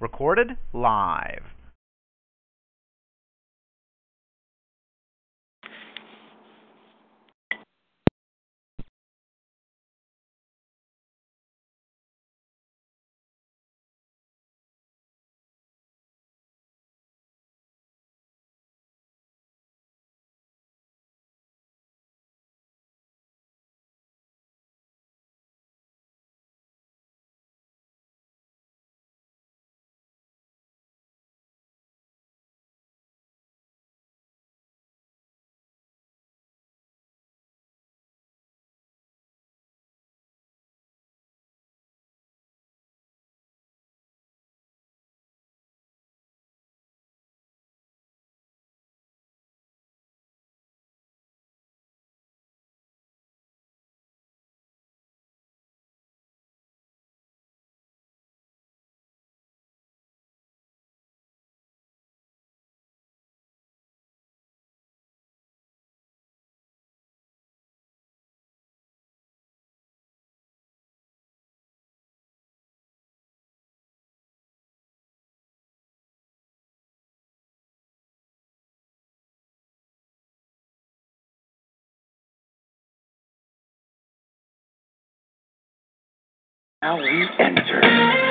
Recorded live. Now we enter.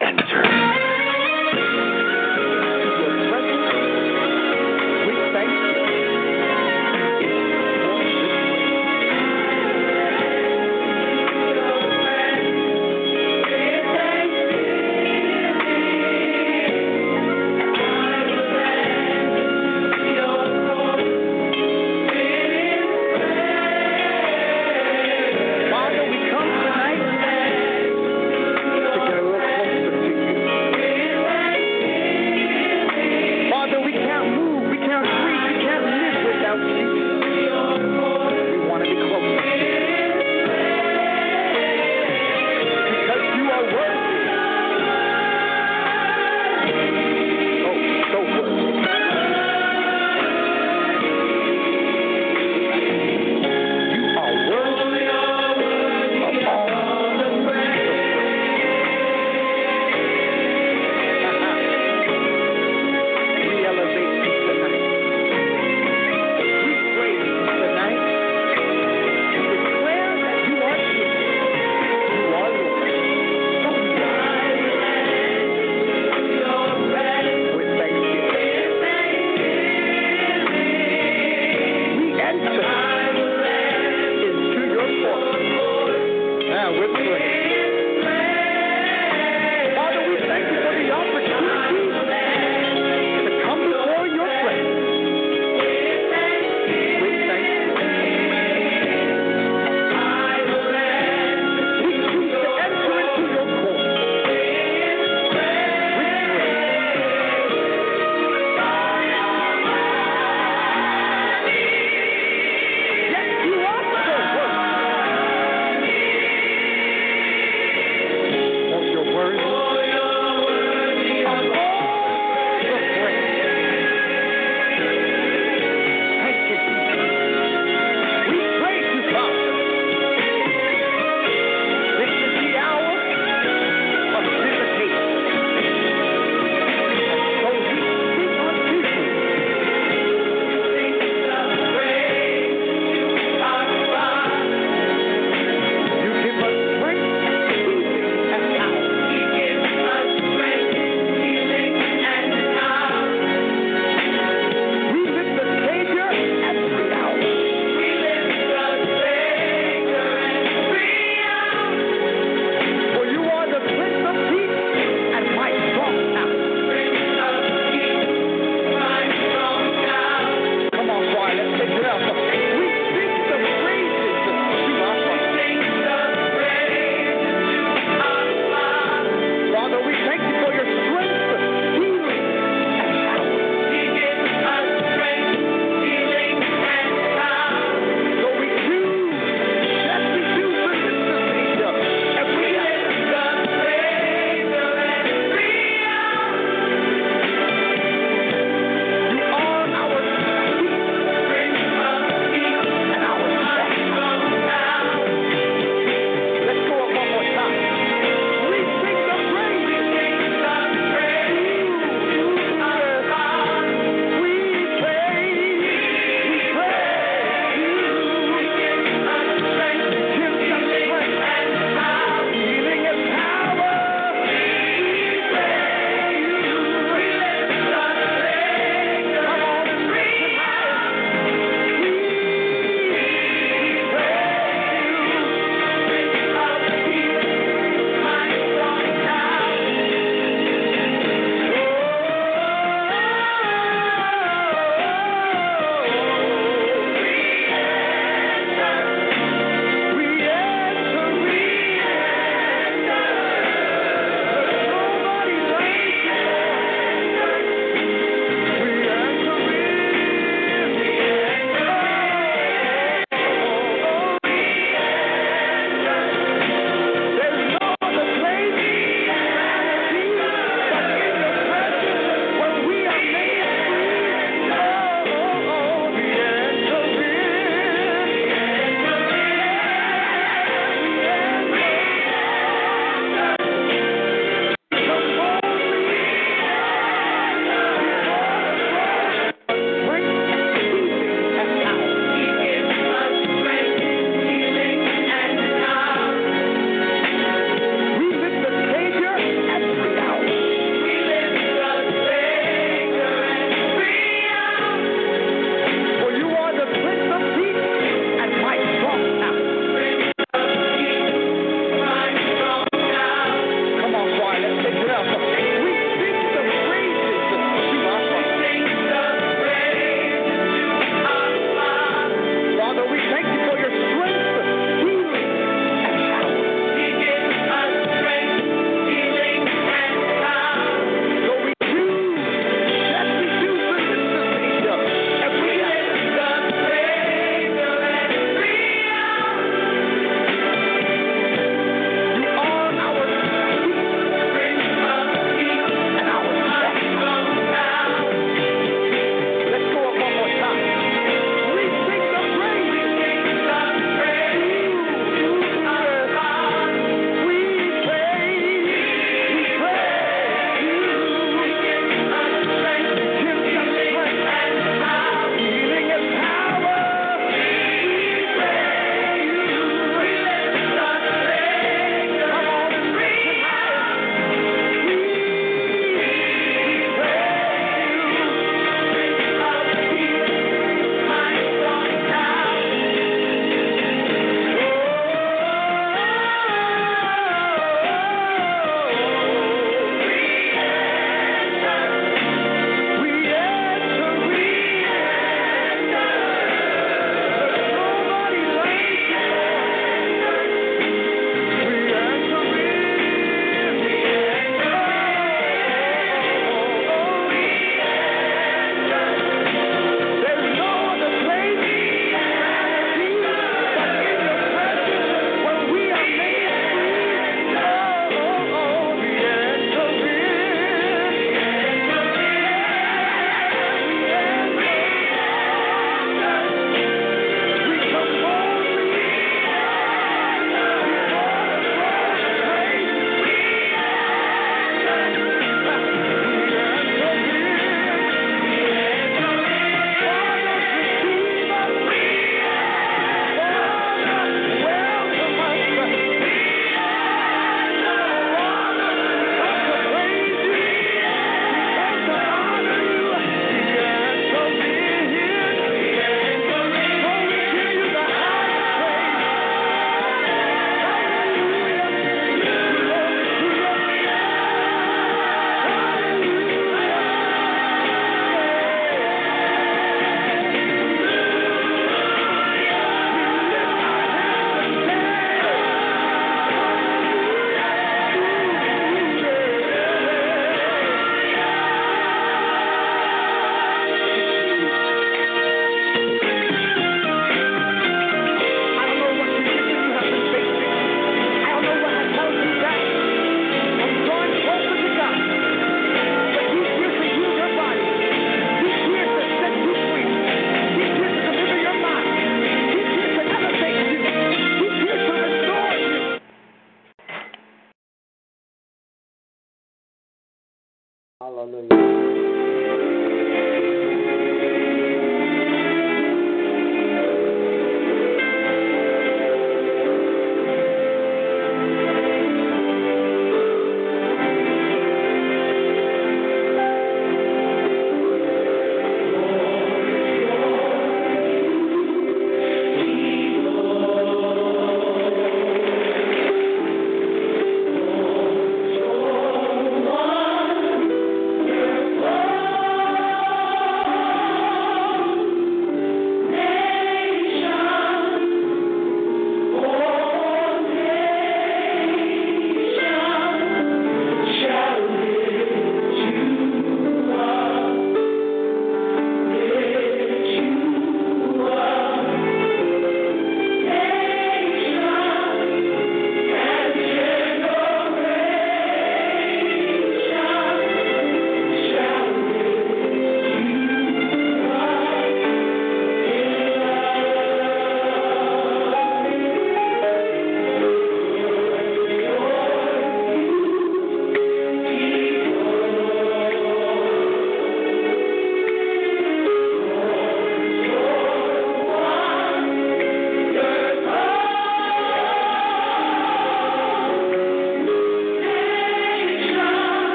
Enter.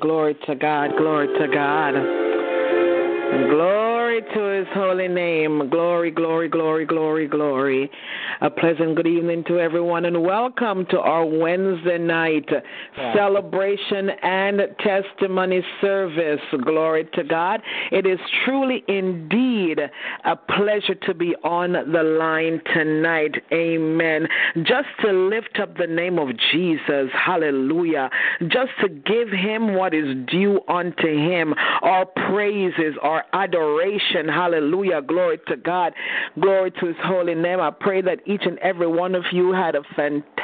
Glory to God. Glory to God. Glory to his holy name. Glory, glory, glory, glory, glory. A pleasant good evening to everyone and welcome to our Wednesday night Yeah. celebration and testimony service. Glory to God. It is truly indeed a pleasure to be on the line tonight. Amen. Just to lift up the name of Jesus. Hallelujah. Just to give him what is due unto him. Our praises, our adoration. Hallelujah. Glory to God. Glory to his holy name. I pray that each and every one of you had a fantastic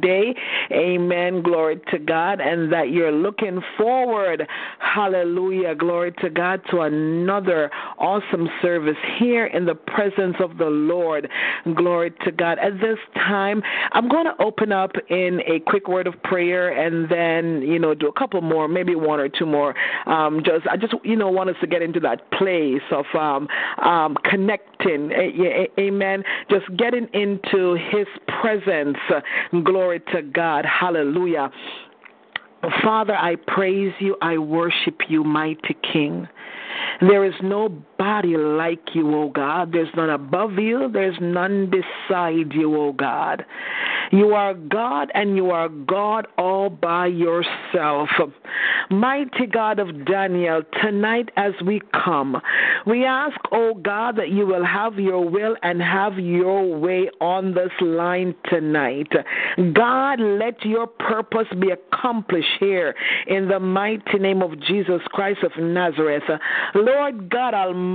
day. Amen. Glory to God. And that you're looking forward. Hallelujah. Glory to God to another awesome service here in the presence of the Lord. Glory to God. At this time, I'm going to open up in a quick word of prayer and then, you know, do a couple more, maybe one or two more. Um, just I just you know want us to get into that place of um, um, connecting. Amen. Just getting into His presence. Glory to God. Hallelujah. Father, I praise you. I worship you, mighty King. There is nobody like you, O God. There's none above you. There's none beside you, O God. You are God and you are God all by yourself. Mighty God of Daniel, tonight as we come, we ask, O God, that you will have your will and have your way on this line tonight. God, let your purpose be accomplished here in the mighty name of Jesus Christ of Nazareth. Lord God Almighty,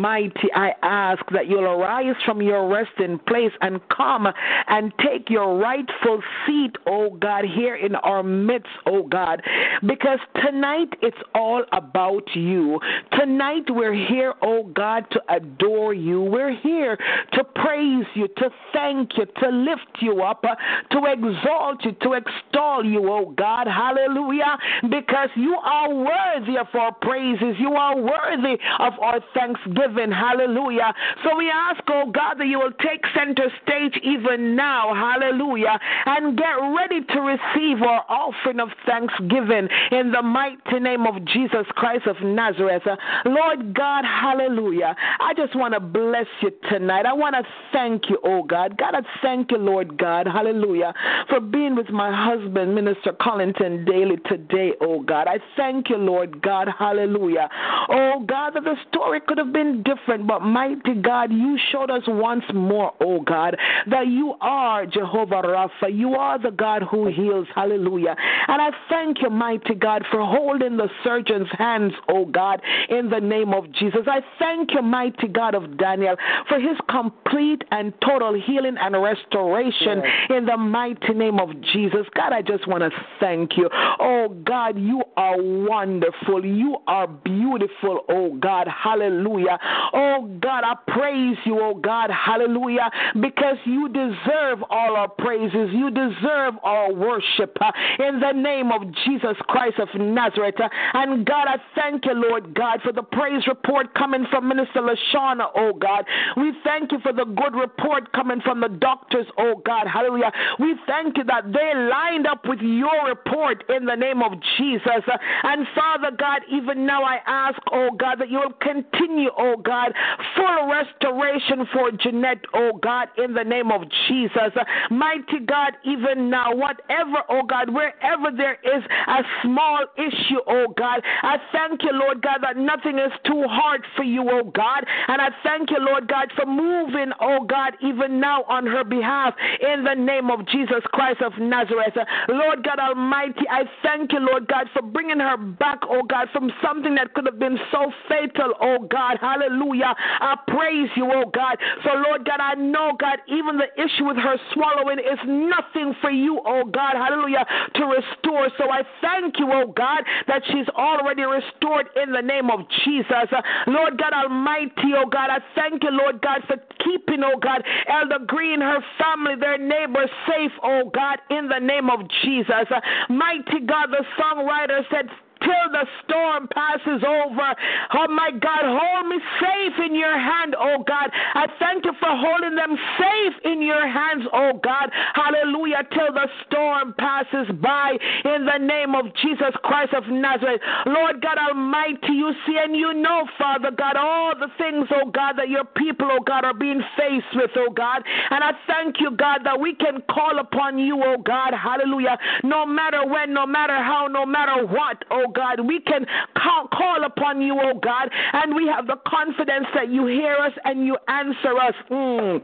I ask that you'll arise from your resting place and come and take your rightful seat, oh God, here in our midst, oh God, because tonight it's all about you. Tonight we're here, oh God, to adore you. We're here to praise you, to thank you, to lift you up, to exalt you, to extol you, oh God. Hallelujah. Because you are worthy of our praises. You are worthy of our thanksgiving. Hallelujah. So we ask, oh God, that you will take center stage even now. Hallelujah. And get ready to receive our offering of thanksgiving in the mighty name of Jesus Christ of Nazareth. Lord God, hallelujah. I just want to bless you tonight. I want to thank you, oh God. God, I thank you, Lord God, hallelujah, for being with my husband, Minister Collington, daily today, oh God. I thank you, Lord God, hallelujah. Oh God, that the story could have been different, but mighty God, you showed us once more, oh God, that you are Jehovah Rapha. You are the God who heals, hallelujah. And I thank you, mighty God, for holding the surgeon's hands, oh God, in the name of Jesus. I thank you, mighty God of Daniel, for his complete and total healing and restoration in the mighty name of Jesus. God, I just want to thank you. Oh God, you are wonderful. You are beautiful, oh God. Hallelujah. Oh God, I praise you, oh God. Hallelujah. Because you deserve all our praises. You deserve our worship uh, in the name of Jesus Christ of Nazareth. Uh, And God, I thank you, Lord God, for the praise report coming from Minister Lashana, oh God. We thank you for the good report coming from the doctors, oh God. Hallelujah. We thank you that they lined up with your report in the name of Jesus. Uh, And Father God, even now I ask, oh God, that you will continue, oh Oh God, full restoration for Jeanette, oh God, in the name of Jesus. Mighty God, even now, whatever, oh God, wherever there is a small issue, oh God, I thank you, Lord God, that nothing is too hard for you, oh God. And I thank you, Lord God, for moving, oh God, even now on her behalf in the name of Jesus Christ of Nazareth. Lord God Almighty, I thank you, Lord God, for bringing her back, oh God, from something that could have been so fatal, oh God. Hallelujah. I praise you, oh God. So, Lord God, I know, God, even the issue with her swallowing is nothing for you, oh God. Hallelujah. To restore. So I thank you, oh God, that she's already restored in the name of Jesus. Lord God Almighty, oh God, I thank you, Lord God, for keeping, oh God, Elder Green, her family, their neighbors safe, oh God, in the name of Jesus. Mighty God, the songwriter said, till the storm passes over. Oh my God, hold me safe in your hand, oh God. I thank you for holding them safe in your hands, oh God. Hallelujah, till the storm passes by in the name of Jesus Christ of Nazareth. Lord God Almighty, you see and you know, Father God, all the things, oh God, that your people, oh God, are being faced with, oh God. And I thank you, God, that we can call upon you, oh God. Hallelujah. No matter when, no matter how, no matter what, oh God, we can call, call upon you, oh God. And we have the confidence that you hear us and you answer us. Mm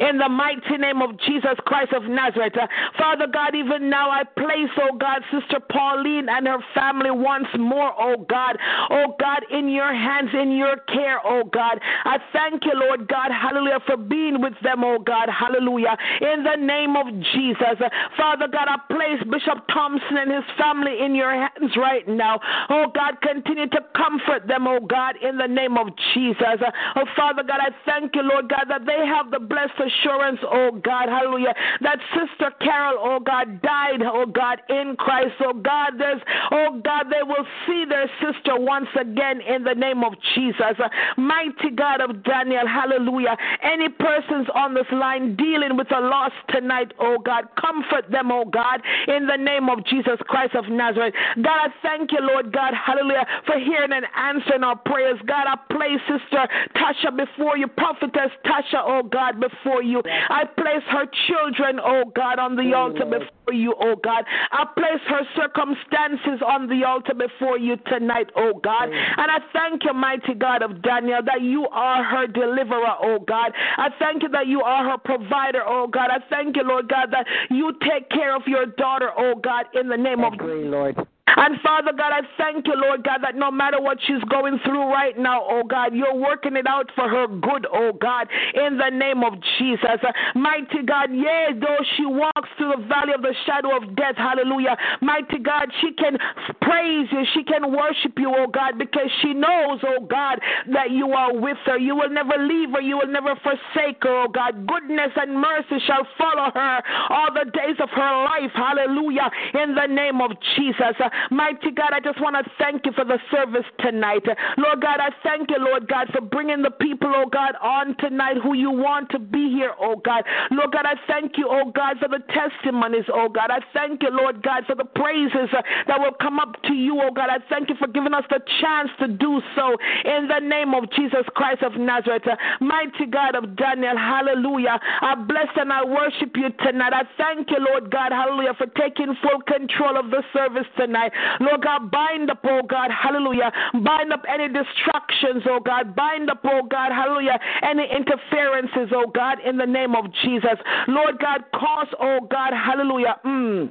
in the mighty name of Jesus Christ of Nazareth. Father God, even now I place, oh God, Sister Pauline and her family once more, oh God, oh God, in your hands, in your care, oh God. I thank you, Lord God, hallelujah, for being with them, oh God, hallelujah, in the name of Jesus. Father God, I place Bishop Thompson and his family in your hands right now. Oh God, continue to comfort them, oh God, in the name of Jesus. Oh Father God, I thank you, Lord God, that they have the blessed assurance, oh God, hallelujah, that Sister Carol, oh God, died, oh God, in Christ. Oh God, there's, oh God, they will see their sister once again in the name of Jesus. Mighty God of Daniel, hallelujah. Any persons on this line dealing with a loss tonight, oh God, comfort them, oh God, in the name of Jesus Christ of Nazareth. God, I thank you, Lord God, hallelujah, for hearing and answering our prayers. God, I place Sister Tasha before you, Prophetess Tasha, oh God, before you. I place her children, oh God, on the altar before you, oh God. I place her circumstances on the altar before you tonight, oh God. And I thank you, mighty God of Daniel, that you are her deliverer, oh God. I thank you that you are her provider, oh God. I thank you, Lord God, that you take care of your daughter, oh God, in the name of Lord. And Father God, I thank you, Lord God, that no matter what she's going through right now, oh God, you're working it out for her good, oh God, in the name of Jesus. Mighty God, yea, though she walks through the valley of the shadow of death, hallelujah. Mighty God, she can praise you, she can worship you, oh God, because she knows, oh God, that you are with her. You will never leave her, you will never forsake her, oh God. Goodness and mercy shall follow her all the days of her life, hallelujah, in the name of Jesus. Mighty God, I just want to thank you for the service tonight. Lord God, I thank you, Lord God, for bringing the people, oh God, on tonight who you want to be here, oh God. Lord God, I thank you, oh God, for the testimonies, oh God. I thank you, Lord God, for the praises uh, that will come up to you, oh God. I thank you for giving us the chance to do so in the name of Jesus Christ of Nazareth. Mighty God of Daniel, hallelujah. I bless and I worship you tonight. I thank you, Lord God, hallelujah, for taking full control of the service tonight. Lord God, bind up, oh God, hallelujah. Bind up any distractions, oh God. Bind up, oh God, hallelujah, any interferences, oh God, in the name of Jesus. Lord God, cause, oh God, hallelujah. Mm.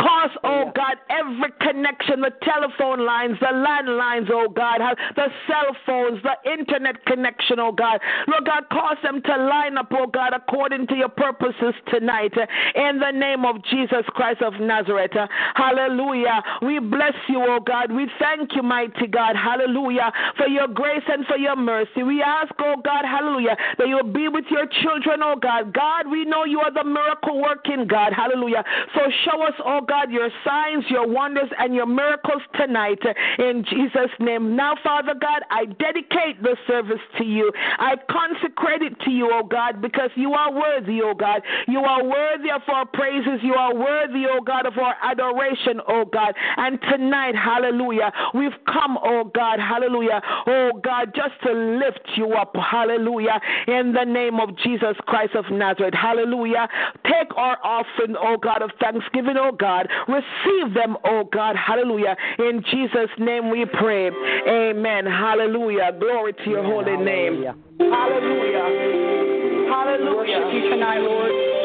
Cause, oh God, every connection, the telephone lines, the landlines, oh God, the cell phones, the internet connection, oh God. Lord God, cause them to line up, oh God, according to your purposes tonight. In the name of Jesus Christ of Nazareth. Hallelujah. We bless you, oh God. We thank you, mighty God. Hallelujah. For your grace and for your mercy. We ask, oh God, hallelujah, that you'll be with your children, oh God. God, we know you are the miracle working God. Hallelujah. So show us, oh God, your signs, your wonders, and your miracles tonight in Jesus' name. Now, Father God, I dedicate the service to you. I consecrate it to you, oh God, because you are worthy, oh God. You are worthy of our praises. You are worthy, oh God, of our adoration, oh God. And tonight, hallelujah, we've come, oh God, hallelujah, oh God, just to lift you up, hallelujah, in the name of Jesus Christ of Nazareth, hallelujah. Take our offering, oh God, of thanksgiving, oh God. Receive them, oh God. Hallelujah. In Jesus' name we pray. Amen. Hallelujah. Glory to your holy name. Hallelujah. Hallelujah. Worship you tonight, Lord.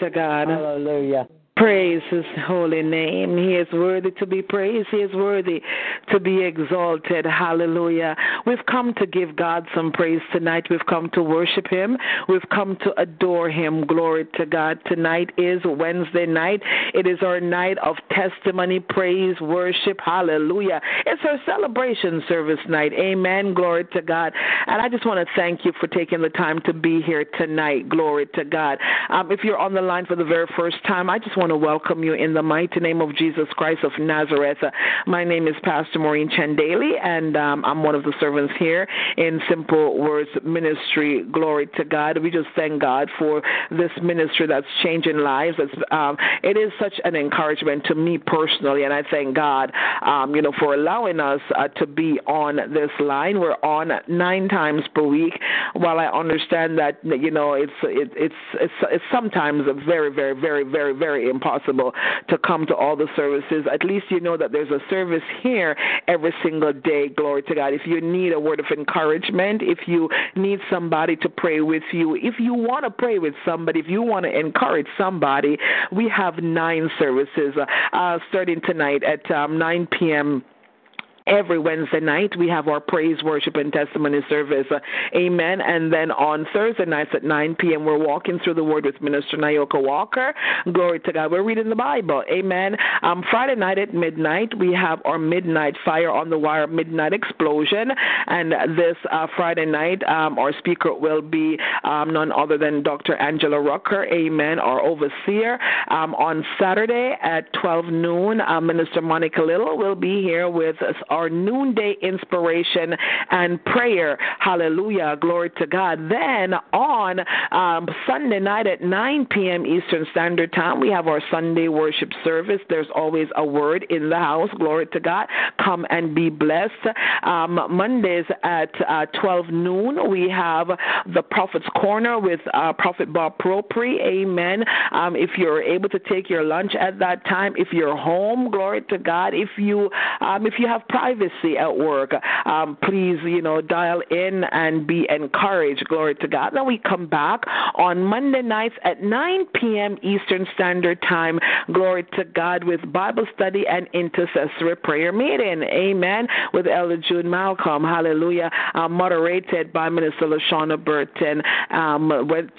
To God. Hallelujah. Praise his holy name. He is worthy to be praised. He is worthy to be exalted. Hallelujah. We've come to give God some praise tonight. We've come to worship him. We've come to adore him. Glory to God. Tonight is Wednesday night. It is our night of testimony, praise, worship. Hallelujah. It's our celebration service night. Amen. Glory to God. And I just want to thank you for taking the time to be here tonight. Glory to God. Um, if you're on the line for the very first time, I just want to welcome you in the mighty name of Jesus Christ of Nazareth. My name is Pastor Maureen Chandeli, and um, I'm one of the servants here in Simple Words Ministry. Glory to God. We just thank God for this ministry that's changing lives. Um, it is such an encouragement to me personally, and I thank God, um, you know, for allowing us uh, to be on this line. We're on nine times per week. While I understand that, you know, it's it, it's it's it's sometimes very very very very very impossible to come to all the services. At least you know that there's a service here every single day. Glory to God. If you need a word of encouragement, if you need somebody to pray with you, if you want to pray with somebody, if you want to encourage somebody, we have nine services uh, starting tonight at um, 9 p.m every Wednesday night we have our praise, worship, and testimony service. Uh, amen. And then on Thursday nights at 9 p.m., we're walking through the Word with Minister Nayoka Walker. Glory to God. We're reading the Bible. Amen. Um, Friday night at midnight, we have our Midnight Fire on the Wire Midnight Explosion. And this uh, Friday night, um, our speaker will be um, none other than Dr. Angela Rucker. Amen. Our overseer. Um, on Saturday at 12 noon, uh, Minister Monica Little will be here with us our noonday inspiration and prayer. Hallelujah. Glory to God. Then on um, Sunday night at 9 p.m. Eastern Standard Time, we have our Sunday worship service. There's always a word in the house. Glory to God. Come and be blessed. Um, Mondays at uh, 12 noon, we have the Prophet's Corner with uh, Prophet Bob Propri. Amen. Um, if you're able to take your lunch at that time, if you're home, glory to God. If you um, if you have privacy at work, um, please, you know, dial in and be encouraged. Glory to God. Now we come back on Monday nights at 9 p.m. Eastern Standard Time. Glory to God with Bible study and intercessory prayer meeting. Amen. With Elder June Malcolm. Hallelujah. Uh, moderated by Minister LaShawna Burton. Um,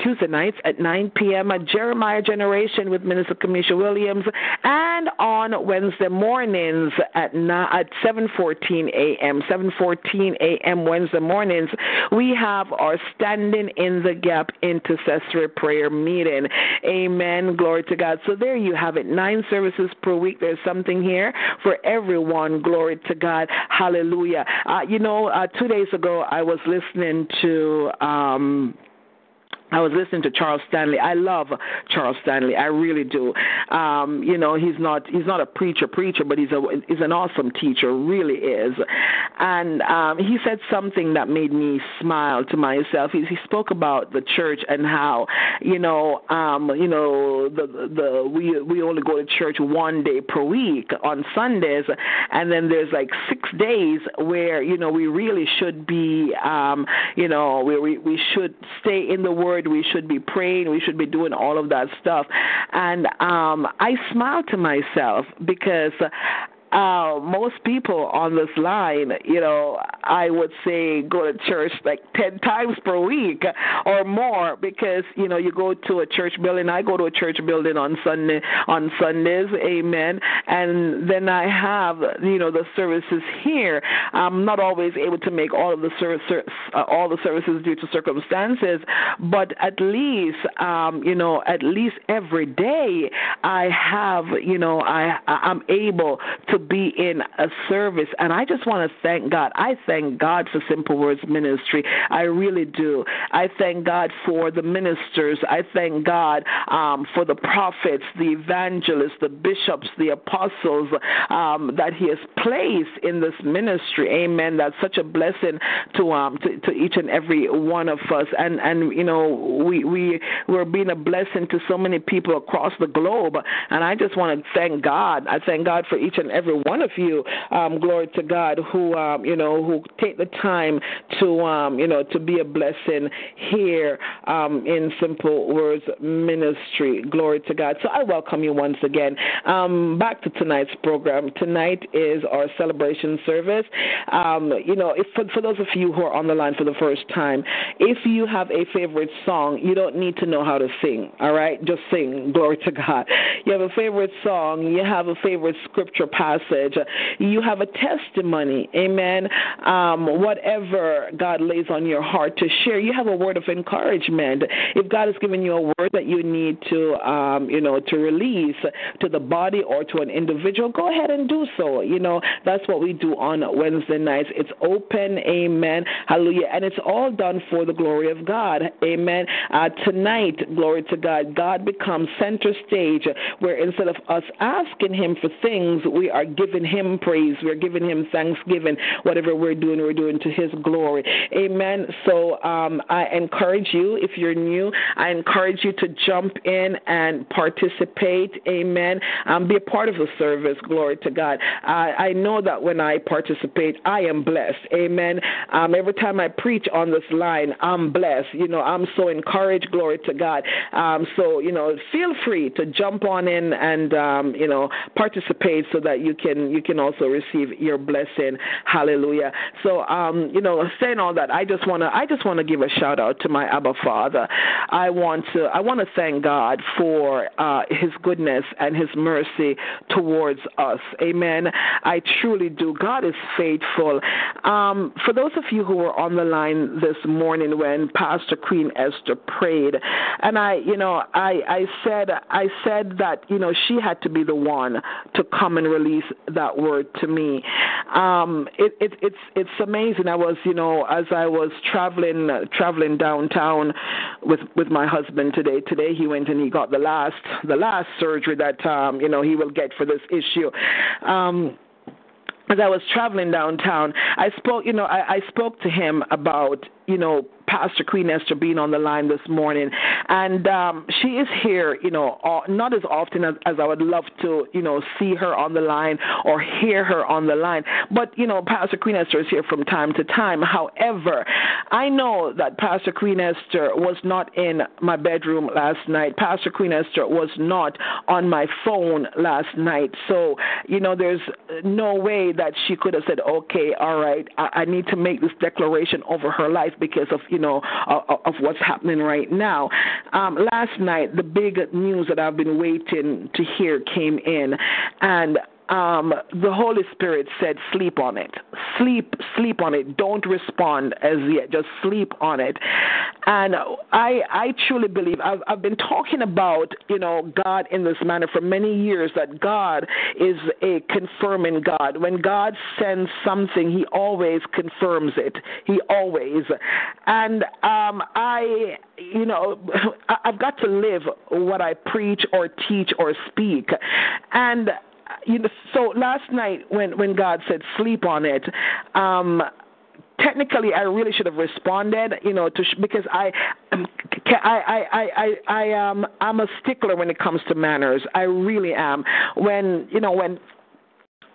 Tuesday nights at 9 p.m. at Jeremiah Generation with Minister Kamisha Williams. And on Wednesday mornings at, at 7 7:14 a.m. 7:14 a.m. Wednesday mornings, we have our standing in the gap intercessory prayer meeting. Amen. Glory to God. So there you have it. Nine services per week. There's something here for everyone. Glory to God. Hallelujah. Uh, you know, uh, two days ago I was listening to. Um, I was listening to Charles Stanley. I love Charles Stanley. I really do. Um, you know, he's not he's not a preacher preacher, but he's a he's an awesome teacher. Really is. And um, he said something that made me smile to myself. He, he spoke about the church and how you know um, you know the the we we only go to church one day per week on Sundays, and then there's like six days where you know we really should be um, you know where we we should stay in the Word word. We should be praying. We should be doing all of that stuff. And um, I smile to myself because uh, most people on this line, you know, I would say go to church like 10 times per week or more because, you know, you go to a church building. I go to a church building on Sunday, on Sundays, amen. And then I have, you know, the services here. I'm not always able to make all of the service, uh, all the services due to circumstances, but at least, um, you know, at least every day I have, you know, I, I'm able to be in a service. And I just want to thank God. I thank God for Simple Words Ministry. I really do. I thank God for the ministers. I thank God um, for the prophets, the evangelists, the bishops, the apostles um, that He has placed in this ministry. Amen. That's such a blessing to um to, to each and every one of us. And and you know we we we're being a blessing to so many people across the globe. And I just want to thank God. I thank God for each and every every one of you, um, glory to God, who um, you know who take the time to um, you know to be a blessing here um, in Simple Words Ministry. Glory to God. So I welcome you once again. Um, back to tonight's program. Tonight is our celebration service. Um, you know, if, for, for those of you who are on the line for the first time, if you have a favorite song, you don't need to know how to sing. All right, just sing. Glory to God. You have a favorite song. You have a favorite scripture passage. You have a testimony. Amen. Um, whatever God lays on your heart to share. You have a word of encouragement. If God has given you a word that you need to, um, you know, to release to the body or to an individual, go ahead and do so. You know, that's what we do on Wednesday nights. It's open. Amen. Hallelujah. And it's all done for the glory of God. Amen. Uh, tonight, glory to God, God becomes center stage where instead of us asking Him for things, we are giving Him praise. We're giving Him thanksgiving. Whatever we're doing, we're doing to His glory. Amen. So um, I encourage you, if you're new, I encourage you to jump in and participate. Amen. Um, be a part of the service. Glory to God. I, I know that when I participate, I am blessed. Amen. Um, every time I preach on this line, I'm blessed. You know, I'm so encouraged. Glory to God. Um, so, you know, feel free to jump on in and, um, you know, participate so that you can you can also receive your blessing. Hallelujah. So, um, you know, saying all that, I just want to I just want to give a shout out to my Abba Father. I want to I want to thank God for uh, His goodness and His mercy towards us. Amen. I truly do. God is faithful. Um, for those of you who were on the line this morning when Pastor Queen Esther prayed, and I, you know, I I said I said that you know she had to be the one to come and release that word to me. Um, it, it, it's it's amazing. I was you know as I was traveling uh, traveling downtown with with my husband today. Today he went and he got the last the last surgery that um, you know he will get for this issue. Um, as I was traveling downtown, I spoke, you know, I, I spoke to him about, you know, Pastor Queen Esther being on the line this morning, and um, she is here, you know, not as often as, as I would love to, you know, see her on the line or hear her on the line. But you know, Pastor Queen Esther is here from time to time. However, I know that Pastor Queen Esther was not in my bedroom last night. Pastor Queen Esther was not on my phone last night. So you know, there's no way that she could have said, "Okay, all right, I, I need to make this declaration over her life because of you know, of, of what's happening right now. Um, last night, the big news that I've been waiting to hear came in, and um, the Holy Spirit said, sleep on it. Sleep, sleep on it. Don't respond as yet. Just sleep on it. And I, I truly believe I've, I've been talking about, you know, God in this manner for many years. That God is a confirming God. When God sends something, He always confirms it. He always. And um, I, you know, I've got to live what I preach or teach or speak. And you know, so last night when when God said sleep on it, um, technically I really should have responded, you know, to sh- because I, I, I, I, I, I um, I'm a stickler when it comes to manners. I really am. When you know when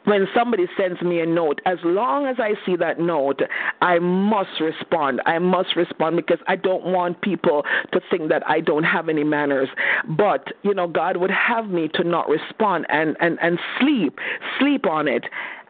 when somebody sends me a note, as long as I see that note, I must respond. I must respond because I don't want people to think that I don't have any manners. But, you know, God would have me to not respond and, and, and sleep, sleep on it.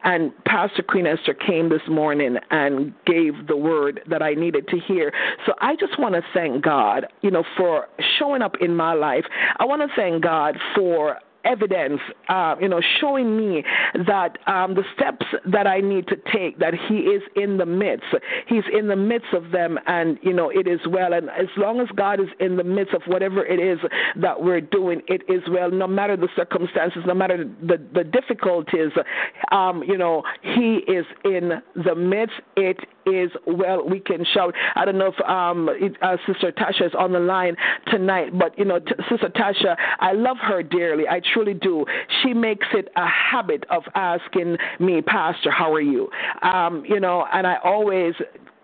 And Pastor Queen Esther came this morning and gave the word that I needed to hear. So I just want to thank God, you know, for showing up in my life. I want to thank God for evidence, uh, you know, showing me that um, the steps that I need to take, that He is in the midst. He's in the midst of them, and, you know, it is well. And as long as God is in the midst of whatever it is that we're doing, it is well, no matter the circumstances, no matter the, the difficulties, um, you know, He is in the midst. It is well. We can shout. I don't know if um, uh, Sister Tasha is on the line tonight, but, you know, t- Sister Tasha, I love her dearly. I truly do. She makes it a habit of asking me, Pastor, how are you? Um, you know, and I always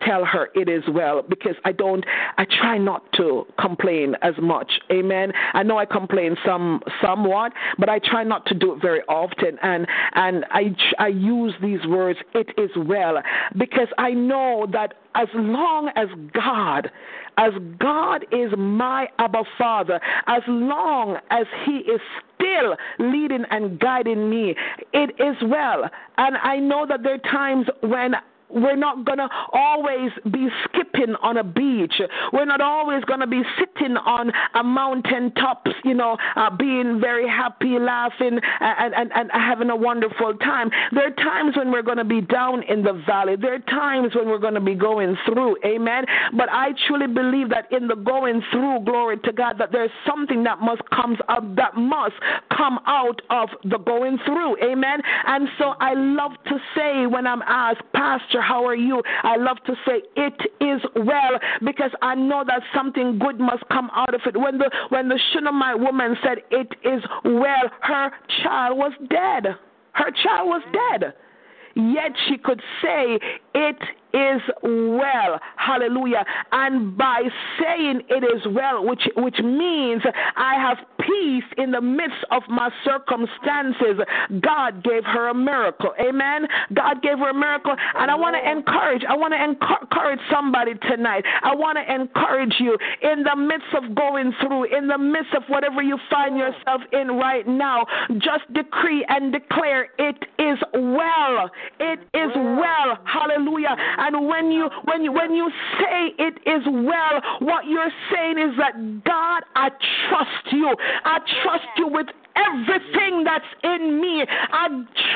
tell her it is well because I don't I try not to complain as much. Amen. I know I complain some somewhat, but I try not to do it very often and and I I use these words it is well because I know that as long as God as God is my Abba Father, as long as He is still leading and guiding me, it is well. And I know that there are times when we're not going to always be skipping on a beach. We're not always going to be sitting on a mountain tops, you know, uh, being very happy, laughing, and, and, and having a wonderful time. There are times when we're going to be down in the valley. There are times when we're going to be going through. Amen. But I truly believe that in the going through, glory to God, that there's something that must comes up that must come out of the going through. Amen. And so I love to say when I'm asked, Pastor, how are you? I love to say it is well because I know that something good must come out of it. When the when the Shunammite woman said it is well, her child was dead. Her child was dead. Yet she could say it is well. Hallelujah. And by saying it is well, which which means I have peace in the midst of my circumstances, God gave her a miracle. Amen. God gave her a miracle. And I want to encourage, I want to encourage somebody tonight. I want to encourage you in the midst of going through, in the midst of whatever you find yourself in right now, just decree and declare it is well. It is well. Hallelujah. And when you when you when you say it is well, what you're saying is that God, I trust you. I trust you with everything that's in me. I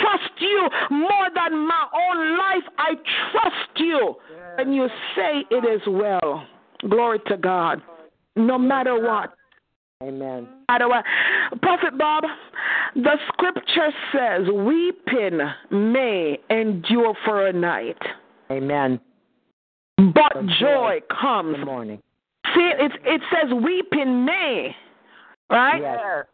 trust you more than my own life. I trust you. And you say it is well. Glory to God. No matter what. Amen. Matter what. Prophet Bob, the scripture says, weeping may endure for a night. Amen. But But joy joy comes. Good morning. See, it, it says weeping may, right? Yes.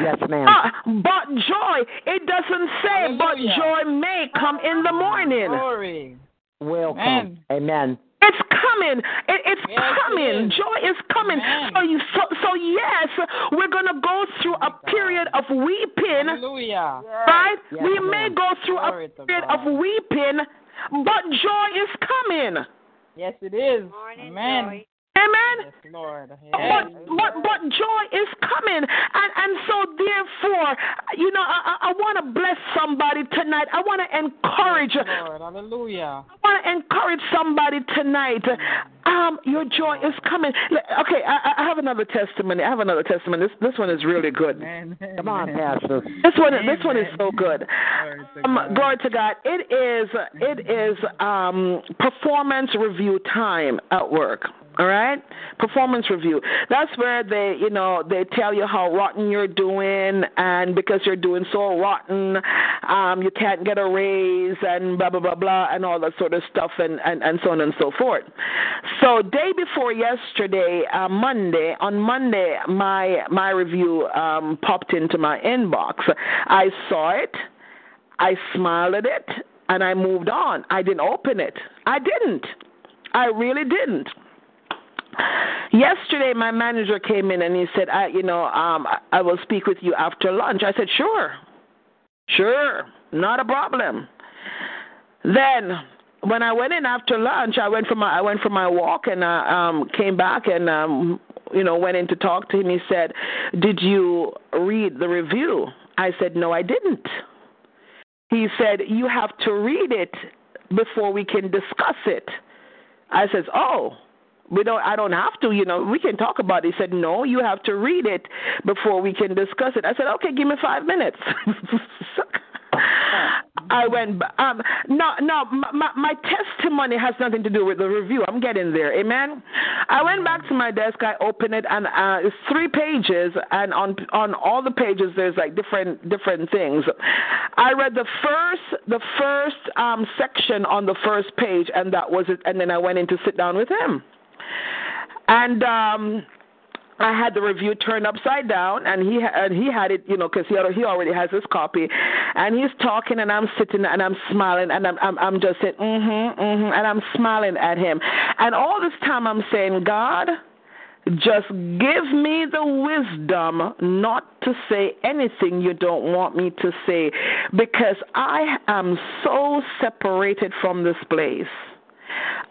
Yes, ma'am. Ah, but joy. It doesn't say, but joy may come in the morning. Glory. Will come. Amen. Amen. It's coming. It, it's Yes, coming. is. Joy is coming. Amen. So, you, so, so yes, we're gonna go through a period of weeping, Hallelujah. right? Yes, we may go through a Glory to period of weeping, but joy is coming. Yes, it is. Amen. Amen. Yes, Lord. But, Yes. but but joy is coming, and and so therefore, you know, I I, want to bless somebody tonight. I want to encourage. Yes, Lord. Hallelujah. I want to encourage somebody tonight. Um, your joy is coming. Okay, I, I have another testimony. I have another testimony. This this one is really good. Amen. Come on, Pastor. This one this one is so good. Glory to Um, glory to God. It is it is um, performance review time at work. All right, performance review. That's where they, you know, they tell you how rotten you're doing, and because you're doing so rotten, um, you can't get a raise, and blah blah blah blah, and all that sort of stuff, and and, and so on and so forth. So day before yesterday, uh, Monday, on Monday, my my review um, popped into my inbox. I saw it. I smiled at it and I moved on. I didn't open it. I didn't. I really didn't. Yesterday, my manager came in and he said, "I, you know, um, I- I will speak with you after lunch." I said, "Sure, sure, not a problem." Then, when I went in after lunch, I went for my I went for my walk and I um, came back and um, you know went in to talk to him. He said, "Did you read the review?" I said, "No, I didn't." He said, "You have to read it before we can discuss it." I says, "Oh, we don't. I don't have to. You know, we can talk about it." He said, "No, you have to read it before we can discuss it." I said, "Okay, give me five minutes." I went. Um, no, no. My, my testimony has nothing to do with the review. I'm getting there. Amen. I went back to my desk. I opened it, and uh, it's three pages. And on on all the pages, there's like different different things. I read the first the first um, section on the first page, and that was it. And then I went in to sit down with him. And um, I had the review turned upside down, and he and he had it, you know, because he he already has his copy, and he's talking, and I'm sitting and I'm smiling, and I'm I'm, I'm just saying, mhm, mhm, and I'm smiling at him, and all this time I'm saying, God, just give me the wisdom not to say anything you don't want me to say, because I am so separated from this place.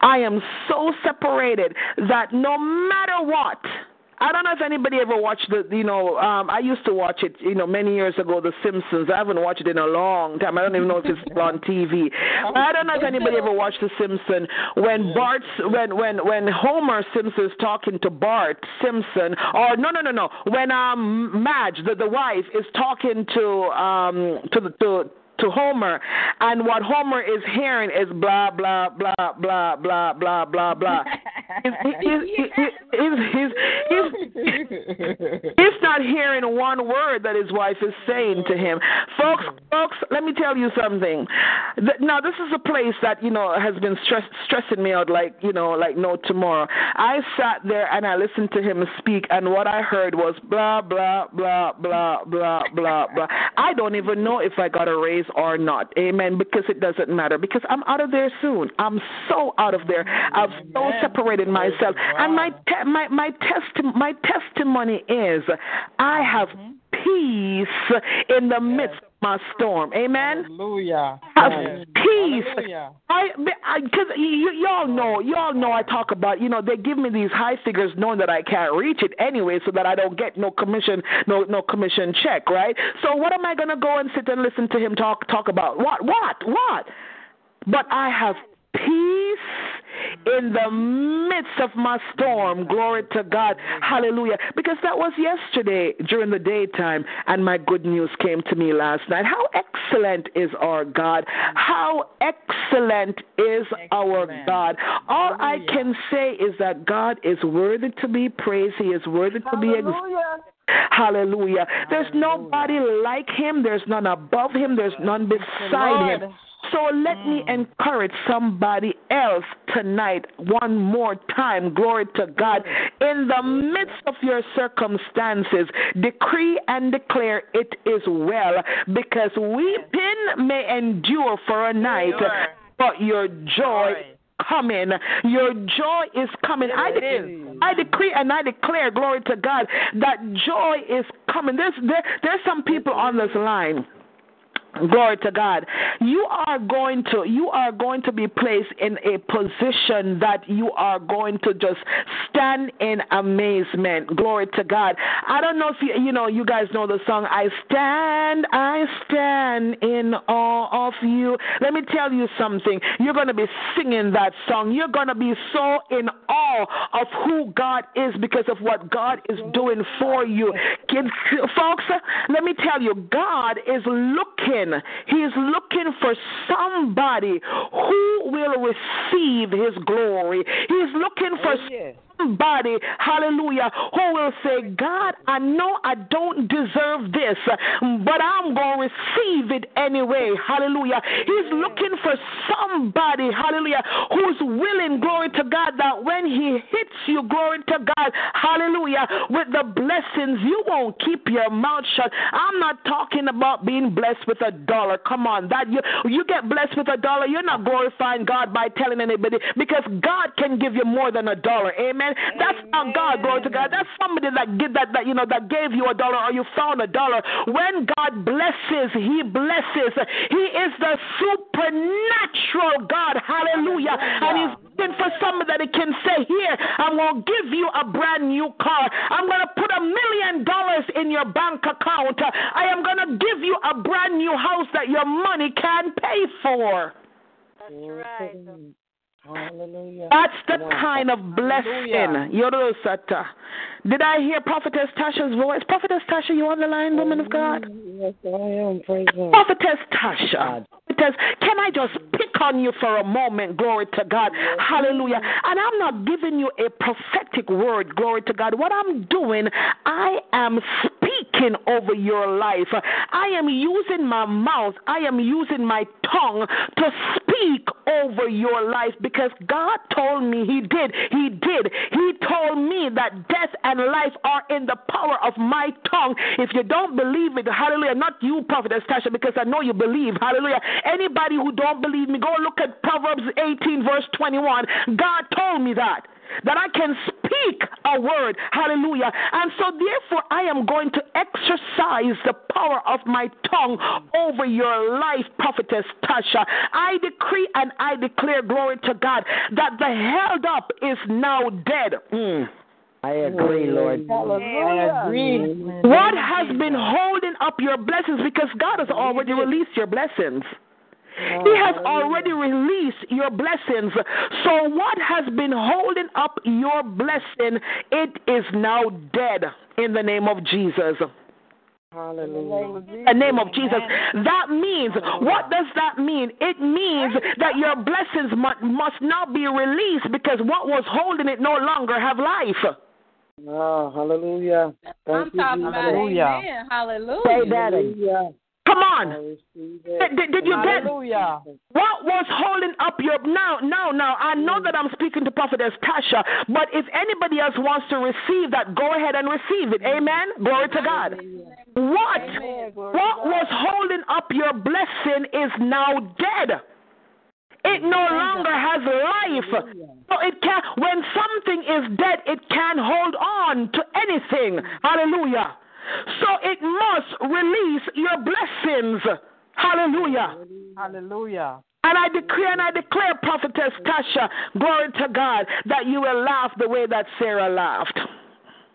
I am so separated that no matter what I don't know if anybody ever watched the, you know, um, I used to watch it, you know, many years ago, The Simpsons. I haven't watched it in a long time. I don't even know if it's on TV. I don't know if anybody ever watched The Simpsons when Bart's, when when when Homer Simpson is talking to Bart Simpson, or no, no, no, no, when um Marge, the the wife, is talking to um to the to to Homer, and what Homer is hearing is blah blah blah blah blah blah blah blah. he's, not hearing one word that his wife is saying to him. Folks, folks, let me tell you something. Now, this is a place that you know has been stress, stressing me out like you know like no tomorrow. I sat there and I listened to him speak, and what I heard was blah blah blah blah blah blah blah. I don't even know if I got a raise or not. Amen. Because it doesn't matter. Because I'm out of there soon. I'm so out of there. I've so separated myself. And my te- my my test my testimony is I have peace in the midst of my storm. Amen. Hallelujah. Have peace. I because you y'all know y'all know I talk about you know they give me these high figures knowing that I can't reach it anyway, so that I don't get no commission no no commission check, right? So what am I gonna go and sit and listen to him talk talk about? What what what? But I have peace in the midst of my storm. Glory to God. Hallelujah. Because that was yesterday during the daytime, and my good news came to me last night. How excellent is our God! How excellent is our God! All I can say is that God is worthy to be praised, He is worthy to be exalted. Hallelujah. There's nobody like him. There's none above him. There's none beside him. So let mm. me encourage somebody else tonight one more time. Glory to God. In the midst of your circumstances, decree and declare it is well because weeping may endure for a night, but your joy is coming. Your joy is coming. I, de- I decree and I declare, glory to God, that joy is coming. There's there, there's some people on this line Glory to God. You are going to you are going to be placed in a position that you are going to just stand in amazement. Glory to God. I don't know if you you know you guys know the song I stand I stand in awe of you. Let me tell you something. You're going to be singing that song. You're going to be so in awe of who God is because of what God is doing for you. Kids folks, let me tell you God is looking looking. He is looking for somebody who will receive his glory. He's looking for oh, yes somebody, hallelujah, who will say, God, I know I don't deserve this, but I'm going to receive it anyway. Hallelujah. He's looking for somebody, hallelujah, who's willing, glory to God, that when He hits you, glory to God, hallelujah, with the blessings, you won't keep your mouth shut. I'm not talking about being blessed with a dollar. Come on, that you you get blessed with a dollar, you're not glorifying God by telling anybody because God can give you more than a dollar. Amen. Amen. That's not God, glory to God. That's somebody that give that, that you know that gave you a dollar or you found a dollar. When God blesses, He blesses. He is the supernatural God. Hallelujah. And He's looking for somebody that He can say, Here, I'm gonna give you a brand new car. I'm gonna put a million dollars in your bank account. I am gonna give you a brand new house that your money can pay for. That's right. Hallelujah. That's the kind of blessing. Yorosata. Did I hear Prophetess Tasha's voice? Prophetess Tasha, you on the line, woman of God? Um, yes, I am. Praise God. Prophetess Tasha. Prophetess, can I just pick on you for a moment? Glory to God. Yes. Hallelujah. And I'm not giving you a prophetic word. Glory to God. What I'm doing, I am speaking speaking over your life. I am using my mouth, I am using my tongue to speak over your life because God told me He did. He did. He told me that death and life are in the power of my tongue. If you don't believe it, hallelujah, not you, Prophetess Tasha, because I know you believe, hallelujah. Anybody who don't believe me, go look at Proverbs 18, verse 21. God told me that that I can speak a word. Hallelujah. And so, therefore, I am going to exercise the power of my tongue over your life, Prophetess Tasha. I decree and I declare, glory to God, that the held up is now dead. Mm. I agree, Lord. I agree. What has been holding up your blessings? Because God has already released your blessings. Oh, he has already released your blessings. So, what has been holding up your blessing, it is now dead in the name of Jesus. Hallelujah. In the name of Jesus. That means, what does that mean? It means that your blessings mu- must now be released because what was holding it no longer have life. Oh, hallelujah. I'm Thank you, talking Jesus. about Hallelujah. amen. Hallelujah. Say that again. Come on. Did, it. did- did you get Hallelujah. What was holding up your now? Now, now. I know that I'm speaking to Prophetess Tasha, but if anybody else wants to receive that, go ahead and receive it. Amen. Glory to God. What? What was holding up your blessing is now dead. It no longer has life. So it can when something is dead, it can't hold on to anything. Hallelujah. So it must release your blessings. Hallelujah. Hallelujah. And I decree and I declare, Prophetess Tasha, glory to God, that you will laugh the way that Sarah laughed.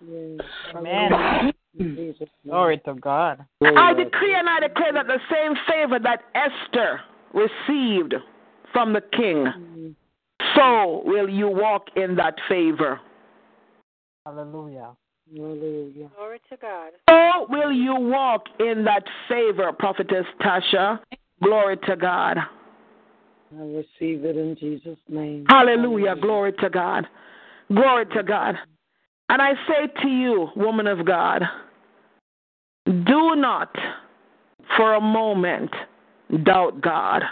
Yes. Amen. In Jesus' name. Glory to God. I decree and I declare that the same favor that Esther received from the king, so will you walk in that favor. Hallelujah. Hallelujah. Glory to God. So will you walk in that favor, Prophetess Tasha. Glory to God. I receive it in Jesus' name. Hallelujah. Glory to God. Glory to God. And I say to you, woman of God, do not for a moment doubt God.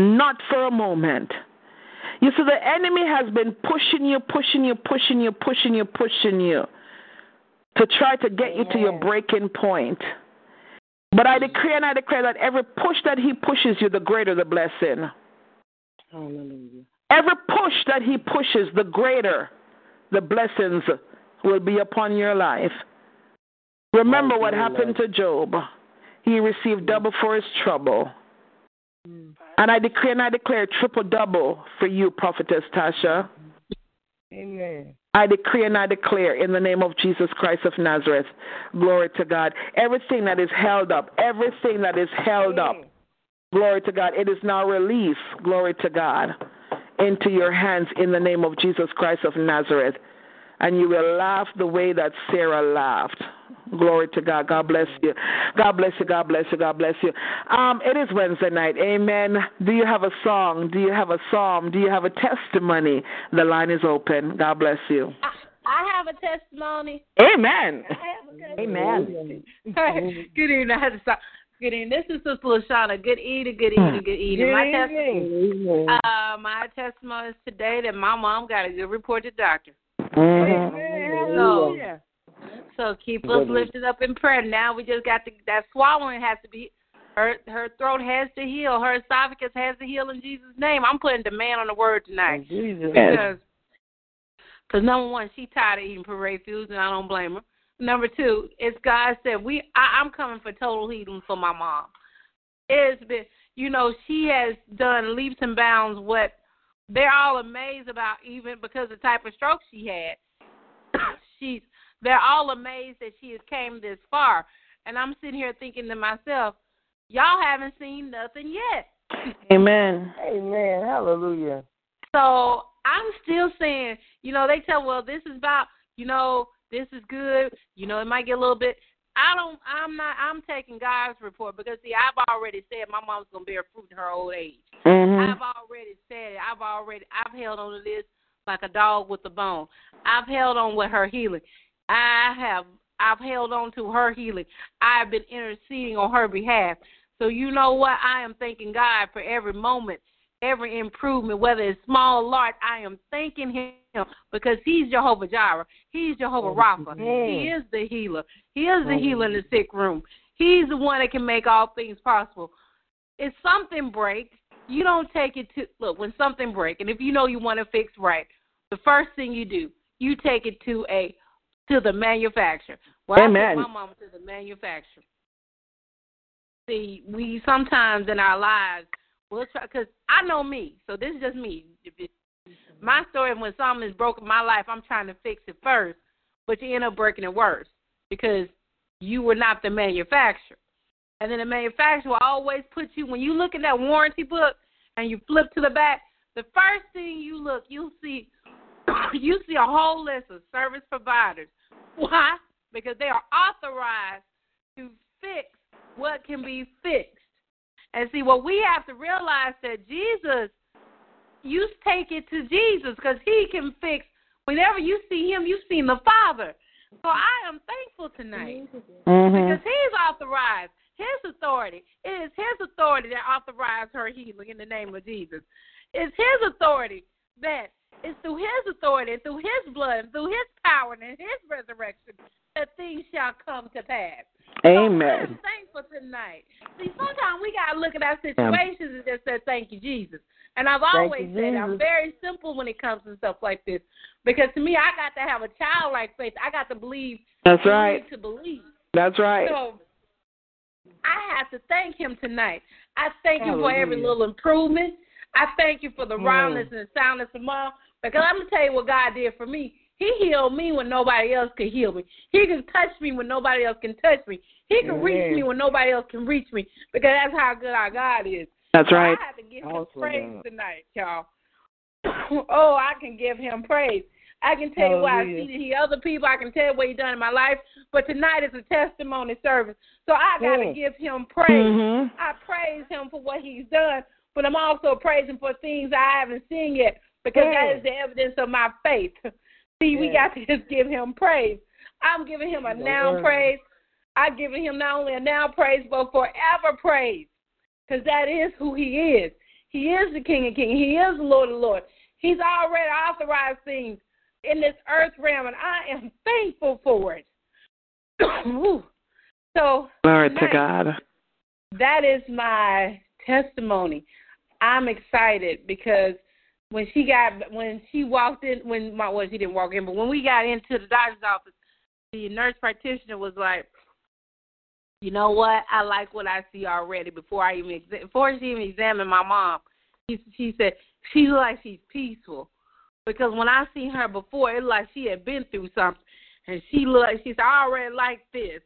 Not for a moment. You see, the enemy has been pushing you, pushing you, pushing you, pushing you, pushing you to try to get you to your breaking point. But I decree and I declare that every push that he pushes you, the greater the blessing. Hallelujah. Every push that he pushes, the greater the blessings will be upon your life. Remember what happened to Job. He received double for his trouble. And I decree and I declare triple double for you, Prophetess Tasha. Amen. I decree and I declare in the name of Jesus Christ of Nazareth, glory to God. Everything that is held up, everything that is held up, glory to God, it is now released, glory to God, into your hands in the name of Jesus Christ of Nazareth. And you will laugh the way that Sarah laughed. Glory to God. God bless you. God bless you. God bless you. God bless you. Um, it is Wednesday night. Amen. Do you have a song? Do you have a psalm? Do you have a testimony? The line is open. God bless you. I have a testimony. Amen. I have a good Amen. good evening. I had to stop. Good evening. This is Sister Lashana. Good evening. Good evening. Good evening. my testimony. Amen. Uh, my testimony is today that my mom got a good report to the doctor. So, so keep us lifted up in prayer. Now we just got to that swallowing has to be her her throat has to heal. Her esophagus has to heal in Jesus' name. I'm putting demand on the word tonight. Jesus. Because cause number one, she tired of eating parade foods, and I don't blame her. Number two, it's God said we. I, I'm coming for total healing for my mom. It's been, you know, she has done leaps and bounds. What they're all amazed about, even because the type of stroke she had. She's they're all amazed that she has came this far, and I'm sitting here thinking to myself, y'all haven't seen nothing yet. Amen. Amen. Hallelujah. So I'm still saying, you know, they tell, well, this is about, you know, this is good. You know, it might get a little bit. I don't. I'm not. I'm taking God's report because see, I've already said my mom's gonna bear fruit in her old age. Mm-hmm. I've already said it. I've already. I've held on to this like a dog with a bone. I've held on with her healing. I have. I've held on to her healing. I've been interceding on her behalf. So you know what? I am thanking God for every moment, every improvement, whether it's small or large. I am thanking Him because He's Jehovah Jireh. He's Jehovah Rapha. He is the healer. He is the healer in the sick room. He's the one that can make all things possible. If something breaks, you don't take it to look when something breaks, and if you know you want to fix right, the first thing you do, you take it to a to the manufacturer. Well, Amen. I took my mama to the manufacturer. See, we sometimes in our lives we'll try because I know me, so this is just me. My story when something is broken in my life, I'm trying to fix it first, but you end up breaking it worse because you were not the manufacturer. And then the manufacturer will always put you when you look at that warranty book and you flip to the back, the first thing you look, you'll see you see a whole list of service providers. Why? Because they are authorized to fix what can be fixed. And see, what we have to realize that Jesus, you take it to Jesus because He can fix. Whenever you see Him, you've seen the Father. So I am thankful tonight Mhm. because He's authorized. His authority. It is His authority that authorized her healing in the name of Jesus. It's His authority that it's through His authority, through His blood, and through His power, and His resurrection that things shall come to pass. So I'm Amen. thankful tonight. See, sometimes we gotta look at our situations and just say, "Thank you, Jesus." And I've always you, said I'm very simple when it comes to stuff like this, because to me, I got to have a childlike faith. I got to believe. That's right. To believe. That's right. So I have to thank him tonight. I thank you oh, for every little improvement. I thank you for the Mm. roundness and the soundness of mom. Because I'm gonna tell you what God did for me. He healed me when nobody else could heal me. He can touch me when nobody else can touch me. He can reach me when nobody else can reach me. Because that's how good our God is. That's So right. I have to give him praise God. tonight, y'all. oh, I can give him praise. I can tell you what I Hallelujah. see to hear other people. I can tell you what he done in my life. But tonight is a testimony service. So I got to Mm. give him praise. Mhm. I praise him for what he's done, but I'm also praising for things I haven't seen yet because that Yeah. is the evidence of my faith. See, we got to just give him praise. I'm giving him a The now word. praise. I'm giving him not only a now praise, but forever praise because that is who he is. He is the King of Kings. He is the Lord of Lords. He's already authorized things in this earth realm, and I am thankful for it. So Glory to God. that is my testimony. I'm excited because when she got when she walked in when my well she didn't walk in, but when we got into the doctor's office, the nurse practitioner was like, "You know what? I like what I see already." Before I even exa- before she even examined my mom, she she said she looked like she's peaceful because when I seen her before, it looked like she had been through something, and she looked she said, "I already like this,"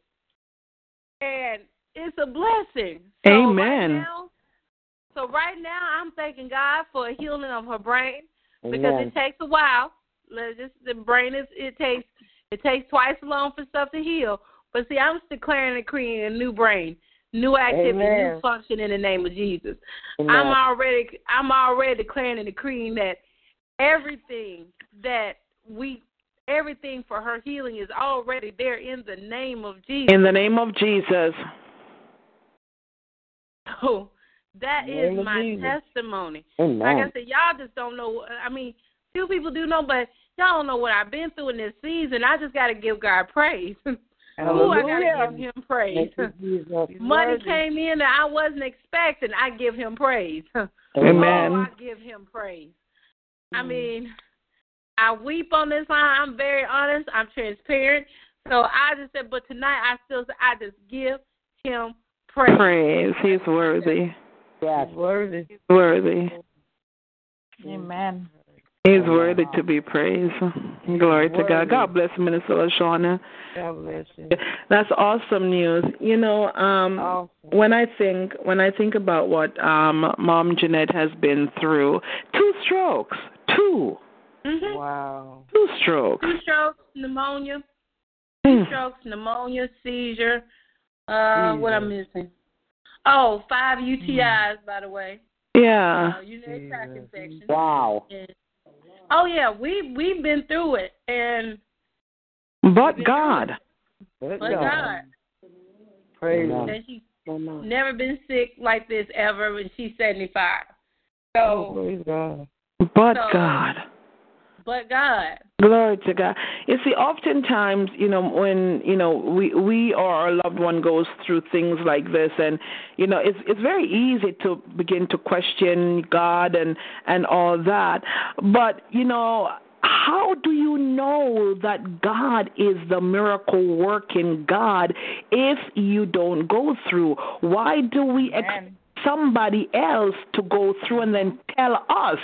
and it's a blessing. So Amen. Right now, so right now, I'm thanking God for a healing of her brain because Amen. it takes a while. Just the brain is it takes it takes twice as long for stuff to heal. But see, I'm declaring and decreeing a new brain, new activity, new function in the name of Jesus. Amen. I'm already I'm already declaring and decreeing that everything that we everything for her healing is already there in the name of Jesus. In the name of Jesus. So oh, that is my Jesus. testimony. Amen. Like I said, y'all just don't know. I mean, few people do know, but y'all don't know what I've been through in this season. I just got to give God praise. Ooh, I got to give Him praise. You. Money came in that I wasn't expecting. I give Him praise. Amen. Oh, I give Him praise. I Mm. mean, I weep on this line. I'm very honest. I'm transparent. So I just said, but tonight I still, I just give Him praise. Praise. He's worthy. Yes. Worthy. Worthy. Amen. He's worthy to be praised. Glory to God. God bless Minister LaShawna. God bless you. That's awesome news. You know, um Awesome. when I think when I think about what um Mom Jeanette has been through, two strokes. Two. Mm-hmm. Wow. Two strokes. Two strokes, pneumonia. Two strokes, pneumonia, seizure. Uh, what I'm Jesus. missing? Oh, five UTIs, by the way. Yeah. Uh, urinary tract Jesus. infection. Wow. And, oh yeah, we we've been through it, and But God. But But God. God. Praise Amen. Him. And she's never been sick like this ever, and she's 75. Oh, praise God. But So- God. But God. Glory to God. You see, oftentimes, you know, when you know we we or our loved one goes through things like this, and you know, it's it's very easy to begin to question God and and all that. But you know, how do you know that God is the miracle working God if you don't go through? Why do we expect somebody else to go through and then tell us?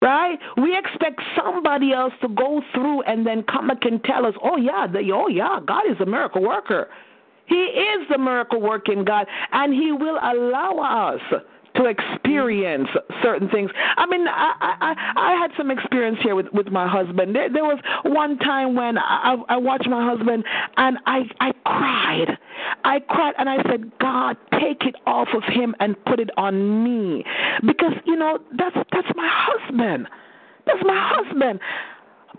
Right? We expect somebody else to go through and then come back and tell us, oh, yeah, the, oh, yeah, God is a miracle worker. He is the miracle working God, and He will allow us to experience certain things. I mean, I, I, I had some experience here with, with my husband. There, there was one time when I, I watched my husband and I, I cried. I cried and I said, God, take it off of him and put it on me. Because, you know, that's, that's my husband. That's my husband.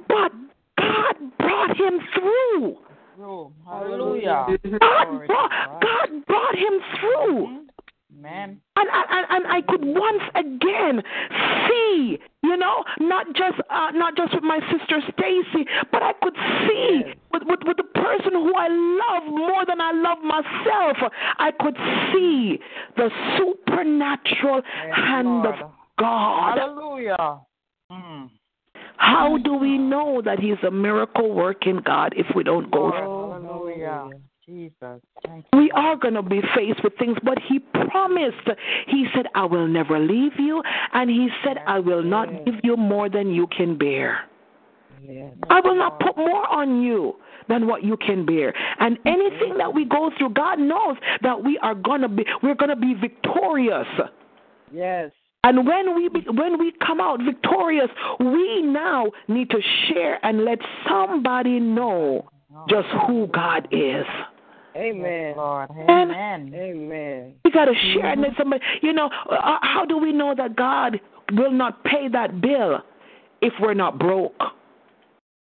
But God brought him through. True. Hallelujah. God brought, God. God brought him through. Amen. And, and and I could once again see, you know, not just uh, not just with my sister Stacy, but I could see Yes. with, with with the person who I love more than I love myself. I could see the supernatural Yes, hand Lord. of God. Hallelujah. Mm. How do we know that He's a miracle working God if we don't go through? Hallelujah. Jesus. We are going to be faced with things, but He promised. He said, I will never leave you, and He said, I will not give you more than you can bear. Yes. I will not put more on you than what you can bear. And anything that we go through, God knows that we are going to be we're going to be victorious. Yes. And when we be, when we come out victorious, we now need to share and let somebody know just who God is. Amen. Lord. And- Amen. Amen. We got to share and let somebody, you know, uh, how do we know that God will not pay that bill if we're not broke?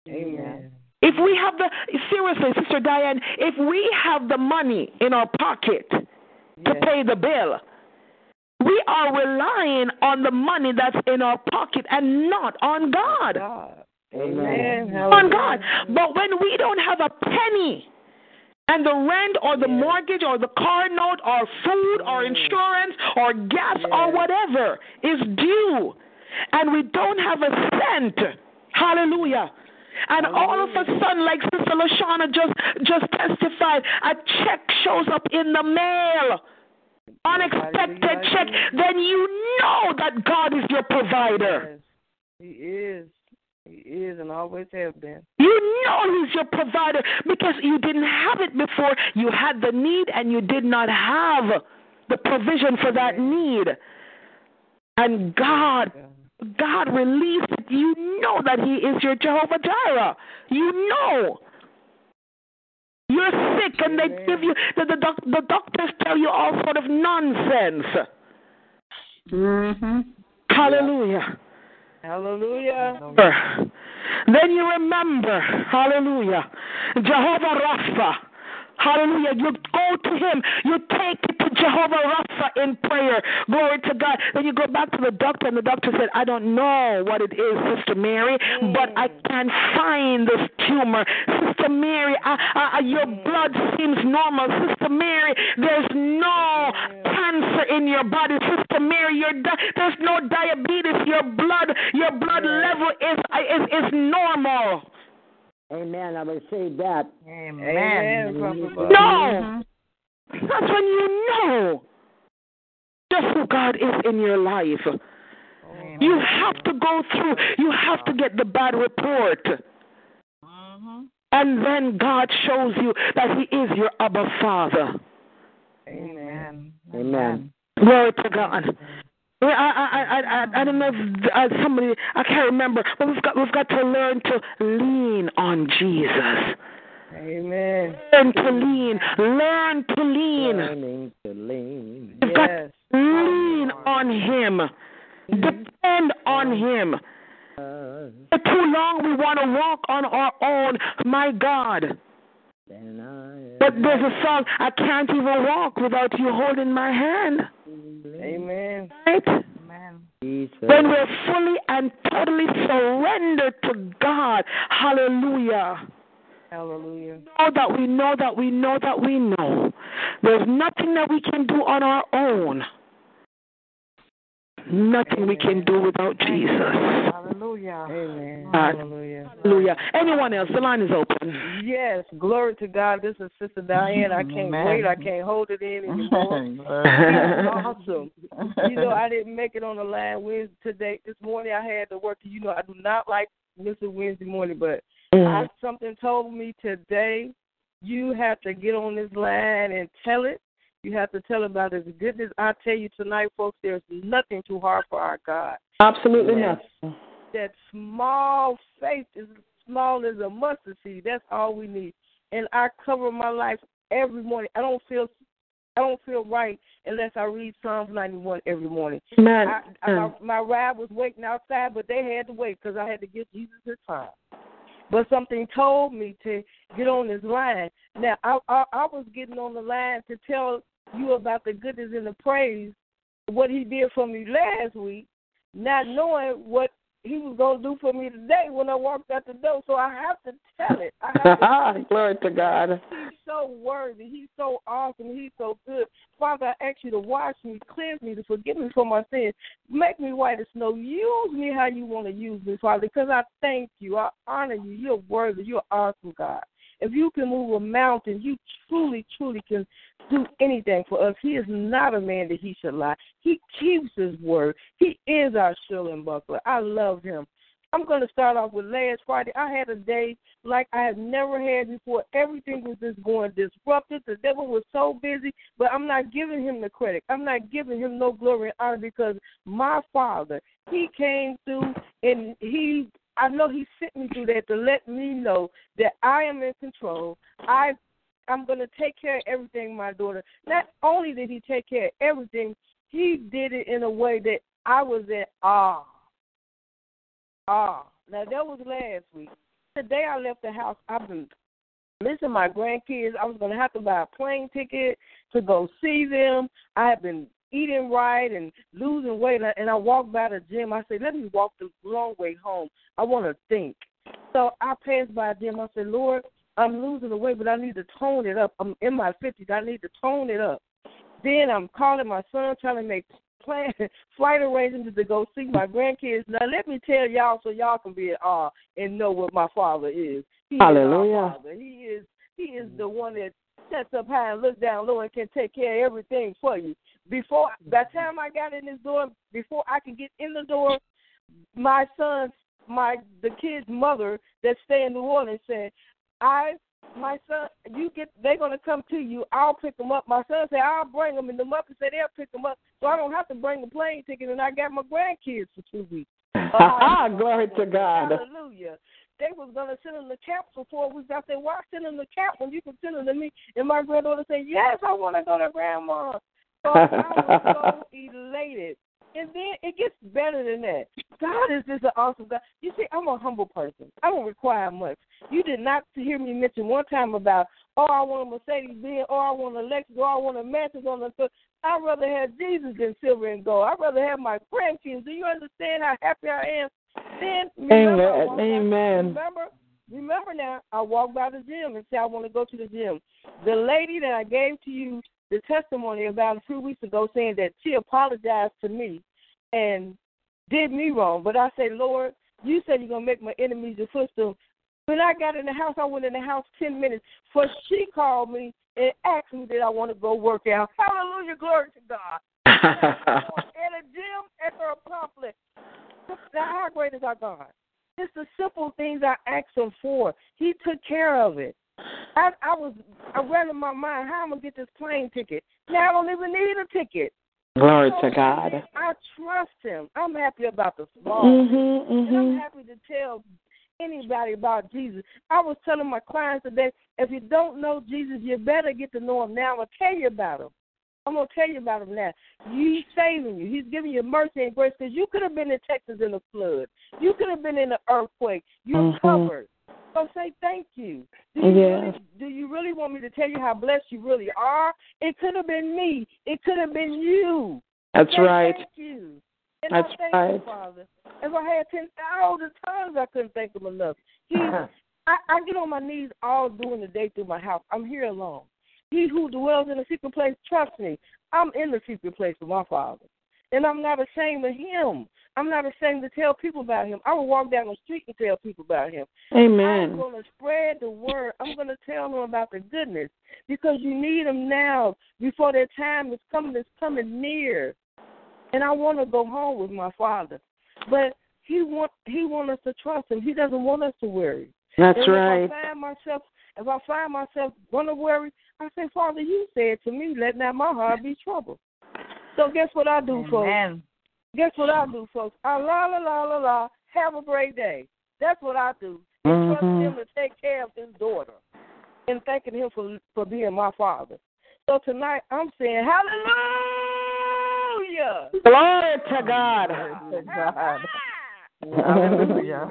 Amen. If we have the, seriously, Sister Diane, if we have the money in our pocket to pay the bill, we are relying on the money that's in our pocket and not on God. God. Amen. On God. But when we don't have a penny, and the rent or the Yes. mortgage or the car note or food or mm. insurance or gas or whatever is due, and we don't have a cent, hallelujah. And all of a sudden, like Sister Lashana just just testified, a check shows up in the mail, unexpected Hallelujah. check. Then you know that God is your provider. He is. He is and always have been. You know He's your provider because you didn't have it before. You had the need and you did not have the provision for that need. And God, God released it. You know that He is your Jehovah Jireh. You know. You're sick and they give you, the, the, doc, the doctors tell you all sort of nonsense. Mm-hmm. Hallelujah. Hallelujah. Then you remember, hallelujah, Jehovah Rapha. Hallelujah. You go to him. You take it Jehovah Rapha in prayer. Glory to God. Then you go back to the doctor, and the doctor said, I don't know what it is, Sister Mary, but I mm. can't find this tumor. Sister Mary, I, I, your mm. blood seems normal. Sister Mary, there's no mm. cancer in your body. Sister Mary, your di- there's no diabetes. Your blood, your blood level is, is, is normal. Amen. I receive that. Amen. Amen. from above. No. Mm-hmm. That's when you know just who God is in your life. Amen. You have to go through, you have to get the bad report. Mhm. And then God shows you that He is your Abba Father. Amen. Amen. Glory to God. I, I, I, I, I don't know if uh, somebody, I can't remember, but we've got, we've got to learn to lean on Jesus. Amen. Learn to lean. Learn to lean. Learning to lean. You've got Yes. to lean on Him. Mm-hmm. Depend on Him. For too long we want to walk on our own, my God. But there's a song, I can't even walk without you holding my hand. Amen. Right? Amen. When we're fully and totally surrendered to God. Hallelujah. Hallelujah. Know that we know that we know that we know. There's nothing that we can do on our own. Nothing we can do without Jesus. Hallelujah. Amen. God. Hallelujah. Hallelujah. Anyone else? The line is open. Yes, glory to God. This is Sister Diane. I can't Amen. wait. I can't hold it in anymore. It's awesome. You know, I didn't make it on the line Wednesday today. This morning I had to work. You know, I do not like missing Wednesday morning, but Mm. I, something told me today you have to get on this line and tell it. You have to tell about His goodness. I tell you tonight, folks, there's nothing too hard for our God. Absolutely Yes. not. That small faith is small as a mustard seed. That's all we need. And I cover my life every morning. I don't feel I don't feel right unless I read Psalms 91 every morning. Man. I, I, my, my ride was waiting outside, but they had to wait because I had to give Jesus his time. But something told me to get on this line. Now I, I I was getting on the line to tell you about the goodness and the praise, what he did for me last week, not knowing what he was gonna do for me today when I walked out the door. So I have to tell it. I have to Glory to God. He's so worthy. He's so awesome. He's so good. Father, I ask you to wash me, cleanse me, to forgive me for my sins. Make me white as snow. Use me how you want to use me, Father, because I thank you. I honor you. You're worthy. You're awesome, God. If you can move a mountain, you truly, truly can do anything for us. He is not a man that he should lie. He keeps his word. He is our shield and buckler. I love him. I'm going to start off with last Friday. I had a day like I have never had before. Everything was just going disrupted. The devil was so busy, but I'm not giving him the credit. I'm not giving him no glory and honor because my father, he came through and he I know he sent me through that to let me know that I am in control. I I'm gonna take care of everything, my daughter. Not only did he take care of everything, he did it in a way that I was at awe. Ah, now that was last week. Today I left the house. I've been missing my grandkids. I was gonna have to buy a plane ticket to go see them. I have been eating right and losing weight, and I, and I walked by the gym. I said, "Let me walk the long way home. I want to think." So I passed by a gym. I said, "Lord, I'm losing the weight, but I need to tone it up. I'm in my fifties. I need to tone it up." Then I'm calling my son, trying to make plan flight arrangements to go see my grandkids. Now let me tell y'all so y'all can be in awe and know what my father is. He Hallelujah. Is father. He is he is the one that sets up high and looks down low and can take care of everything for you. Before by the time I got in this door, before I could get in the door, my son's my the kid's mother that stay in New Orleans said, I my son, you get, they're gonna come to you. I'll pick them up. My son said I'll bring them, and the mother said they'll pick them up, so I don't have to bring a plane ticket, and I got my grandkids for two weeks. Uh, Glory to God. Hallelujah. They was gonna send them to camp for four weeks. I said, why send them to camp when you can send them to me? And my granddaughter said, yes, I want to go to grandma. So I was so elated. And then it gets better than that. God is just an awesome God. You see, I'm a humble person. I don't require much. You did not hear me mention one time about, oh, I want a Mercedes Benz, or I want a Lexus, or I want a mansion on the foot. I'd rather have Jesus than silver and gold. I'd rather have my grandkids. Do you understand how happy I am? Then remember, Amen. Amen. remember, remember now, I walk by the gym and say I want to go to the gym. The lady that I gave to you the testimony about a few weeks ago saying that she apologized to me and did me wrong. But I said, Lord, you said you're gonna make my enemies your footstool. When I got in the house, I went in the house ten minutes. For she called me and asked me that I want to go work out. Hallelujah, glory to God. at a gym at her complex. Now, how great is our God? It's the simple things I asked him for. He took care of it. I, I was I ran in my mind how I'm gonna get this plane ticket. Now I don't even need a ticket. Glory So to God. I trust him. I'm happy about the small. Mhm. And I'm Mhm. happy to tell anybody about Jesus. I was telling my clients today, if you don't know Jesus, you better get to know him now. I'm gonna tell you about him. I'm gonna tell you about him now. He's saving you. He's giving you mercy and grace because you could have been in Texas in a flood. You could have been in an earthquake. You're Mhm. covered. So say thank you. Do you, Yes. really, do you really want me to tell you how blessed you really are? It could have been me. It could have been you. That's Say right. Thank you. And That's I thank right. you, Father. If I had ten thousand times, I couldn't thank him enough. He, uh-huh. I, I get on my knees all during the day through my house. I'm here alone. He who dwells in the secret place, trust me. I'm in the secret place with my Father, and I'm not ashamed of Him. I'm not ashamed to tell people about Him. I will walk down the street and tell people about Him. Amen. I'm going to spread the word. I'm going to tell them about the goodness because you need them now before their time is coming. Is coming near, and I want to go home with my father, but he want he want us to trust him. He doesn't want us to worry. That's and right. If I find myself, if I find myself going to worry, I say, Father, you said to me, let not my heart be troubled. So guess what I do, folks? Amen. Guess what I do, folks? I la la la la la. Have a great day. That's what I do. And trust him to take care of his daughter, and thanking him for for being my father. So tonight I'm saying Hallelujah. Glory to God. To God. Hallelujah.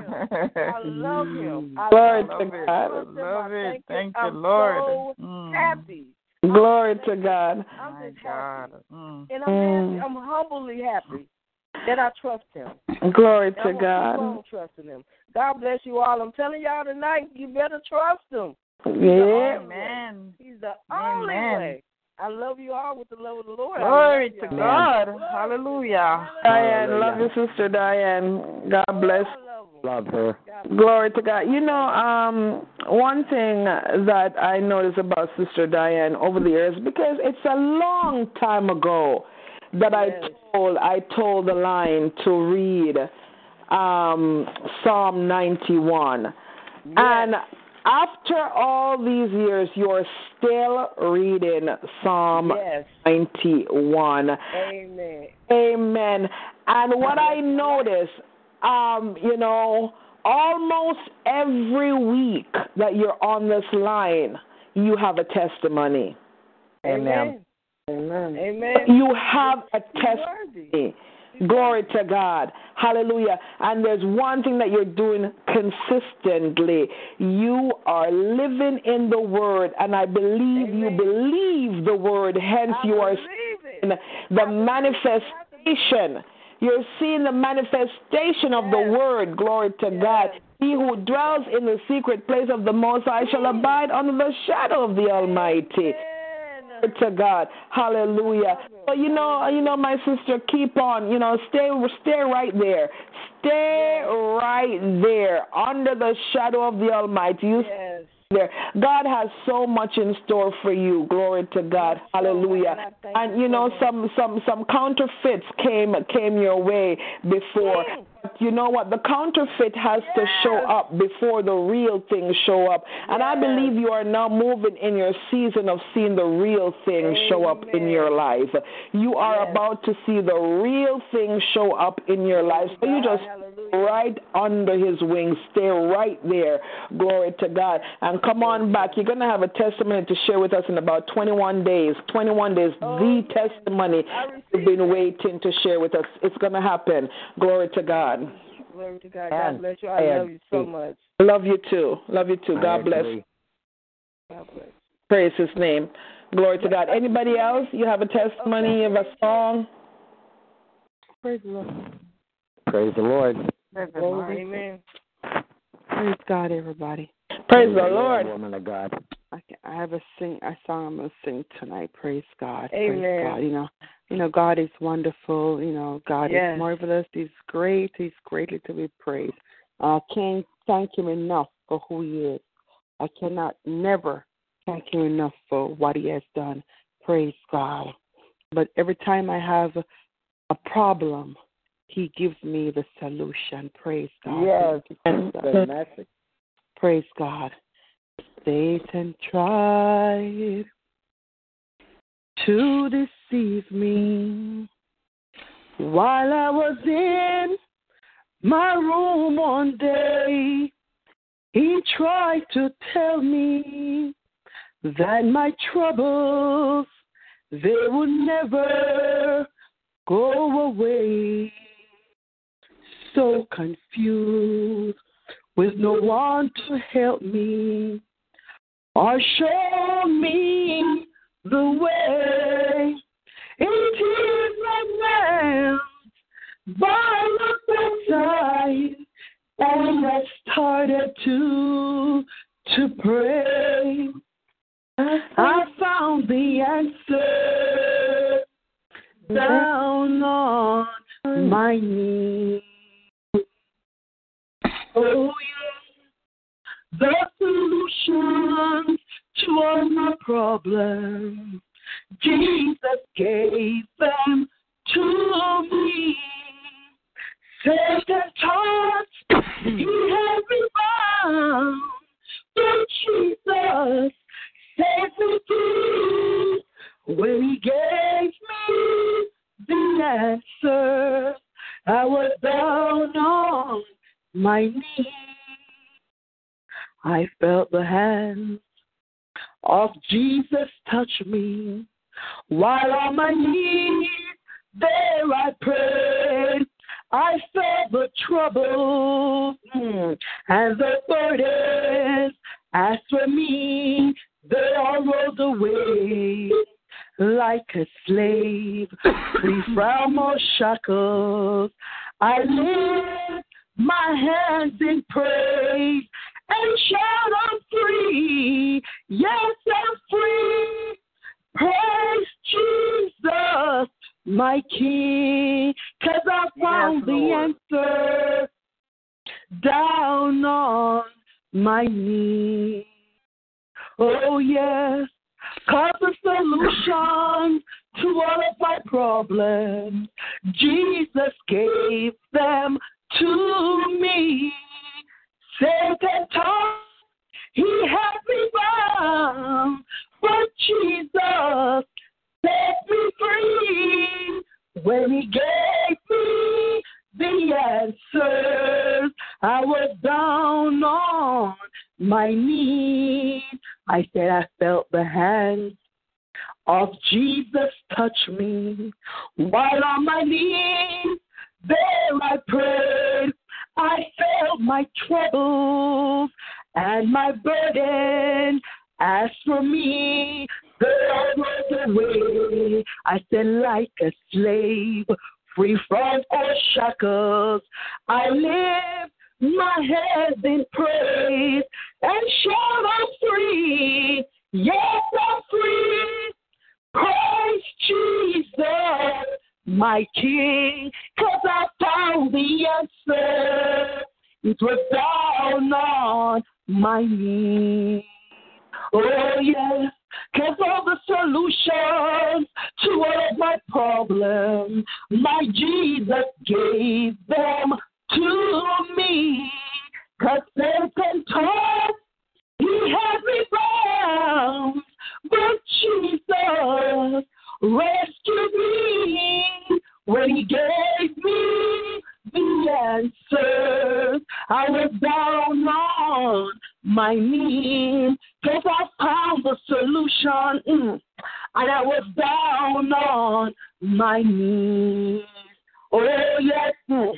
I love him. I Glory love to him. God. trust him. Love I it. thank Thank you, I'm Lord. So Mm. happy. Glory to God. I'm My just happy. God. Mm. And I'm Mm. happy. I'm humbly happy that I trust him. Glory And to I'm God. trusting him. God bless you all. I'm telling y'all tonight, you better trust him. Yeah. Amen. He's the only Amen. way. I love you all with the love of the Lord. Glory to y'all. God. Glory Hallelujah. God. Diane, love you, Sister Diane. God bless. Love her. Glory to God. You know, um, one thing that I noticed about Sister Diane over the years, because it's a long time ago that Yes. I told I told the line to read um, Psalm 91, and after all these years, you're still reading Psalm Yes. 91. Amen. Amen. And what I notice, um, you know, almost every week that you're on this line, you have a testimony. Amen. Amen. Amen. You have a testimony. Glory to God. Hallelujah. And there's one thing that you're doing consistently. You are living in the Word, and I believe you believe the Word, hence I you are believe it. seeing the manifestation. You're seeing the manifestation of the Word. Glory to God. He who dwells in the secret place of the Most High shall abide under the shadow of the Almighty. Amen. Glory to God. Hallelujah. So you know, you know, my sister, keep on. You know, stay, stay right there. Stay right there under the shadow of the Almighty. You Yes. there. God has so much in store for you. Glory to God. Hallelujah. And I thank And you you know, some some some counterfeits came came your way before. But you know what? The counterfeit has to show up before the real thing show up. And I believe you are now moving in your season of seeing the real thing show up in your life. You are Yes. about to see the real thing show up in your life. So you just Hallelujah. right under his wings. Stay right there. Glory to God. And come on back. You're going to have a testimony to share with us in about 21 days. 21 days. Oh, the testimony you've been waiting to share with us. It's going to happen. Glory to God. Glory to God. And God bless you. I I love you so agree. much. Love you too. Love you too. I God bless. God bless. Praise his name. Glory to God. Anybody else? You have a testimony of a song? Praise the Lord. Praise the Lord. Praise the Lord. Amen. Praise God, everybody. Praise the Lord. Woman of God. I, I have a sing a song I'm gonna sing tonight. Praise God. Amen. Praise God. You know, you know, God is wonderful. You know, God Yes. is marvelous. He's great. He's greatly to be praised. I can't thank Him enough for who He is. I cannot never thank Him enough for what He has done. Praise God. But every time I have a problem, He gives me the solution. Praise God. Yes. Praise God. The message. Praise God. Satan tried to deceive me while I was in my room one day. He tried to tell me that my troubles they would never go away. So confused with no one to help me or show me the way. It is my man by the bedside, and I started to to pray. I found the answer down on my knees. Oh yeah, the solution all my problems. Jesus gave them to me. Satan taught he had me bound, but Jesus set me free when he gave me the answer. I was down on my knees. I felt the hand of Jesus touch me while on my knees there I prayed. I felt the trouble mm, and the burdens. As for me, they all rolled away like a slave, free from all shackles. I lift my hands in praise and shout, I'm free. Yes, I'm free. Praise Jesus, my King, cause I found the answer down on my knees. Oh, yes, cause the solution to all of my problems, Jesus gave them to me. Satan taught he had me bound, but Jesus set me free when he gave me the answers. I was down on my knees. I said I felt the hands of Jesus touch me while on my knees. There I prayed. I felt my troubles and my burden. As for me, there was a way. I said, like a slave, free from all shackles. I lift my hands in praise and shout, I'm free. Yes, I'm free. Praise Jesus, my King, cause I found the answer. It was down on my knees. Oh, yes, cause all the solutions to all of my problems, my Jesus gave them to me. Cause Satan taught he has me bound, but Jesus rescued me when he gave me the answers. I was down on my knees because I found the solution. Mm. And I was down on my knees. Oh, yes. Mm.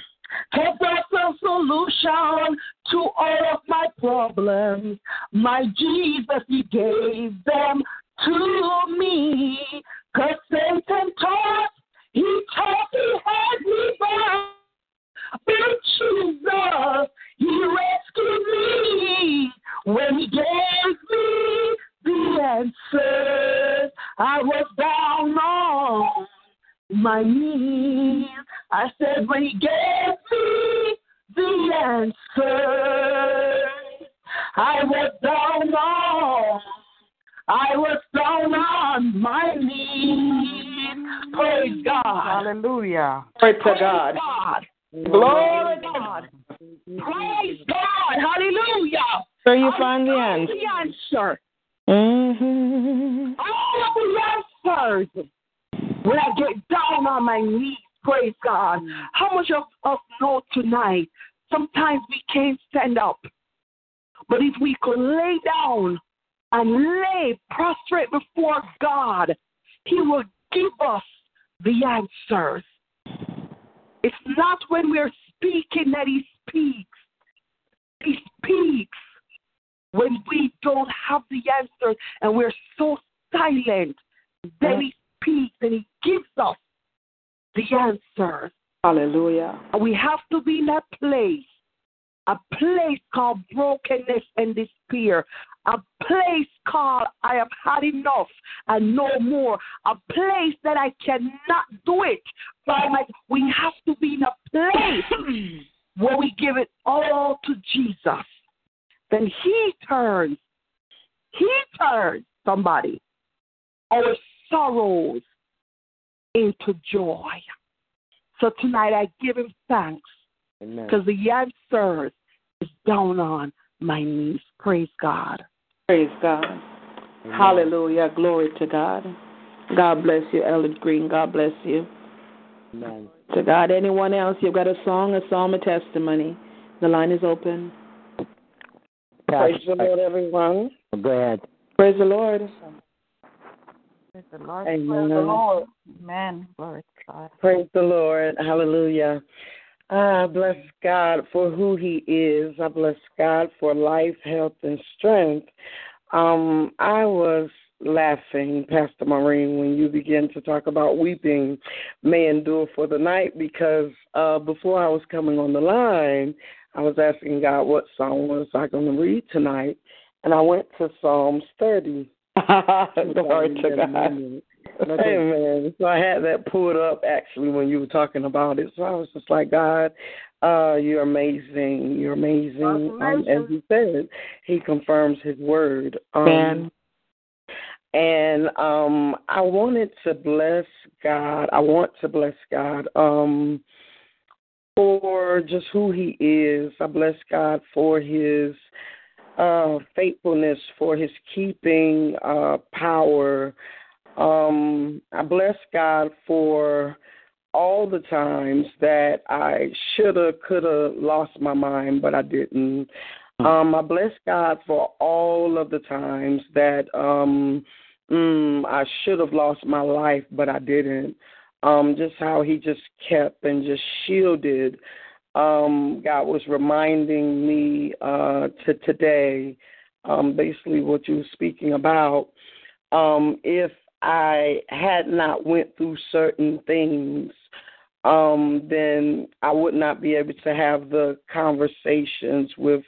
Cause that's a solution to all of my problems. My Jesus, He gave them to me. Cause Satan taught, he taught he had me bound. But Jesus, He rescued me when He gave me the answers. I was down on my knees. I said, when He gave me the answers, I was down on. I was down on my knees. Praise God. Hallelujah. Pray to Praise God. God. Glory to God. Praise God. Hallelujah. So you find the found answer. the answer. Mm-hmm. All of the answers. When I get down on my knees, praise God. How much of us know tonight? Sometimes we can't stand up. But if we could lay down and lay prostrate before God, He will give us the answers. It's not when we're speaking that He speaks. He speaks when we don't have the answers and we're so silent. Then He speaks and He gives us the answers. Hallelujah. And we have to be in that place, a place called brokenness and despair, a place called I have had enough and no more, a place that I cannot do it. By my, mm. we have to be in a place mm. where we give it all to Jesus. Then He turns, He turns somebody our sorrows into joy. So tonight I give him thanks because the answer is down on my knees. Praise God. Praise God. Hallelujah. Glory to God. God bless you, Elder Green. God bless you. Amen. To God. Anyone else? You've got a song, a psalm, a testimony. The line is open. Pastor, Praise the Lord, everyone. Go ahead. Praise the Lord. Praise the Lord. Amen. Praise the Lord. Amen. Glory to God. Praise the Lord. Hallelujah. I bless God for who He is. I bless God for life, health, and strength. Um, I was laughing, Pastor Maureen, when you began to talk about weeping may endure for the night because uh, before I was coming on the line, I was asking God what psalm was I going to read tonight, and I went to Psalms 30. Glory to God. Amen. So I had that pulled up actually when you were talking about it. So I was just like, God, uh, you're amazing. You're amazing. Um, as you said, He confirms His word. Um, Amen. and um, I wanted to bless God. I want to bless God um, for just who He is. I bless God for His uh, faithfulness, for His keeping uh, power. Um, I bless God for all the times that I shoulda, coulda lost my mind, but I didn't. Um, I bless God for all of the times that um, mm, I should have lost my life, but I didn't. Um, just how He just kept and just shielded. Um, God was reminding me uh, to today, um, basically what you were speaking about. Um, if I had not went through certain things, um, then I would not be able to have the conversations with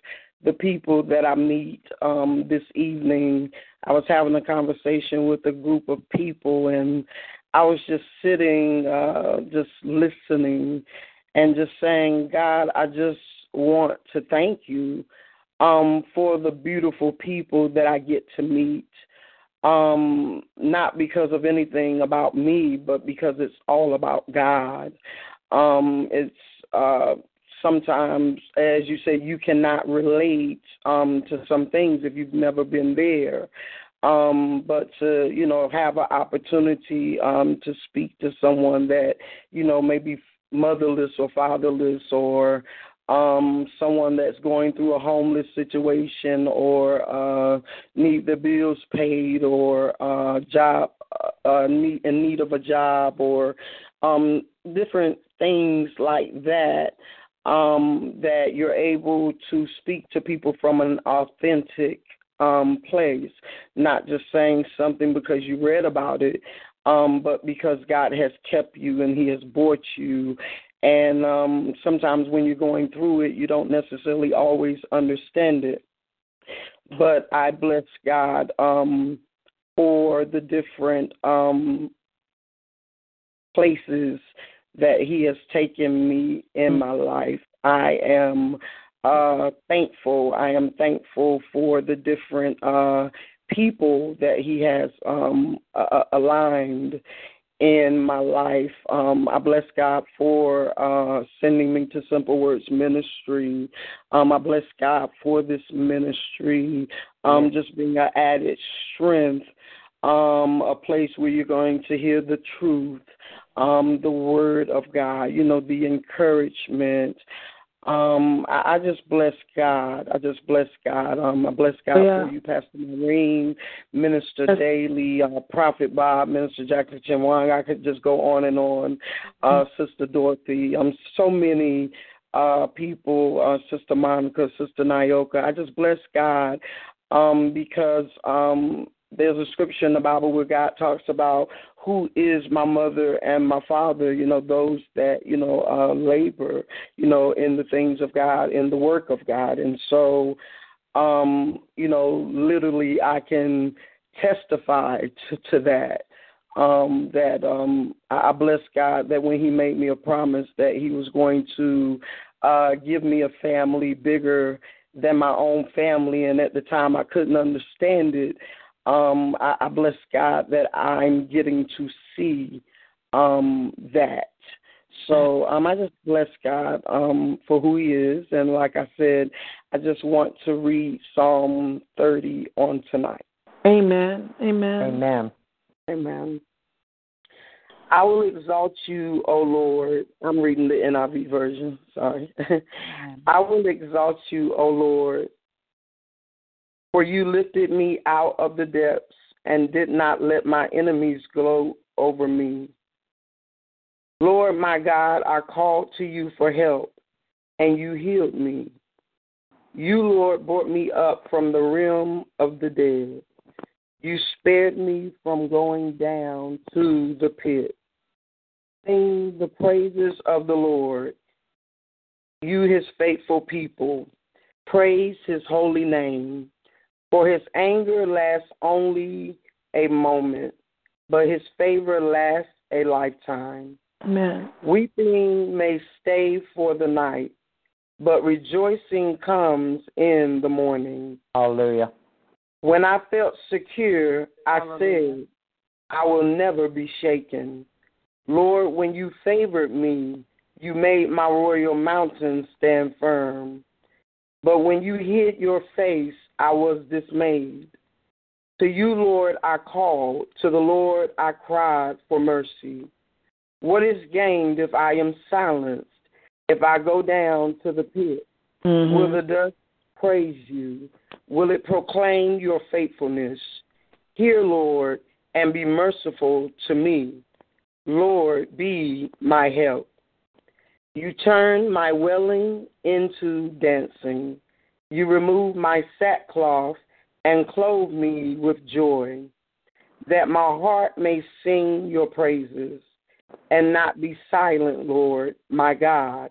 the people that I meet um, this evening. I was having a conversation with a group of people, and I was just sitting, uh, just listening, and just saying, God, I just want to thank you um, for the beautiful people that I get to meet um, not because of anything about me, but because it's all about God. Um, it's uh, sometimes, as you say, you cannot relate um, to some things if you've never been there. Um, but to you know have an opportunity um, to speak to someone that you know maybe motherless or fatherless or um, someone that's going through a homeless situation or uh, need the bills paid or uh, job uh, uh, need, in need of a job or um, different things like that. Um, that you're able to speak to people from an authentic um, place, not just saying something because you read about it, um, but because God has kept you and He has brought you and um, sometimes when you're going through it, you don't necessarily always understand it. But I bless God um, for the different um, places that He has taken me in my life. I am uh, thankful. I am thankful for the different uh, people that He has um, uh, aligned in my life. Um, I bless God for uh, sending me to Simple Words Ministry. Um, I bless God for this ministry, um, just being an added strength, um, a place where you're going to hear the truth, um, the Word of God, you know, the encouragement. Um, I, I just bless God. I just bless God. Um, I bless God Yeah. for you, Pastor Maureen, Minister Yes. Daly, uh, Prophet Bob, Minister Jackie Chin Wong. I could just go on and on. Uh, Sister Dorothy. Um, so many uh people, uh, Sister Monica, Sister Nyoka. I just bless God um because um there's a scripture in the Bible where God talks about who is my mother and my father, you know, those that, you know, uh labor, you know, in the things of God, in the work of God. And so um, you know, literally I can testify to, to that. Um, that um I bless God that when he made me a promise that he was going to uh give me a family bigger than my own family and at the time I couldn't understand it. Um I, I bless God that I'm getting to see um that. So um I just bless God um for who he is and like I said, I just want to read Psalm thirty on tonight. Amen. Amen. Amen. Amen. I will exalt you, O Lord. I'm reading the NIV version. Sorry. I will exalt you, O Lord, for you lifted me out of the depths and did not let my enemies gloat over me. Lord, my God, I called to you for help, and you healed me. You, Lord, brought me up from the realm of the dead. You spared me from going down to the pit. Sing the praises of the Lord, you, his faithful people. Praise his holy name. For his anger lasts only a moment, but his favor lasts a lifetime. Amen. Weeping may stay for the night, but rejoicing comes in the morning. Hallelujah. When I felt secure, I Hallelujah. said, I will never be shaken. Lord, when you favored me, you made my royal mountain stand firm. But when you hid your face, I was dismayed. To you, Lord, I called. To the Lord, I cried for mercy. What is gained if I am silenced? If I go down to the pit? Mhm. Will the dust praise you? Will it proclaim your faithfulness? Hear, Lord, and be merciful to me. Lord, be my help. You turn my wailing into dancing. You remove my sackcloth and clothe me with joy, that my heart may sing your praises and not be silent, Lord, my God.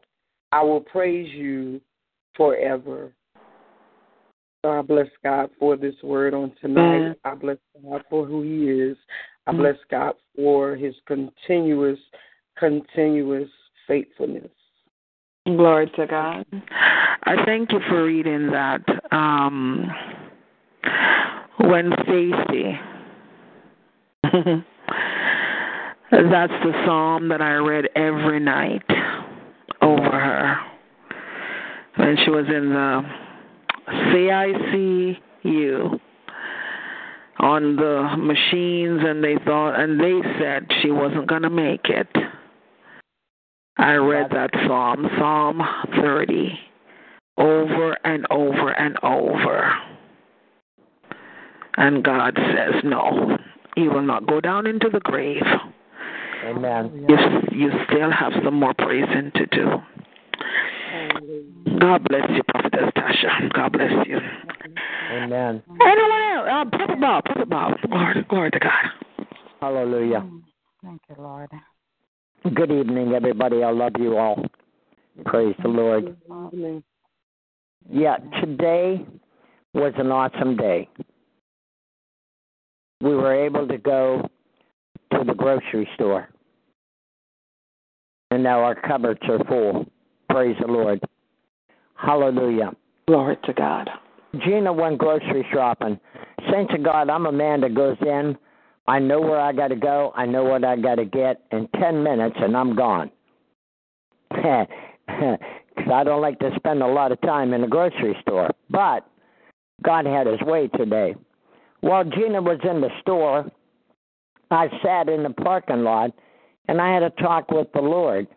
I will praise you forever. So I bless God for this word on tonight. Amen. I bless God for who He is. I Mm. bless God for His continuous, continuous faithfulness. Glory to God. I thank you for reading that. Um, when Stacy, that's the psalm that I read every night over her when she was in the CICU on the machines, and they thought, and they said she wasn't going to make it. I read that psalm, Psalm 30, over and over and over. And God says, No, you will not go down into the grave. Amen. You, you still have some more praising to do. God bless you, Prophetess Tasha. God bless you. Amen. Anyone else? Uh, Prophet Bob, Prophet Bob. Glory, glory to God. Hallelujah. Thank you, Lord. Good evening, everybody. I love you all. Praise the Lord. Yeah, today was an awesome day. We were able to go to the grocery store. And now our cupboards are full. Praise the Lord. Hallelujah. Glory to God. Gina went grocery shopping. Saints of God, I'm a man that goes in. I know where I got to go. I know what I got to get in 10 minutes, and I'm gone. Because I don't like to spend a lot of time in the grocery store. But God had his way today. While Gina was in the store, I sat in the parking lot and I had a talk with the Lord.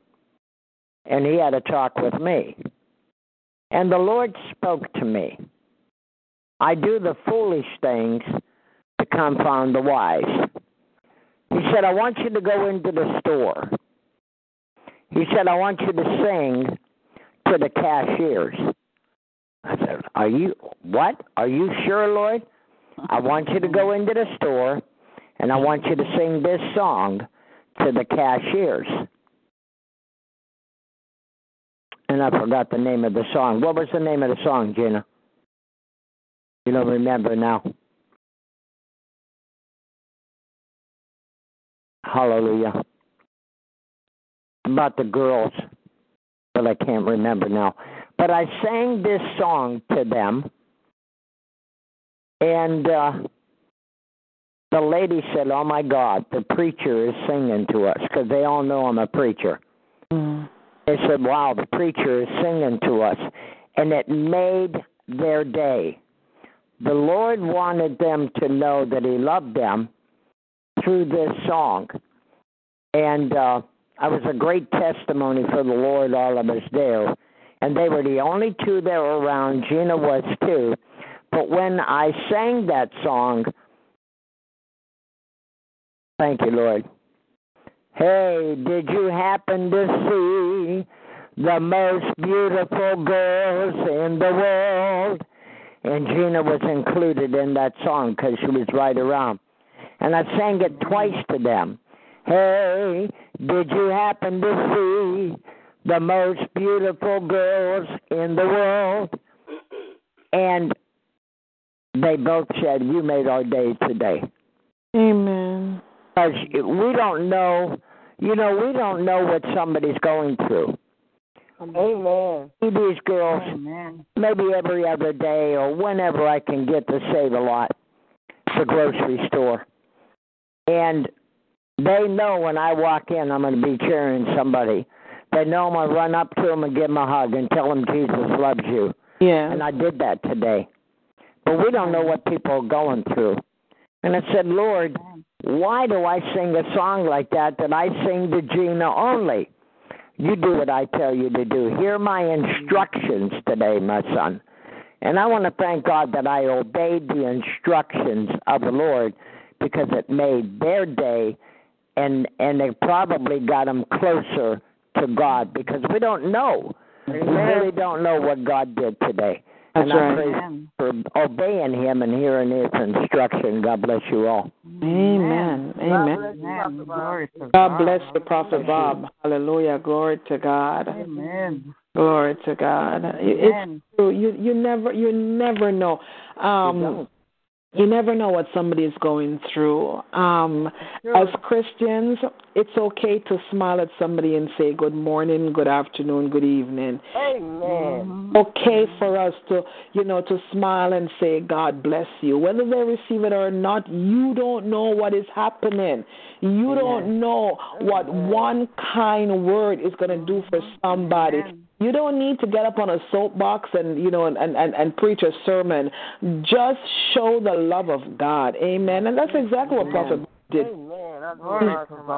And he had a talk with me. And the Lord spoke to me. I do the foolish things to confound the wise. He said, I want you to go into the store. He said, I want you to sing to the cashiers. I said, Are you what? Are you sure, Lord? I want you to go into the store and I want you to sing this song to the cashiers. And I forgot the name of the song. What was the name of the song, Gina? You don't remember now. Hallelujah. About the girls, but I can't remember now. But I sang this song to them, and uh, the lady said, "Oh my God, the preacher is singing to us," because they all know I'm a preacher. Mm. They said, "Wow, the preacher is singing to us," and it made their day. The Lord wanted them to know that He loved them through this song, and uh, I was a great testimony for the Lord. All of us there, and they were the only two that were around. Gina was too. But when I sang that song, thank you, Lord. Hey, did you happen to see the most beautiful girls in the world? And Gina was included in that song because she was right around. And I sang it twice to them. Hey, did you happen to see the most beautiful girls in the world? And they both said, You made our day today. Amen. Because we don't know, you know, we don't know what somebody's going through. Amen. See these girls Amen. maybe every other day or whenever I can get to Save-A-Lot, the grocery store. And they know when I walk in, I'm going to be cheering somebody. They know I'm going to run up to them and give them a hug and tell them Jesus loves you. Yeah. And I did that today. But we don't know what people are going through. And I said, Lord, why do I sing a song like that that I sing to Gina only? You do what I tell you to do. Hear my instructions today, my son. And I want to thank God that I obeyed the instructions of the Lord because it made their day and and it probably got them closer to God because we don't know. We really don't know what God did today. That's and I right. praise for obeying him and hearing his instruction. God bless you all. Amen. Amen. Amen. Glory to God bless the Prophet Bob. Hallelujah. Glory to God. Amen. Glory to God. It's true. You you never you never know. Um you never know what somebody is going through. Um as Christians, it's okay to smile at somebody and say good morning, good afternoon, good evening. Amen. okay for us to, you know, to smile and say, God bless you. Whether they receive it or not, you don't know what is happening. You don't know what mm-hmm. one kind word is going to do for mm-hmm. somebody. You don't need to get up on a soapbox and, you know, and, and, and preach a sermon. Just show the love of God. Amen. And that's exactly what Prophet did.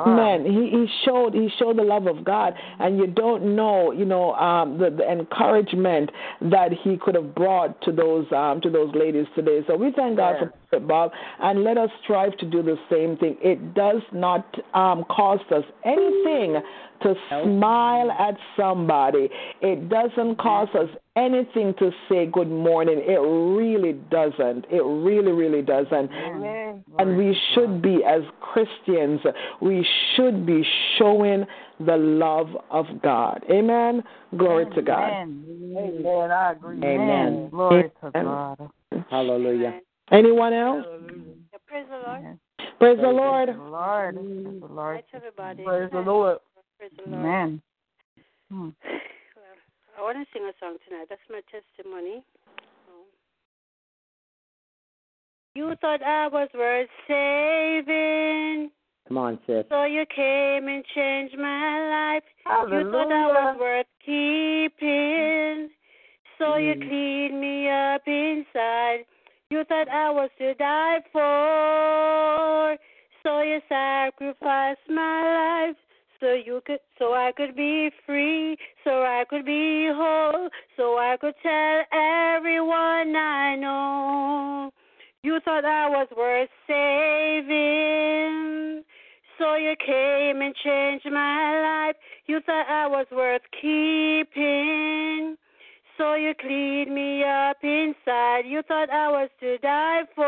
Amen. He he showed he showed the love of God, and you don't know, you know, um, the, the encouragement that he could have brought to those um, to those ladies today. So we thank God for Bob, and let us strive to do the same thing. It does not um, cost us anything to smile at somebody. It doesn't cost us anything to say good morning. It really doesn't. It really, really doesn't. Amen. And we should be, as Christians, we should be showing the love of God. Amen. Glory to God. Amen. I agree. Amen. Glory to Amen. God. Hallelujah. Anyone else? Praise the Lord. Praise the Lord. The Lord. Praise the Lord. Hi to everybody. Praise the Lord. Praise the Lord. Amen. Hmm. I want to sing a song tonight. That's my testimony. You thought I was worth saving, Come on, sis. so you came and changed my life. You thought I was worth keeping, so you mm. cleaned me up inside. You thought I was to die for, so you sacrificed my life, so you could, so I could be free, so I could be whole, so I could tell everyone I know. You thought I was worth saving, so you came and changed my life. You thought I was worth keeping. So you cleaned me up inside. You thought I was to die for.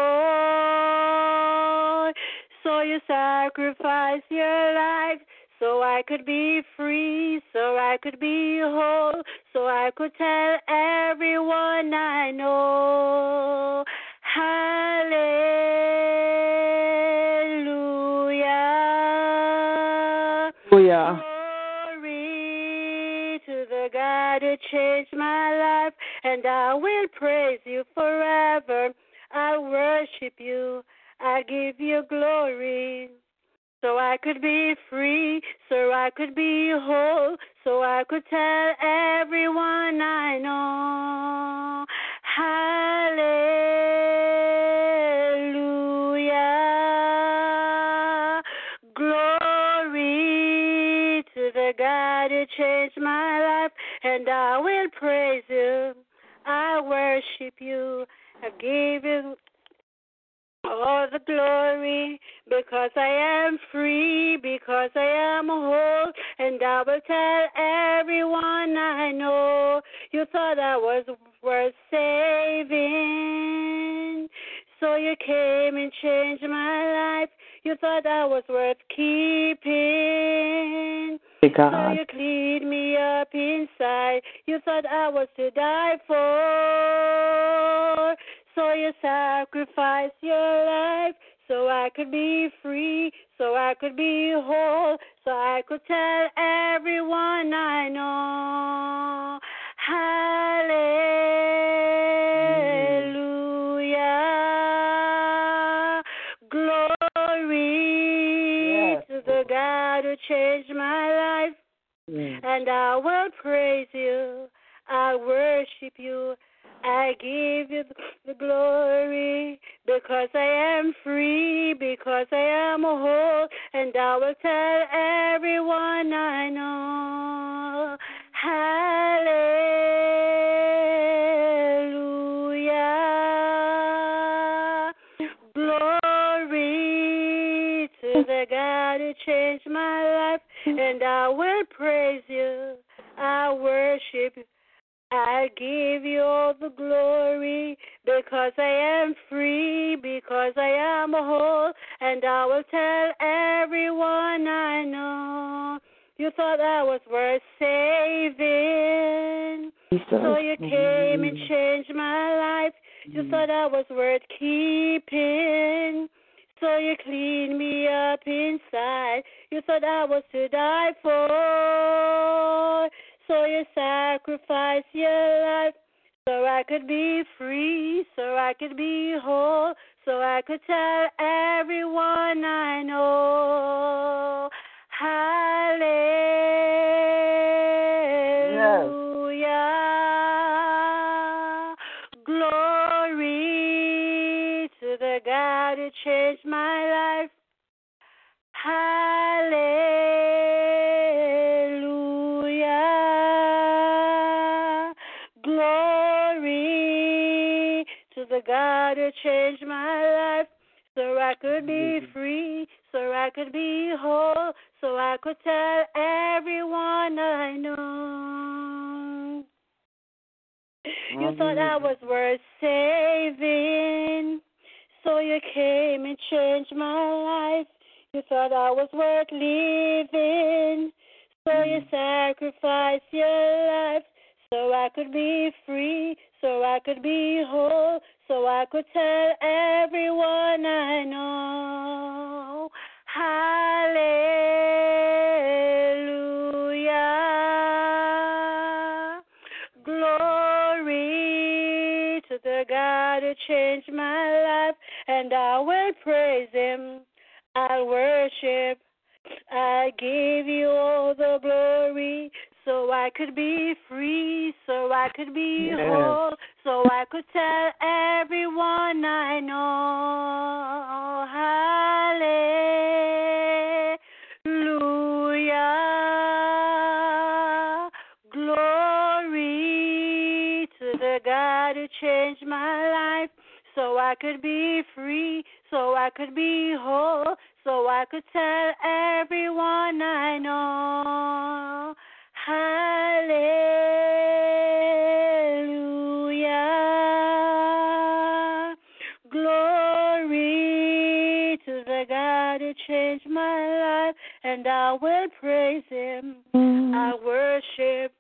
So you sacrificed your life so I could be free, so I could be whole, so I could tell everyone I know. Hallelujah. Hallelujah. Glory to the God who changed my life, and I will praise you forever. I worship you. I give you glory. So I could be free, so I could be whole, so I could tell everyone I know. Hallelujah. Glory to the God who changed my life, and I will praise you. I worship you. I give you all the glory because I am free, because I am whole, and I will tell everyone I know. You thought I was worth saving, so you came and changed my life. You thought I was worth keeping. Hey, So you cleaned me up inside. You thought I was to die for. So you sacrificed your life so I could be free, so I could be whole, so I could tell everyone I know. Hallelujah. Glory Yes. to the God who changed my life mm. and I will praise you. I worship you. I give you the glory because I am free, because I am whole, and I will tell everyone I know. Hallelujah. Glory to the God who changed my life, and I will praise you. I worship you. I give you all the glory because I am free, because I am whole, and I will tell everyone I know. You thought I was worth saving, so you came and changed my life. You thought I was worth keeping. So you cleaned me up inside. You thought I was to die for. So you sacrificed your life so I could be free, so I could be whole, so I could tell everyone I know. Hallelujah. Glory to the God who changed my life. Hallelujah. The God who changed my life. So I could be mm-hmm. free, so I could be whole, so I could tell everyone I know. You thought I was worth saving, so you came and changed my life. You thought I was worth living, so you mm-hmm. sacrificed your life. So I could be free, so I could be whole, so I could tell everyone I know. Hallelujah. Glory to the God who changed my life, and I will praise him. I'll worship. I give you all the glory so I could be free, so I could be Yes. whole, so I could tell everyone I know. Hallelujah. Glory to the God who changed my life so I could be free, so I could be whole, so I could tell everyone I know. Hallelujah. And I will praise him. I worship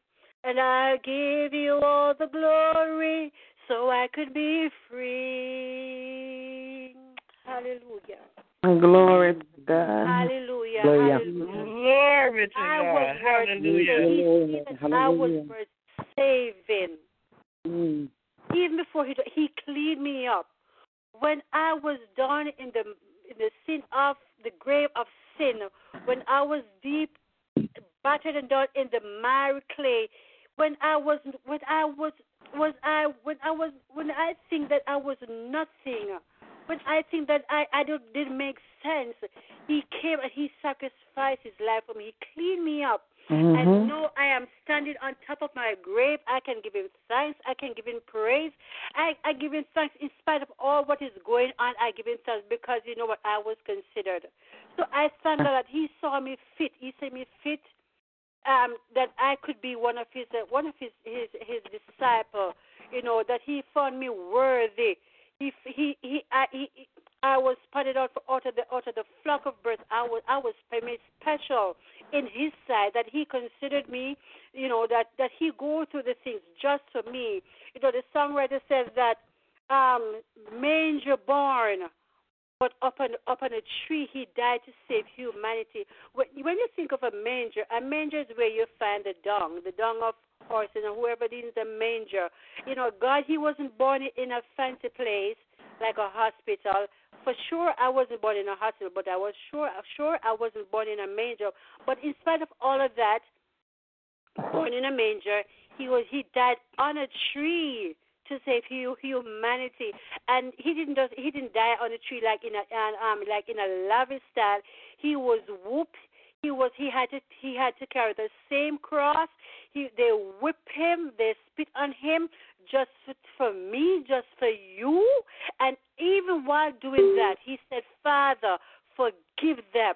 and I give you all the glory so I could be free. Hallelujah. Glory to God. Hallelujah. Hallelujah. Hallelujah. Glory to God. I was worth Hallelujah. even I was Hallelujah. worth saving. Mm. Even before he he cleaned me up. When I was down in the in the sin of the grave of sin, when I was deep battered and down in the miry clay, when I was when I was was I when I was when I think that I was nothing, when I think that I I don't, didn't make sense, he came and he sacrificed his life for me. He cleaned me up. Mhm. And now I am standing on top of my grave. I can give him thanks. I can give him praise. I, I give him thanks in spite of all what is going on. I give him thanks because you know what I was considered. So I thank God that He saw me fit. He saw me fit um, that I could be one of His uh, one of His His His disciple. You know that He found me worthy. He he he I he, I was spotted out for out of the out of the flock of birds. I was I was made special in His sight that He considered me. You know that that He go through the things just for me. You know the songwriter says that um, manger born, but up on up on a tree he died to save humanity. When, when you think of a manger, a manger is where you find the dung, the dung of horses and whoever needs a manger. You know, God, He wasn't born in a fancy place like a hospital. For sure, I wasn't born in a hospital, but I was sure sure I wasn't born in a manger. But in spite of all of that, born in a manger, he was he died on a tree to save humanity, and he didn't just he didn't die on a tree like in a um like in a lavish style. He was whooped. He was he had to he had to carry the same cross. He they whipped him. They spit on him just for, for me, just for you. And even while doing that, he said, Father, forgive them,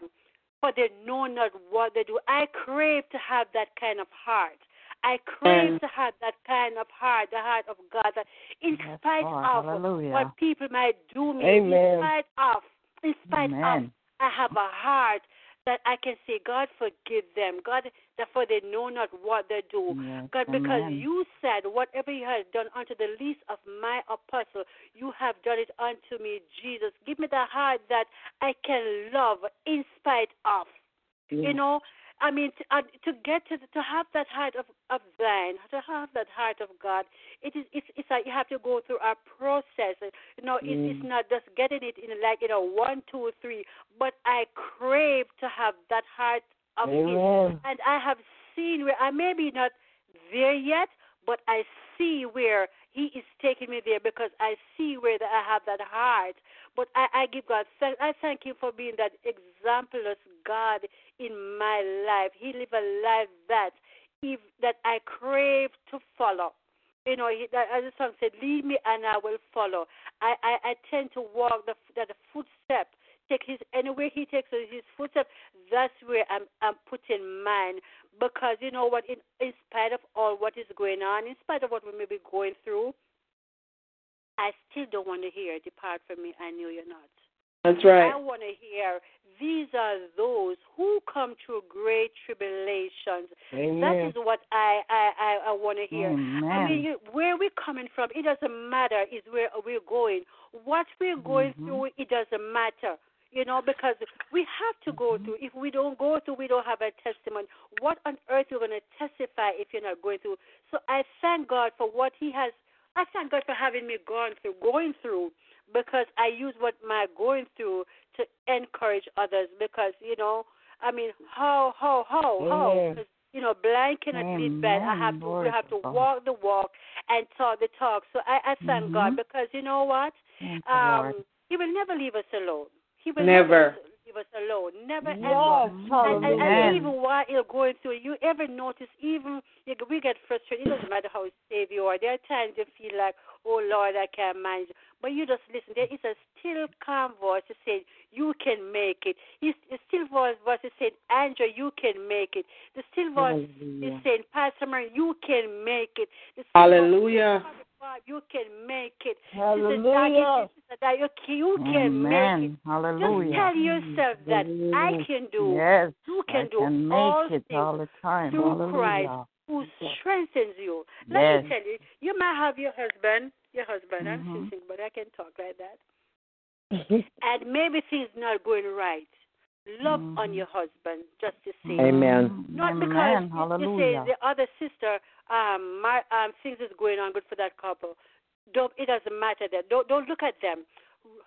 for they know not what they do. I crave to have that kind of heart. I crave to have that kind of heart, the heart of God, that in Yes, spite Lord. of Hallelujah. what people might do me, Amen. in spite of, in spite of, I have a heart that I can say, God, forgive them. God, therefore they know not what they do. Yes, God, because amen. you said, whatever you have done unto the least of my apostle, you have done it unto me, Jesus. Give me the heart that I can love in spite of. You know, I mean, to, uh, to get to to have that heart of of thine, to have that heart of God, it is it's it's like you have to go through a process. You know, it's, it's not just getting it in like you know one, two, three, but I crave to have that heart of His, and I have seen where I may be not there yet, but I see where He is taking me there because I see where that I have that heart. But I, I give God thanks. I thank Him for being that exempless God in my life. He lived a life that if that I crave to follow. You know, he, that, as the song said, "Lead me and I will follow." I, I, I tend to walk the that the footstep. Take his anywhere he takes his footstep. That's where I'm I'm putting mine because you know what? In, in spite of all what is going on, in spite of what we may be going through, I still don't want to hear "Depart from me, I knew you're not." That's right. I want to hear these are those who come through great tribulations. That Amen. is what I I I, I want to hear. I mean, you, where we're coming from, it doesn't matter. Is where we're going. What we're going Mhm. through, it doesn't matter. You know, because we have to go through. If we don't go through, we don't have a testimony. What on earth are you're going to testify if you're not going through? So I thank God for what He has. I thank God for having me gone through, going through, because I use what my going through to encourage others. Because you know, I mean, how, how, how, how? Amen. 'Cause, You know, blind cannot lead blind. I have to, have to Glory to God. walk the walk and talk the talk. So I, I thank Mhm. God because you know what? Thank Um, Lord. he will never leave us alone. He will Never. leave leave us alone. Never Yes, ever. And, and, hallelujah. and even while you're going through, you ever notice even we get frustrated. It doesn't matter how safe you are. There are times you feel like, oh Lord, I can't manage. But you just listen. There is a still calm voice that says, you can make it. It's a still voice voice that says, Andrew, you can make it. The still voice is saying, Pastor Mary, you can make it. Voice Hallelujah. says, God, you can make it. Hallelujah. Sister Daggy, Sister Daggy, you can make it. Amen. Just tell yourself that I can do, Yes. you can I do can make all it things all the time. through Hallelujah. Christ who strengthens you. Let Yes. me tell you, you might have your husband, your husband, I'm Mhm. sitting, but I can talk like that. And maybe things not going right. Love on Mhm. your husband, just to same. Amen. Not because Amen. you- you, Hallelujah. say the other sister, um, my um, things is going on good for that couple. Don't it doesn't matter that. Don't don't look at them.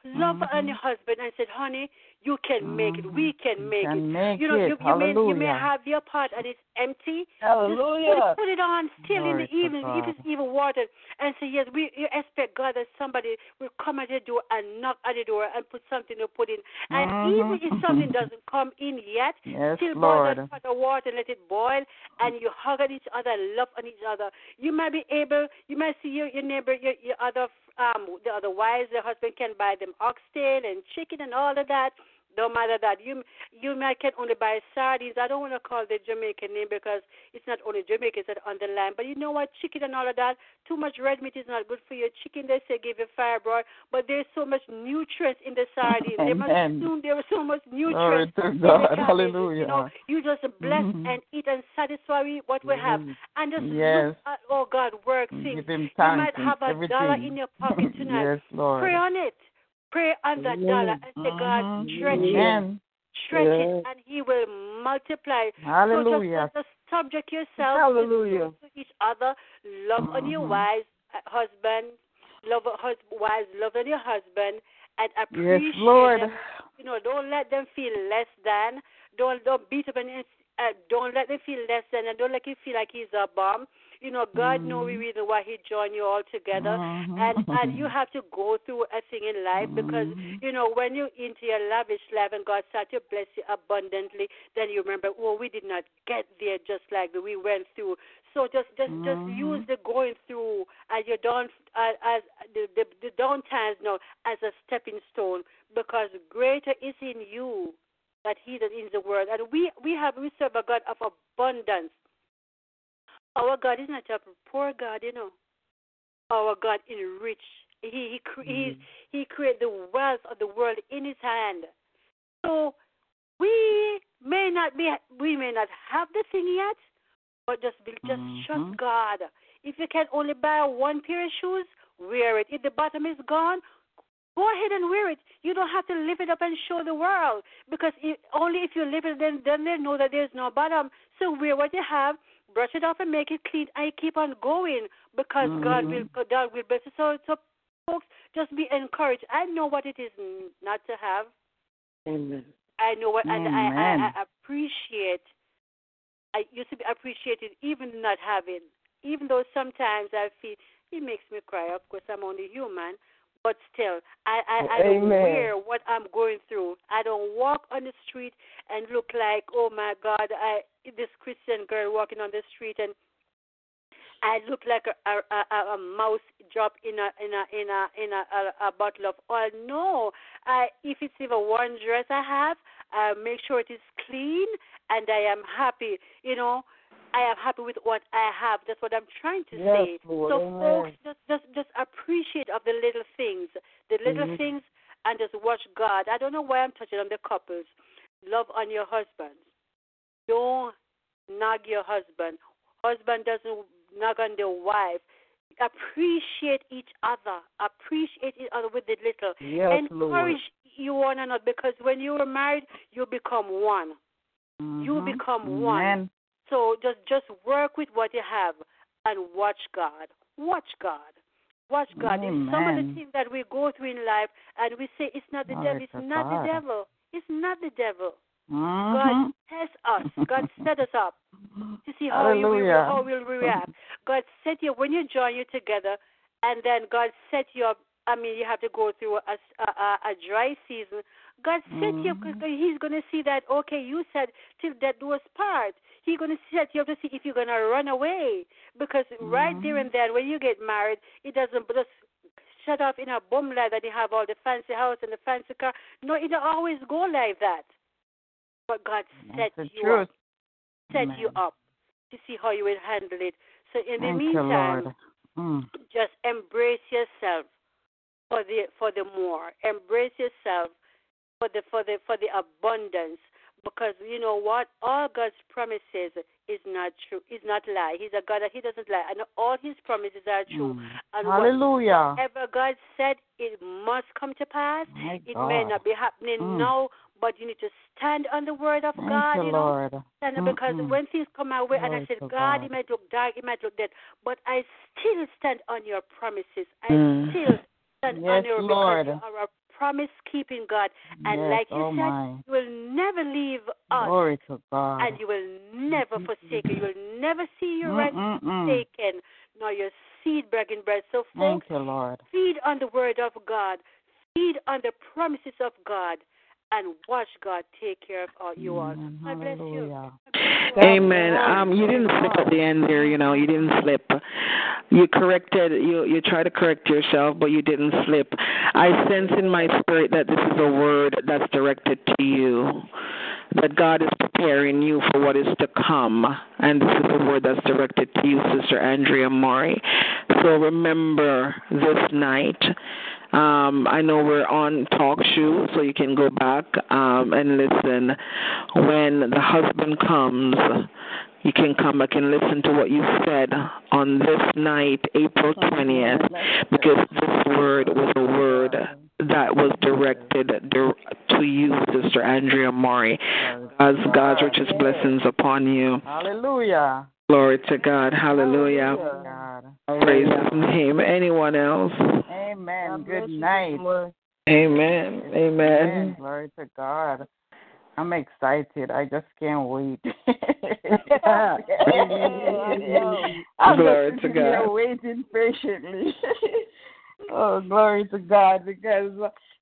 Love on Mhm. your husband and said, honey, you can make it. We can make can it. make you know, it. you, you may you may have your pot and it's empty. Hallelujah. Just put it on still Glory in the evening, if it's even watered, and say, Yes, we you expect God that somebody will come at the door and knock at the door and put something to put in. And even Mhm. if something doesn't come in yet, Yes, still boil that pot of water and let it boil, and you hug at each other, love on each other. You might be able, you might see your, your neighbor, your, your other, um, the other wives, the husband can buy them oxtail and chicken and all of that. No matter that, you you might can only buy sardines. I don't want to call the Jamaican name because it's not only Jamaicans that are on the line. But you know what, chicken and all of that. Too much red meat is not good for your chicken. They say give you fibroid, but there's so much nutrients in the sardines. There must soon there was so much Glory nutrients. to in the God. cabbages, Hallelujah. You know, you just bless Mhm. and eat and satisfy what we have, and just Yes. look at oh God work things. You might have a everything. dollar in your pocket tonight. yes, Lord. Pray on it. Pray on that dollar and say, God, Mhm. stretch it, Amen. stretch it, and He will multiply. Hallelujah. So just, just subject yourself Hallelujah. to each other. Love on your Mhm. wives, uh, husband. Love hus- wives, love on your husband, and appreciate Yes, Lord. them. You know, don't let them feel less than. Don't don't beat up and uh, don't let them feel less than, and don't let him feel like he's a bum. You know, God knows the reason why He joined you all together, Mhm. and and you have to go through a thing in life because Mhm. you know when you're into your lavish life and God starts to bless you abundantly, then you remember, oh, we did not get there just like we went through. So just just just use the going through as your down as, as the, the the down times now as a stepping stone because greater is in you that he that is in the world. And we we have we serve a God of abundance. Our God is not a poor God, you know. Our God is rich. He he he's, he created the wealth of the world in his hand. So we may not be we may not have the thing yet, but just be, just trust Mhm. God. If you can only buy one pair of shoes, wear it. If the bottom is gone, go ahead and wear it. You don't have to lift it up and show the world because it, only if you lift it, then then they know that there's no bottom. So wear what you have, brush it off and make it clean, and keep on going because mm-hmm. God will God will bless you. So so folks, just be encouraged. I know what it is not to have. Amen. I know what, and I, I, I appreciate. I used to be appreciated even not having, even though sometimes I feel it makes me cry. Of course, I'm only human, but still, I I, I don't wear what I'm going through. I don't walk on the street and look like, oh my God, I this Christian girl walking on the street and I look like a a, a, a mouse drop in a in a in a in a, a, a bottle of oil. No, I if it's even one dress I have, I make sure it is clean and I am happy. You know, I am happy with what I have. That's what I'm trying to Yes, say. Lord. so Amen. folks, just just just appreciate of the little things, the little Mhm. things, and just watch God. I don't know why I'm touching on the couples. Love on your husband. Don't nag your husband. Husband doesn't nag on their wife. Appreciate each other. Appreciate each other with the little. Yes, Encourage Lord. you one another because when you are married, you become one. You Mhm. become one. So just just work with what you have and watch God. Watch God. Watch God. Some of the things that we go through in life and we say it's not the Glory devil. It's not God. the devil. It's not the devil. Mhm. God tests us. God set us up to see how we will, how will react. God set you when you join you together, and then God set you up I mean, you have to go through a, a, a dry season. God set you Mm-hmm. because He's going to see that, okay, you said till that was part. He's going to set you up to see if you're going to run away. Because right there Mm-hmm. and then, when you get married, it doesn't just shut off in a bum like that you have all the fancy house and the fancy car. No, it always go like that. But God set you truth. up, set you up to see how you will handle it. So in the Thank meantime. Mm. just embrace yourself for the for the more. Embrace yourself for the for the for the abundance. Because you know what? All God's promises is not true. Is not lie. He's a God that He doesn't lie, and all His promises are true. Mm. And Hallelujah. whatever God said, it must come to pass. My It God. may not be happening Mm. now, but you need to stand on the word of Thank God. you, you know, Lord. and because when things come my way, and I said, God, God. it might look dark, it might look dead, but I still stand on your promises. I Mm. still stand on your Lord. because you are a promise keeping God. And Yes, like you oh said, my. you will never leave us, Glory to God. and you will never forsake you. You will never see your right taken, nor your seed breaking bread. So, Thank folks, you, Lord. feed on the word of God, feed on the promises of God, and watch God take care of all you all. Amen. God bless you. Hallelujah. Amen. Um, you didn't slip at the end there. You know, you didn't slip. You corrected. You you try to correct yourself, but you didn't slip. I sense in my spirit that this is a word that's directed to you. That God is preparing you for what is to come, and this is a word that's directed to you, Sister Andrea Maury. So remember this night. Um, I know we're on talk show, so you can go back um, and listen. When the husband comes, you can come back and listen to what you said on this night, April 20th, because this word was a word that was directed to you, Sister Andrea Maury. God's, God's richest blessings upon you. Hallelujah. Glory to God. Hallelujah. God. Praise His name. Anyone else? Amen. Good night. Amen. Amen. Amen. Glory to God. I'm excited. I just can't wait. I'm Glory just to sitting here God. waiting patiently. oh, glory to God. Because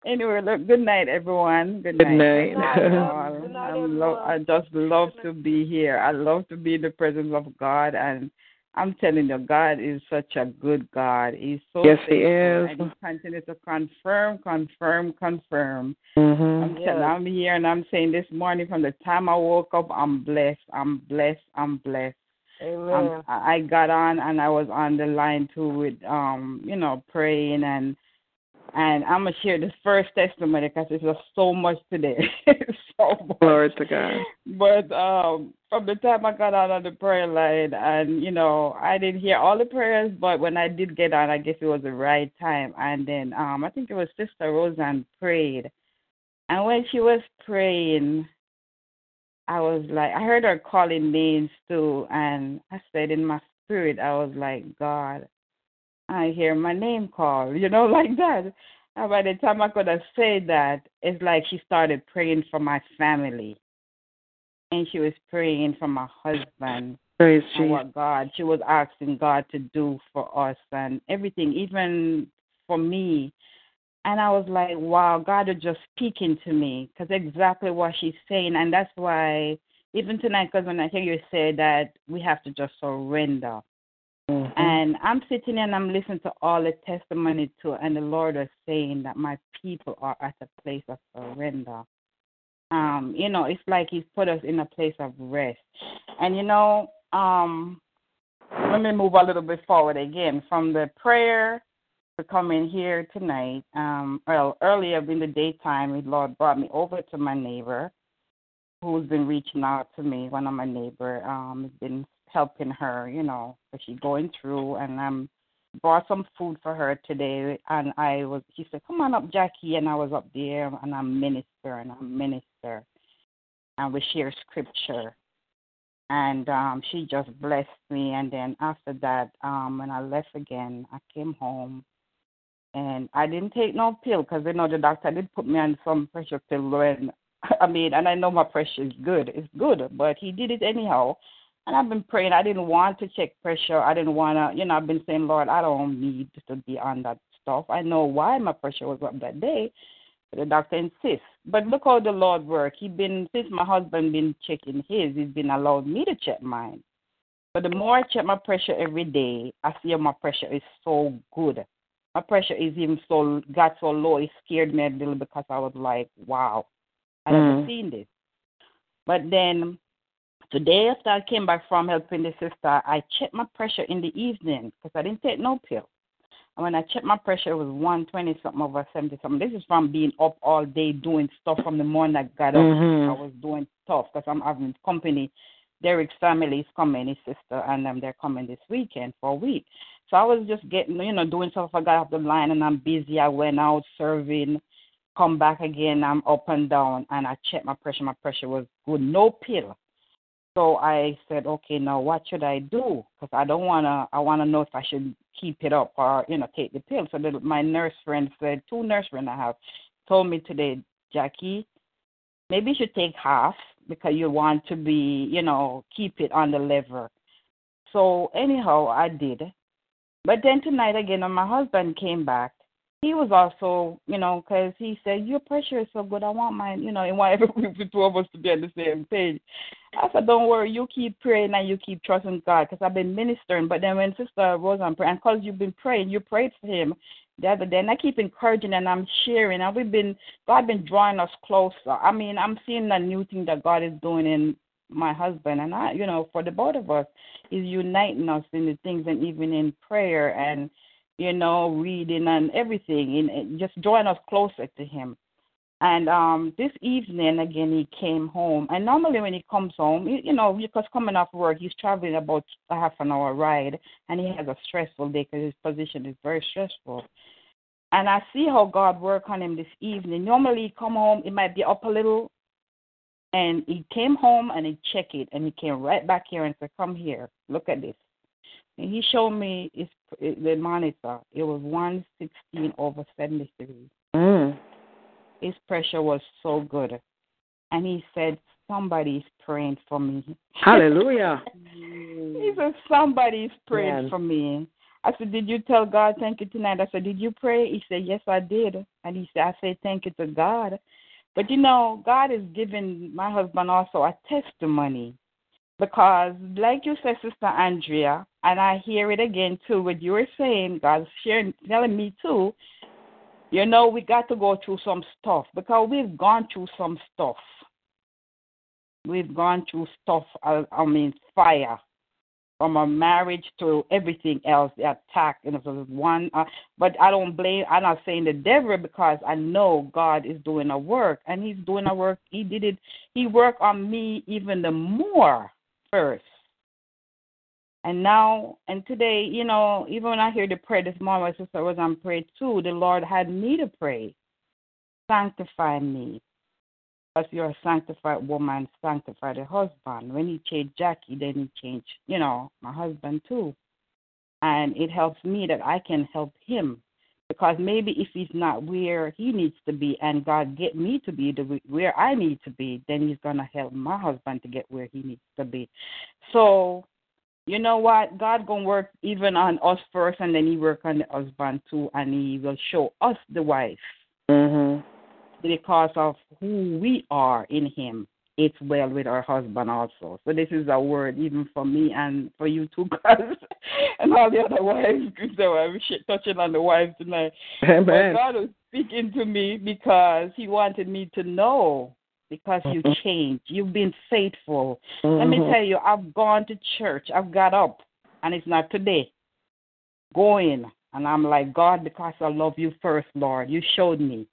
anyway, look. Good night, everyone. Good, Good night. night. Good night. all. I'm lo- I just love to be here. I love to be in the presence of God, and I'm telling you, God is such a good God. He's so Yes, He is. and He continues to confirm, confirm, confirm. Mhm. I'm, telling, I'm here and I'm saying this morning from the time I woke up, I'm blessed. I'm blessed. I'm blessed. Amen. I I got on and I was on the line too with um you know praying and and I'm gonna share this first testimony because there's just so much today, so much. Glory to God. But um, from the time I got out of the prayer line, and you know, I didn't hear all the prayers, but when I did get on, I guess it was the right time. And then um, I think it was Sister Roseanne prayed, and when she was praying, I was like, I heard her calling names too, and I said in my spirit, I was like, God, I hear my name called, you know, like that. And by the time I could have said that, it's like she started praying for my family. And she was praying for my husband Praise and what God, she was asking God to do for us and everything, even for me. And I was like, wow, God is just speaking to me because exactly what she's saying. And that's why, even tonight, because when I hear you say that we have to just surrender. Mhm. And I'm sitting and I'm listening to all the testimony too, and the Lord is saying that my people are at a place of surrender. Um, you know, it's like He's put us in a place of rest. And you know, um, let me move a little bit forward again from the prayer to come in here tonight. Um, well, earlier in the daytime, the Lord brought me over to my neighbor, who's been reaching out to me. One of my neighbor, um, has been helping her, you know, because she's going through, and I'm brought some food for her today. And I was, she said, "Come on up, Jackie," and I was up there, and I'm minister, and I'm minister, and we share scripture. And um, she just blessed me. And then after that, um, when I left again, I came home and I didn't take no pill because you know the doctor did put me on some pressure pill when I mean, and I know my pressure is good, it's good, but he did it anyhow. And I've been praying. I didn't want to check pressure. I didn't want to, you know. I've been saying, Lord, I don't need to be on that stuff. I know why my pressure was up that day. But the doctor insists. But look how the Lord work. He been since my husband been checking his, he's been allowed me to check mine. But the more I check my pressure every day, I see my pressure is so good. My pressure is even so got so low it scared me a little because I was like, wow, I never Mm. seen this. But then today after I came back from helping the sister, I checked my pressure in the evening because I didn't take no pill. And when I checked my pressure, it was 120 something over 70 something. This is from being up all day doing stuff from the morning I got up. Mhm. I was doing stuff because I'm having company. Derek's family is coming, his sister, and um, they're coming this weekend for a week. So I was just getting, you know, doing stuff. I got off the line and I'm busy. I went out serving, come back again. I'm up and down, and I checked my pressure. My pressure was good, no pill. So I said, okay, now what should I do? Because I don't wanna. I wanna know if I should keep it up or you know take the pill. So the, my nurse friend said, two nurse friends I have, told me today, Jackie, maybe you should take half because you want to be, you know, keep it on the level. So anyhow, I did. But then tonight again, when my husband came back, he was also, you know, because he said your pressure is so good. I want mine, you know, and want every the two of us to be on the same page. I said, don't worry, you keep praying and you keep trusting God, because I've been ministering. But then when Sister Roseanne prayed, and because you've been praying, you prayed for him the other day, and I keep encouraging and I'm sharing, and we've been God been drawing us closer. I mean, I'm seeing a new thing that God is doing in my husband and I, you know, for the both of us, is uniting us in the things and even in prayer and you know, reading and everything, and just drawing us closer to Him. And um this evening again, he came home. And normally when he comes home, you, know, because coming off work, he's traveling about a half an hour ride, and he has a stressful day because his position is very stressful. And I see how God worked on him this evening. Normally he come home, he might be up a little, and he came home and he checked it, and he came right back here and said, "Come here, look at this." And he showed me his the monitor. It was 116 over 73. Mm. His pressure was so good. And he said, Somebody's praying for me. Hallelujah. He said, Somebody's praying Man. for me. I said, Did you tell God thank you tonight? I said, Did you pray? He said, Yes, I did. And he said, I said, Thank you to God. But you know, God is giving my husband also a testimony. Because, like you said, Sister Andrea, and I hear it again too, what you were saying, God's sharing, telling me too, you know, we got to go through some stuff because we've gone through some stuff. We've gone through stuff, I, I mean, fire, from our marriage to everything else, the attack, and it one. Uh, but I don't blame. I'm not saying the devil because I know God is doing a work, and He's doing a work. He did it. He worked on me even the more first. And now, and today, you know, even when I hear the prayer this morning, my sister was on prayer too. The Lord had me to pray, sanctify me. As you're a sanctified woman, sanctify the husband. When he changed Jackie, then he changed, you know, my husband too. And it helps me that I can help him. Because maybe if he's not where he needs to be and God get me to be the where I need to be, then he's gonna help my husband to get where he needs to be. So you know what? God gonna work even on us first, and then He work on the husband too, and He will show us the wife Mhm. because of who we are in Him. It's well with our husband also. So this is a word even for me and for you too, guys, and all the other wives. So I'm touching on the wives tonight. Amen. But God was speaking to me because He wanted me to know because you Mhm. changed. You've been faithful. Let me Mhm. tell you, I've gone to church. I've got up, and it's not today. Going, and I'm like, God, because I love you first, Lord. You showed me.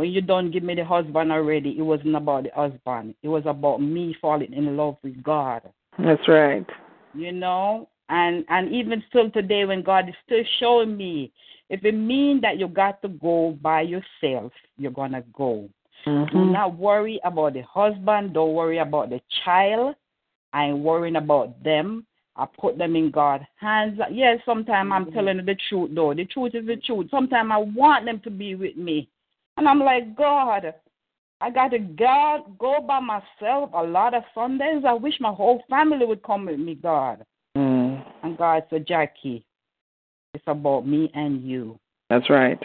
When you don't give me the husband already, it wasn't about the husband. It was about me falling in love with God. That's right. You know? And and even still today when God is still showing me, if it means that you got to go by yourself, you're gonna go. Do Mhm. not worry about the husband. Don't worry about the child. I ain't worrying about them. I put them in God's hands. Yes, sometimes I'm telling the truth, though. The truth is the truth. Sometimes I want them to be with me. And I'm like, God, I got to God, go by myself a lot of Sundays. I wish my whole family would come with me, God. Mm. And God said, Jackie, it's about me and you. That's right.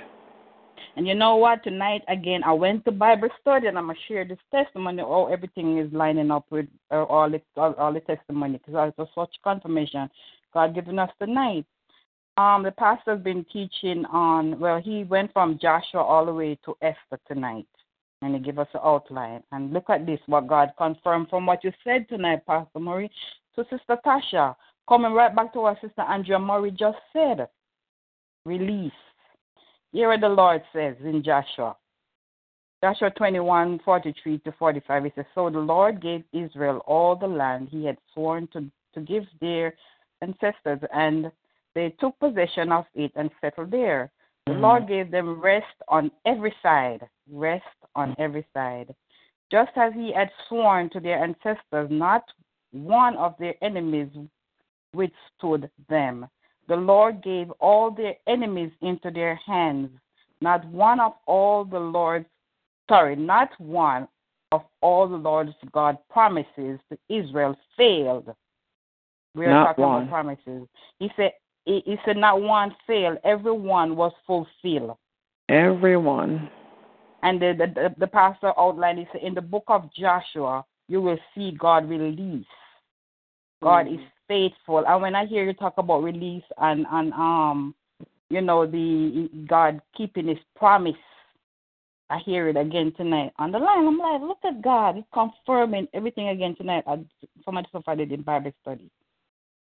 And you know what? Tonight again, I went to Bible study, and I'm gonna share this testimony. Oh, everything is lining up with uh, all the all, all the testimony because it was such confirmation God given us tonight. Um, the pastor's been teaching on. Well, he went from Joshua all the way to Esther tonight, and he gave us an outline. And look at this, what God confirmed from what you said tonight, Pastor Murray, to Sister Tasha, coming right back to what Sister Andrea Murray just said. Release Hear what the Lord says in Joshua. Joshua 21, 43 to 45. It says, So the Lord gave Israel all the land he had sworn to, to give their ancestors, and they took possession of it and settled there. The Mhm. Lord gave them rest on every side, rest on every side. Just as he had sworn to their ancestors, not one of their enemies withstood them. The Lord gave all their enemies into their hands. Not one of all the Lord's, sorry, not one of all the Lord's God promises to Israel failed. We are Not talking one. about promises. He said, he he said, not one failed. Everyone was fulfilled. Everyone. And the, the, the, pastor outlined, he said, in the book of Joshua, you will see God release. God is faithful. And when I hear you talk about release and, and um, you know, the God keeping his promise, I hear it again tonight on the line. I'm like, look at God. He's confirming everything again tonight. I, some of the stuff I did in Bible study.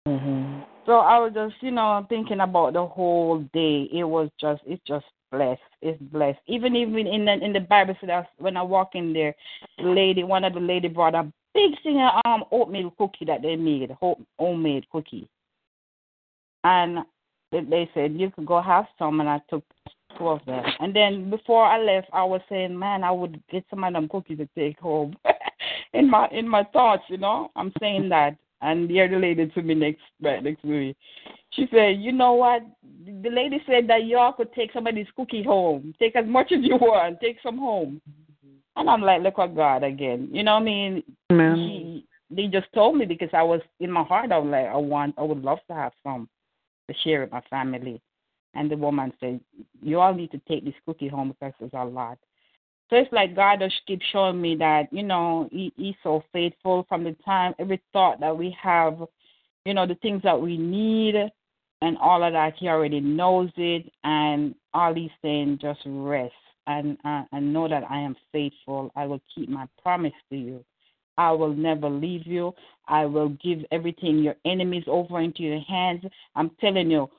Mhm. So I was just, you know, thinking about the whole day. It was just, it's just blessed. It's blessed. Even even in the in the Bible I was- when I walk in there, the lady, one of the lady brought a big thing of um oatmeal cookie that they made, home- homemade cookie, and they said you could go have some, and I took two of them. And then before I left, I was saying, man, I would get some of them cookies to take home. in my in my thoughts, you know, I'm saying that. And the other lady to me next right next to me, she said, "You know what? The lady said that y'all could take somebody's cookie home. Take as much as you want. Take some home." And I'm like, "Look at God again." You know what I mean? She, they just told me because I was in my heart. I was like, "I want. I would love to have some to share with my family." And the woman said, "You all need to take this cookie home because it's a lot." So it's like God just keeps showing me that, you know, he, He's so faithful from the time, every thought that we have, you know, the things that we need and all of that, He already knows it. And all He's saying, just rest and, uh, and know that I am faithful. I will keep my promise to you. I will never leave you. I will give everything, your enemies, over into your hands. I'm telling you,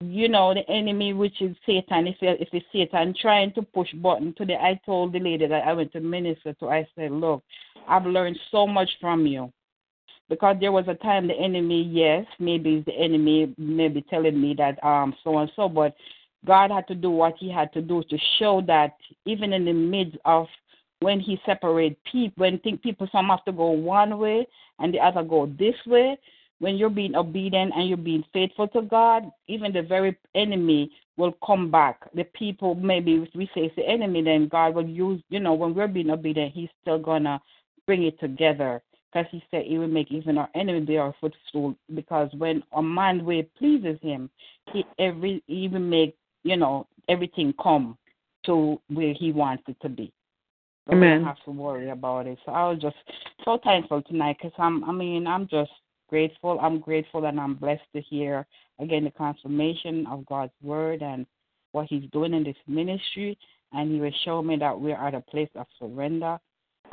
you know the enemy which is satan if if it's satan trying to push button today i told the lady that i went to minister to i said look i've learned so much from you. Because there was a time the enemy yes maybe it's the enemy maybe telling me that um so and so but god had to do what he had to do to show that even in the midst of when he separate people when think people some have to go one way and the other go this way when you're being obedient and you're being faithful to God, even the very enemy will come back. The people, maybe if we say it's the enemy, then God will use, you know, when we're being obedient, He's still going to bring it together. Because He said He will make even our enemy be our footstool. Because when a man way pleases Him, He every He will make, you know, everything come to where He wants it to be. So we Amen. don't have to worry about it. So I was just so thankful tonight because I'm, I mean, I'm just grateful. I'm grateful and I'm blessed to hear again the confirmation of God's word and what He's doing in this ministry. And He will show me that we're at a place of surrender,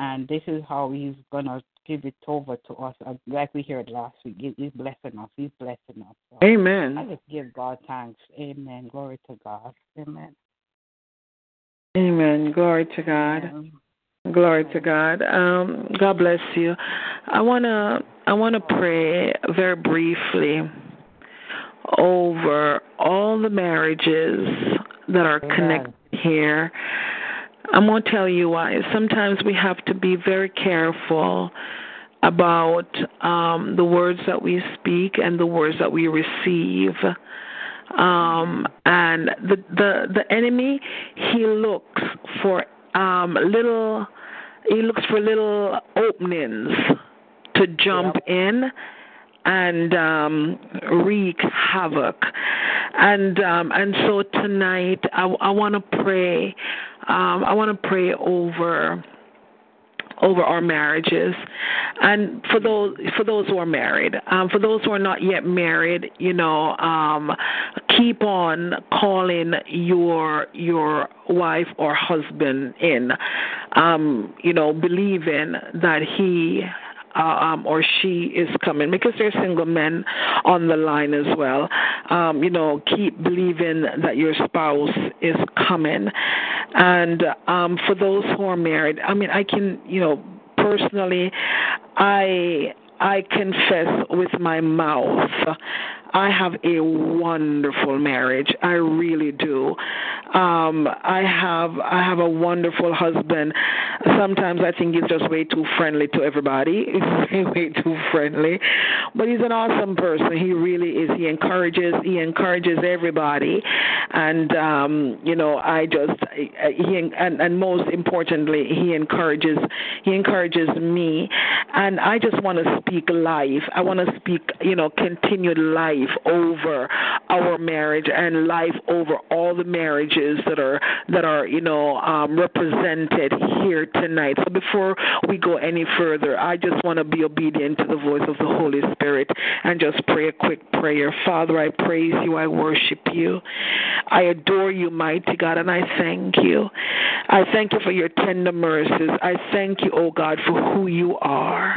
and this is how He's gonna give it over to us, uh, like we heard last week. He- He's blessing us. He's blessing us. So I just give God thanks. Amen. Glory to God. Amen. Amen. Glory to God. Amen. Glory to God. Um, God bless you. I wanna I wanna pray very briefly over all the marriages that are Amen. connected here. I'm gonna tell you why. Sometimes we have to be very careful about um, the words that we speak and the words that we receive. Um, and the the the enemy he looks for um, little he looks for little openings to jump in and um, wreak havoc. And um, and so tonight I, I want to pray. Um, I want to pray over over our marriages. And for those for those who are married um, for those who are not yet married you know um, keep on calling your your wife or husband in. Um, you know believing that he um, or she is coming because there are single men on the line as well. Um, you know, keep believing that your spouse is coming. And um, for those who are married, I mean, I can, you know, personally, I I confess with my mouth I have a wonderful marriage. I really do. Um, I have I have a wonderful husband. Sometimes I think he's just way too friendly to everybody. He's way too friendly, but he's an awesome person. He really is. He encourages he encourages everybody, and um, you know I just he and, and most importantly he encourages he encourages me, and I just want to speak life. I want to speak you know continued life life over our marriage and life over all the marriages that are that are you know um, represented here tonight. So before we go any further, I just want to be obedient to the voice of the Holy Spirit and just pray a quick prayer. Father, I praise you. I worship you. I adore you, mighty God, and I thank you. I thank you for your tender mercies. I thank you, oh God, for who you are.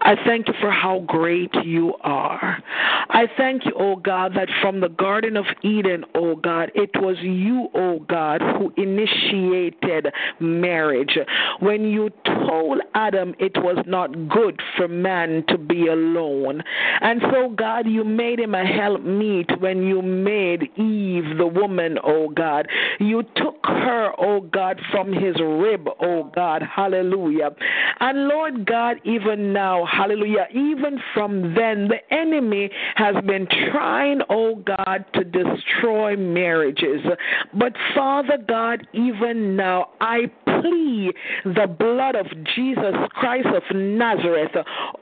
I thank you for how great you are. I thank you, O God, that from the Garden of Eden, O God, it was you, O God, who initiated marriage. When you told Adam it was not good for man to be alone. And so, God, you made him a helpmeet when you made Eve the woman, O God. You took her, O God, from his rib, O God. Hallelujah. And Lord God, even now, hallelujah, even from then, the enemy has been trying, oh God, to destroy marriages. But Father God, even now, I plead the blood of Jesus Christ of Nazareth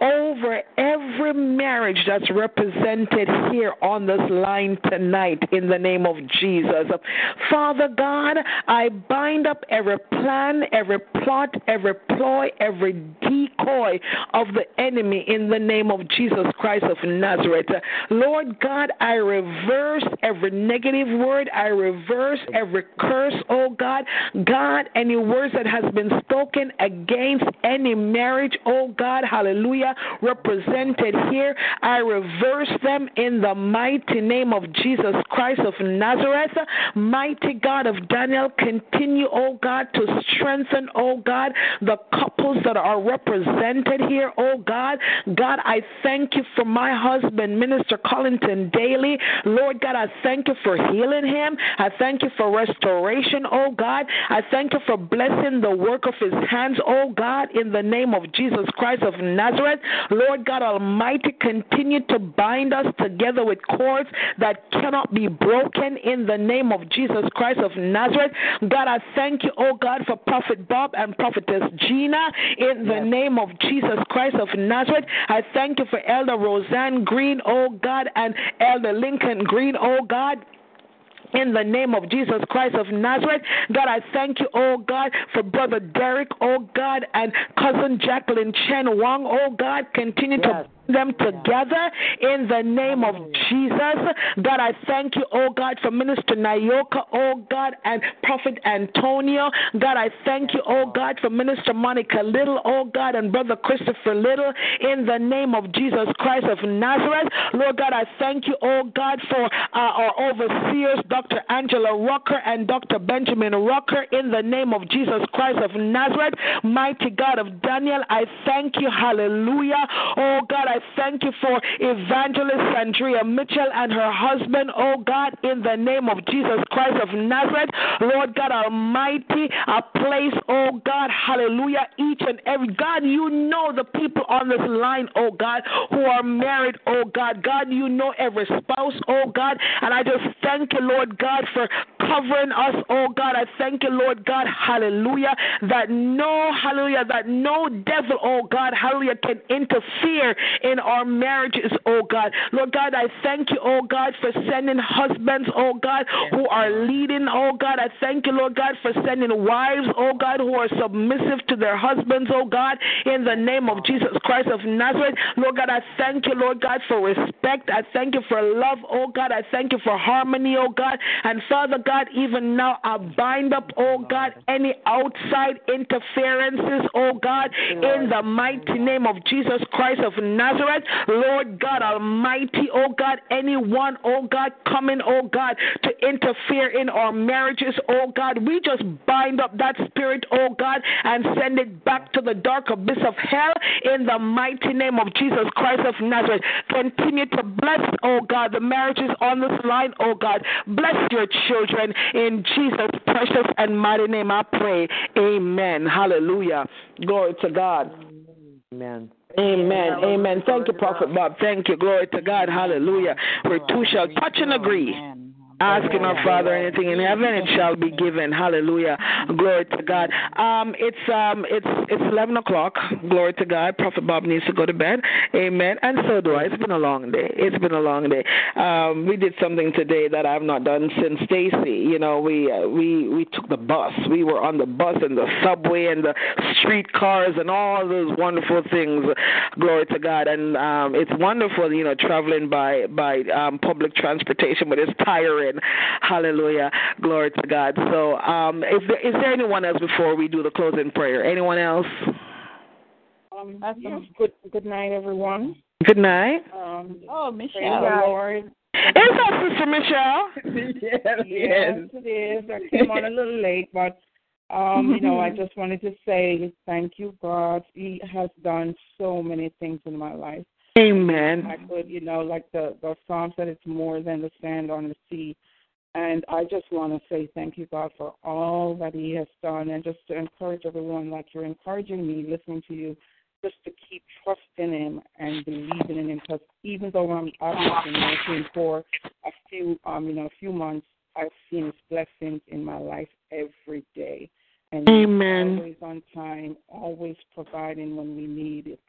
over every marriage that's represented here on this line tonight in the name of Jesus. Father God, I bind up every plan, every plot, every ploy, every decoy of the enemy in the name of Jesus Christ of Nazareth. Lord God, I reverse every negative word. I reverse every curse, oh God. God, any words that has been spoken against any marriage, oh God, hallelujah, represented here, I reverse them in the mighty name of Jesus Christ of Nazareth. Mighty God of Daniel, continue, oh God, to strengthen, oh God, the couples that are represented here, oh God. God, I thank you for my husband, Minister Daly. Lord God, I thank you for healing him. I thank you for restoration, oh God. I thank you for blessing the work of his hands, oh God, in the name of Jesus Christ of Nazareth. Lord God Almighty, continue to bind us together with cords that cannot be broken in the name of Jesus Christ of Nazareth. God, I thank you, oh God, for Prophet Bob and Prophetess Gina in the name of Jesus Christ of Nazareth. I thank you for Elder Roseanne Green, oh God, and Elder Lincoln Green, oh God in the name of Jesus Christ of Nazareth. God, I thank you, oh God, for Brother Derek, oh God, and cousin Jacqueline Chen Wang, oh God. Continue yes. to them together in the name of Jesus. God, I thank you, oh God, for Minister Nayoka, oh God, and Prophet Antonio. God, I thank you, oh God, for Minister Monica Little, oh God, and Brother Christopher Little in the name of Jesus Christ of Nazareth. Lord God, I thank you, oh God, for uh, our overseers, Dr. Angela Rucker and Dr. Benjamin Rucker, in the name of Jesus Christ of Nazareth. Mighty God of Daniel, I thank you, hallelujah. Oh God, I thank you for Evangelist Andrea Mitchell and her husband, oh God, in the name of Jesus Christ of Nazareth. Lord God Almighty, I place, oh God, hallelujah, each and every God, you know the people on this line, oh God, who are married, oh God. God, you know every spouse, oh God, and I just thank you, Lord God, for covering us, oh God. I thank you, Lord God, hallelujah, that no, hallelujah, that no devil, oh God, hallelujah, can interfere in our marriages, oh God. Lord God, I thank you, oh God, for sending husbands, oh God, who are leading, oh God. I thank you, Lord God, for sending wives, oh God, who are submissive to their husbands, oh God, in the name of Jesus Christ of Nazareth. Lord God, I thank you, Lord God, for respect. I thank you for love, oh God. I thank you for harmony, oh God. And Father God, even now I bind up, oh God, any outside interferences, oh God, in the mighty name of Jesus Christ of Nazareth. Lord God Almighty, oh God, anyone, oh God, coming, oh God, to interfere in our marriages, oh God, we just bind up that spirit, oh God, and send it back to the dark abyss of hell in the mighty name of Jesus Christ of Nazareth. Continue to bless, oh God, the marriages on this line, oh God. Bless your children in Jesus' precious and mighty name. I pray. Amen. Hallelujah. Glory to God. Amen. Amen. Amen. Thank you, Prophet Bob. Thank you. Glory to God. Hallelujah. Where two shall touch and agree. Asking our Father anything in heaven, it shall be given. Hallelujah. Glory to God. Um, it's um, it's it's eleven o'clock. Glory to God. Prophet Bob needs to go to bed. Amen. And so do I. It's been a long day. It's been a long day. Um, we did something today that I've not done since Stacy. You know, we uh, we we took the bus. We were on the bus and the subway and the street cars and all those wonderful things. Glory to God. And um, it's wonderful, you know, traveling by by um, public transportation, but it's tiring. Hallelujah. Glory to God. So, um, is there, is there anyone else before we do the closing prayer? Anyone else? Um, yes, good good night, everyone. Good night. Um, Oh, Michelle. the Lord. Is that Sister Michelle? yes, it is. I came on a little late, but um, you know, I just wanted to say thank you, God. He has done so many things in my life. Amen. I could, you know, like the the psalm said, it's more than the sand on the sea. And I just want to say thank you, God, for all that He has done, and just to encourage everyone, like you're encouraging me, listening to you, just to keep trusting Him and believing in Him. Because even though I'm I've been working for a few, um, you know, a few months, I've seen His blessings in my life every day, and Amen. always on time, always providing when we need it.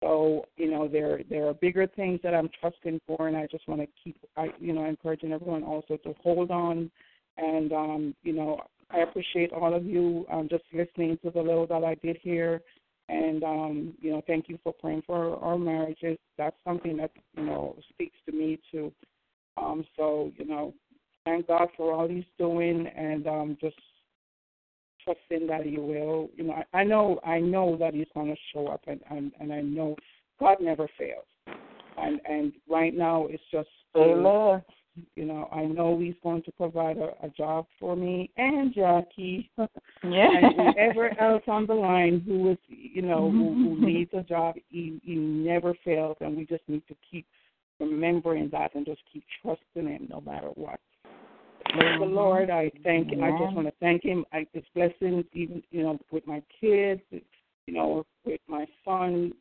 So you know there there are bigger things that I'm trusting for, and I just want to keep I you know encouraging everyone also to hold on, and um you know I appreciate all of you um just listening to the little that I did here, and um you know thank you for praying for our marriages. That's something that you know speaks to me too. Um so you know thank God for all He's doing, and um just trusting that he will. You know, I, I know I know that he's going to show up, and, and and I know God never fails. And and right now it's just Amen. you know I know he's going to provide a, a job for me and Jackie Yeah. and whoever else on the line who is you know who, who needs a job. He he never fails, and we just need to keep remembering that and just keep trusting him no matter what. Praise the Lord. I thank. I just want to thank him. I his blessings, even you know, with my kids, you know, with my son,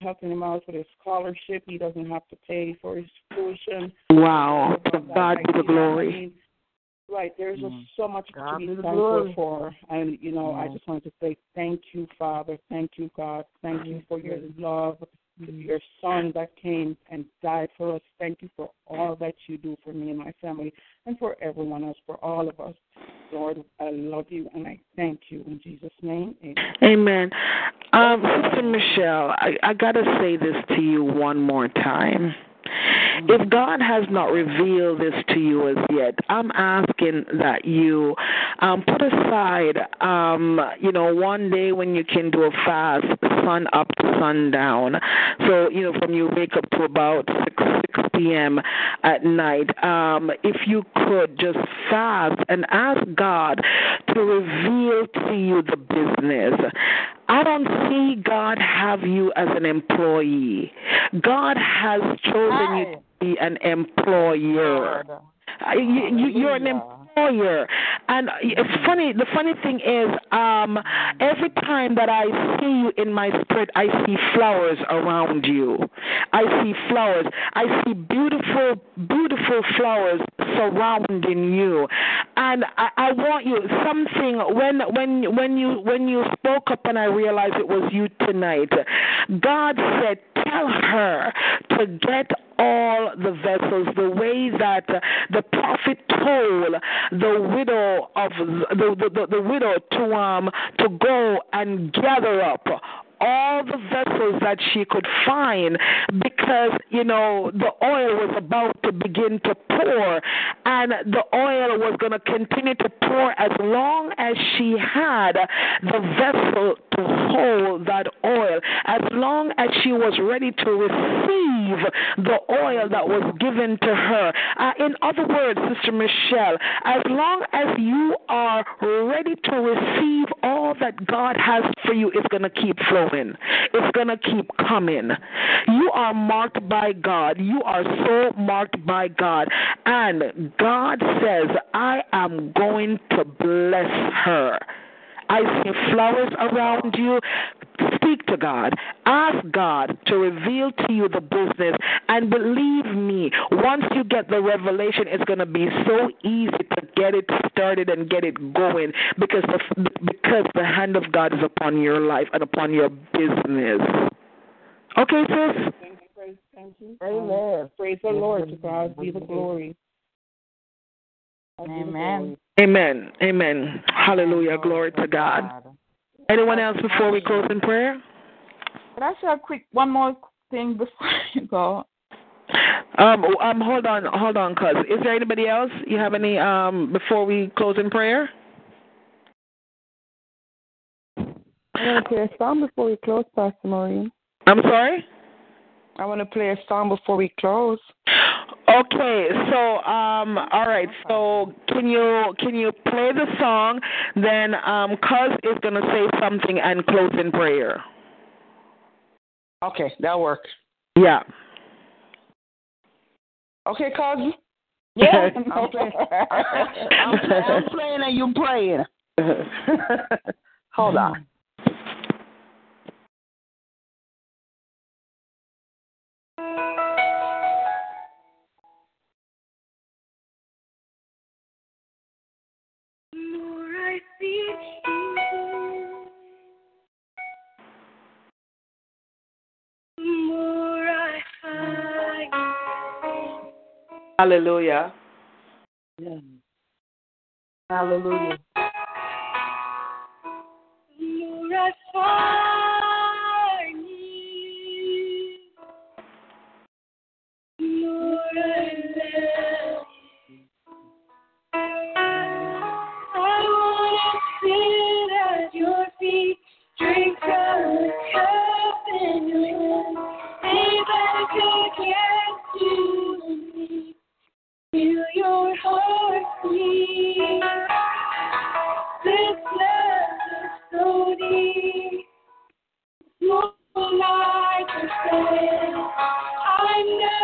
helping him out with his scholarship. He doesn't have to pay for his tuition. Wow. To God be the I glory. mean? Right. There's just mm. so much God to be thankful glory. for, and you know, I mm. just wanted to say thank you, Father. Thank you, God. Thank you for your love, your Son that came and died for us. Thank you for all that you do for me and my family, and for everyone else, for all of us. Lord, I love you and I thank you in Jesus' name. Amen. Amen. Um, Sister Michelle, I, I got to say this to you one more time. If God has not revealed this to you as yet, I'm asking that you um, put aside, um, you know, one day when you can do a fast, sun up to sundown. So, you know, from you wake up to about 6, 6 p.m. at night, um, if you could just fast and ask God to reveal to you the business. I don't see God have you as an employee. God has chosen you to be an employer. You, you, you're an em- lawyer. And it's funny. The funny thing is, um, every time that I see you in my spirit, I see flowers around you. I see flowers. I see beautiful, beautiful flowers surrounding you. And I, I want you something when when when you when you spoke up and I realized it was you tonight. God said, tell her to get all the vessels the way that the prophet told the widow of the the, the, the widow to um to go and gather up all the vessels that she could find because, you know, the oil was about to begin to pour. And the oil was going to continue to pour as long as she had the vessel to hold that oil, as long as she was ready to receive the oil that was given to her. Uh, in other words, Sister Michelle, as long as you are ready to receive all that God has for you, it's going to keep flowing It's going to keep coming. You are marked by God. You are so marked by God. And God says, I am going to bless her. I see flowers around you. Speak to God. Ask God to reveal to you the business. And believe me, once you get the revelation, it's going to be so easy to get it started and get it going because the, because the hand of God is upon your life and upon your business. Okay, sis? Thank you. Praise, thank you. Amen. Praise the Lord. To God be the glory. Amen. Amen. Amen. Hallelujah. Glory to God. Anyone else before we close in prayer? Can I share a quick one more thing before you go? Um, um, hold on, hold on, cuz. Is there anybody else? You have any um before we close in prayer? I want to play a song before we close, Pastor Maureen. I'm sorry. I want to play a song before we close. Okay, so um all right. So can you can you play the song then um cuz is going to say something and close in prayer. Okay, that works. Yeah. Okay, cuz. Yeah, I'm playing. I'm, I'm playing and you're playing. Hold on. Hallelujah. Hallelujah. Can say.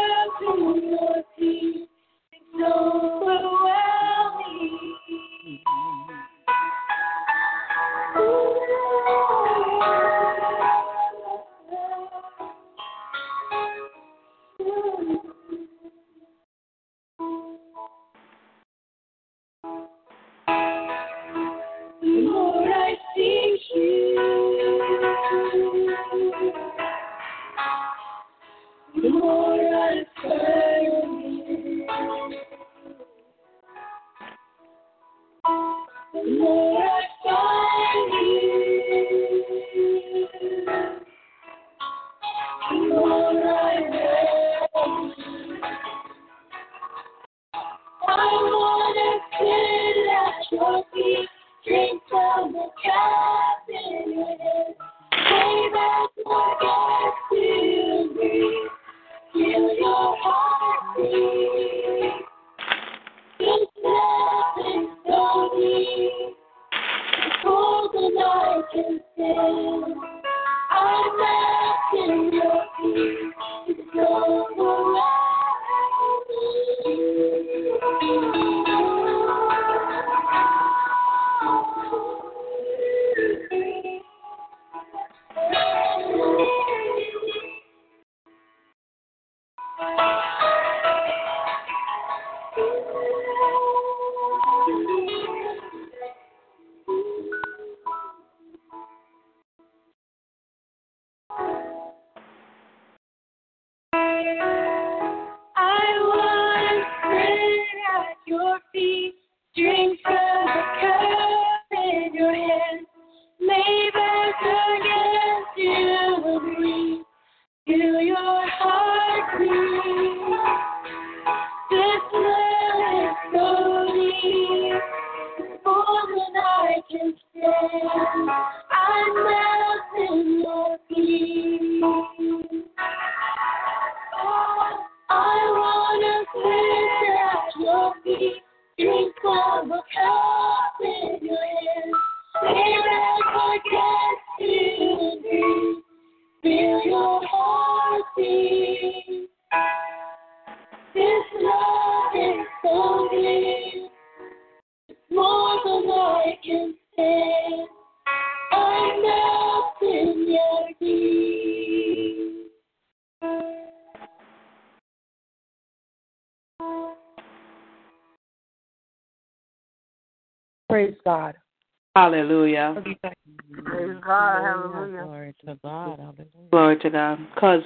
Cause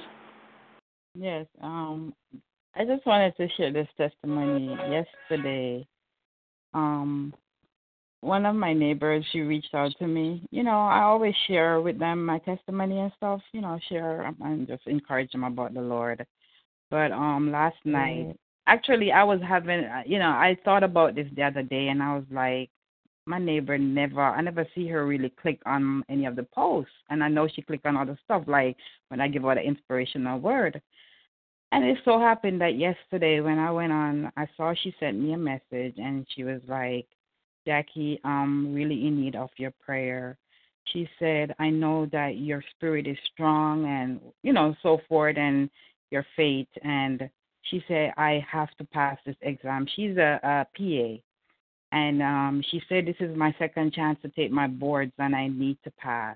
Yes, um, I just wanted to share this testimony. Yesterday, um, one of my neighbors, she reached out to me. You know, I always share with them my testimony and stuff. You know, share and just encourage them about the Lord. But um, last night, actually, I was having, uh, you know, I thought about this the other day, and I was like, my neighbor never, I never see her really click on any of the posts, and I know she click on other stuff, like when I give her the inspirational word. And it so happened that yesterday when I went on, I saw she sent me a message and she was like, Jackie, I'm really in need of your prayer. She said, I know that your spirit is strong and, you know, so forth and your faith. And she said, I have to pass this exam. She's a, a PA. And um, she said, This is my second chance to take my boards and I need to pass.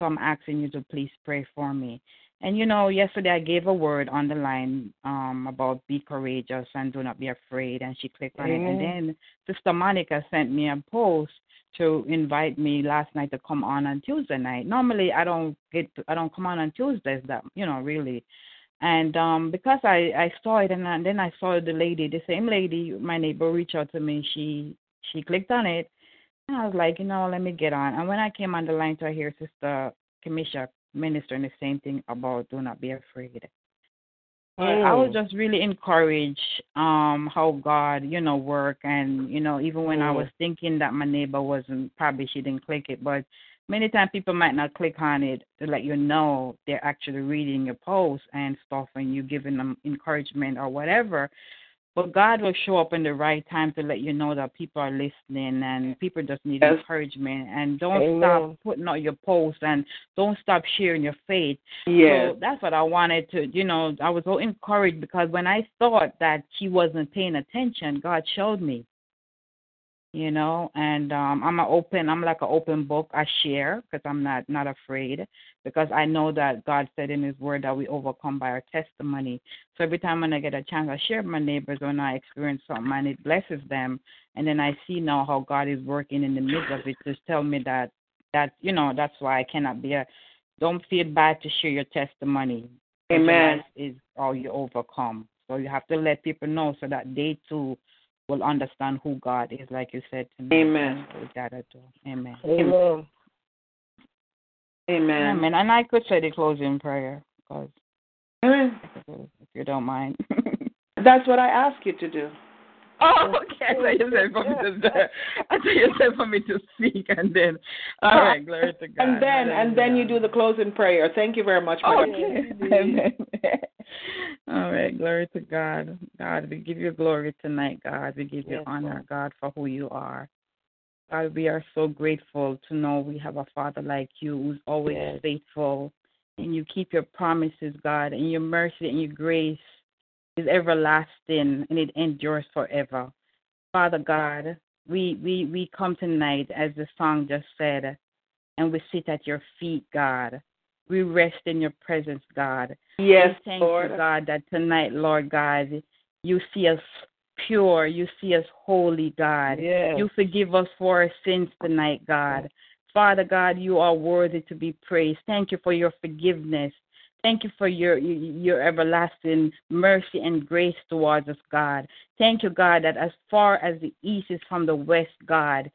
So I'm asking you to please pray for me. And you know, yesterday I gave a word on the line um about be courageous and do not be afraid and she clicked on it and then Sister Monica sent me a post to invite me last night to come on on Tuesday night. Normally I don't get I don't come on on Tuesdays that you know really. And um because I I saw it and, I, then I saw the lady, the same lady, my neighbor reached out to me. She she clicked on it and I was like, you know, let me get on. And when I came on the line to hear Sister Kamisha ministering the same thing about do not be afraid. I was just really encouraged um how God, you know, work and you know, even when I was thinking that my neighbor wasn't probably she didn't click it, but many times people might not click on it to let you know they're actually reading your post and stuff and you giving them encouragement or whatever. But God will show up in the right time to let you know that people are listening and people just need Yes. encouragement. And don't Amen. stop putting out your posts and don't stop sharing your faith. Yes. So that's what I wanted to, you know, I was so encouraged because when I thought that she wasn't paying attention, God showed me. You know, and um I'm a open I'm like an open book. I share because I'm not not afraid because I know that God said in his word that we overcome by our testimony. So every time when I get a chance I share with my neighbors when I experience something and it blesses them and then I see now how God is working in the midst of it to tell me that that you know, that's why I cannot be a don't feel bad to share your testimony. Amen. is all you overcome. So you have to let people know so that they too will understand who God is, like you said to me. Amen. That's what we gotta do. Amen. Amen. Amen. Amen. And I could say the closing prayer, because Amen. Mm. if you don't mind. That's what I ask you to do. Oh, oh, okay. I oh, thought you said for me to. I thought you said for me to speak, and then. All right, glory to God. And then and then you do the closing prayer. Thank you very much for. Okay. Amen. All right, glory to God. God, we give you glory tonight, God. We give you Yes, honor, God, for who you are. God, we are so grateful to know we have a Father like you who's always Yes. faithful. And you keep your promises, God, and your mercy and your grace is everlasting and it endures forever. Father God, we, we, we come tonight, as the song just said, and we sit at your feet, God. We rest in your presence, God. Yes, we thank Lord. you, God, that tonight, Lord God, you see us pure, you see us holy, God. Yes. You forgive us for our sins tonight, God. Father God, you are worthy to be praised. Thank you for your forgiveness. Thank you for your your everlasting mercy and grace towards us, God. Thank you, God, that as far as the east is from the west, God,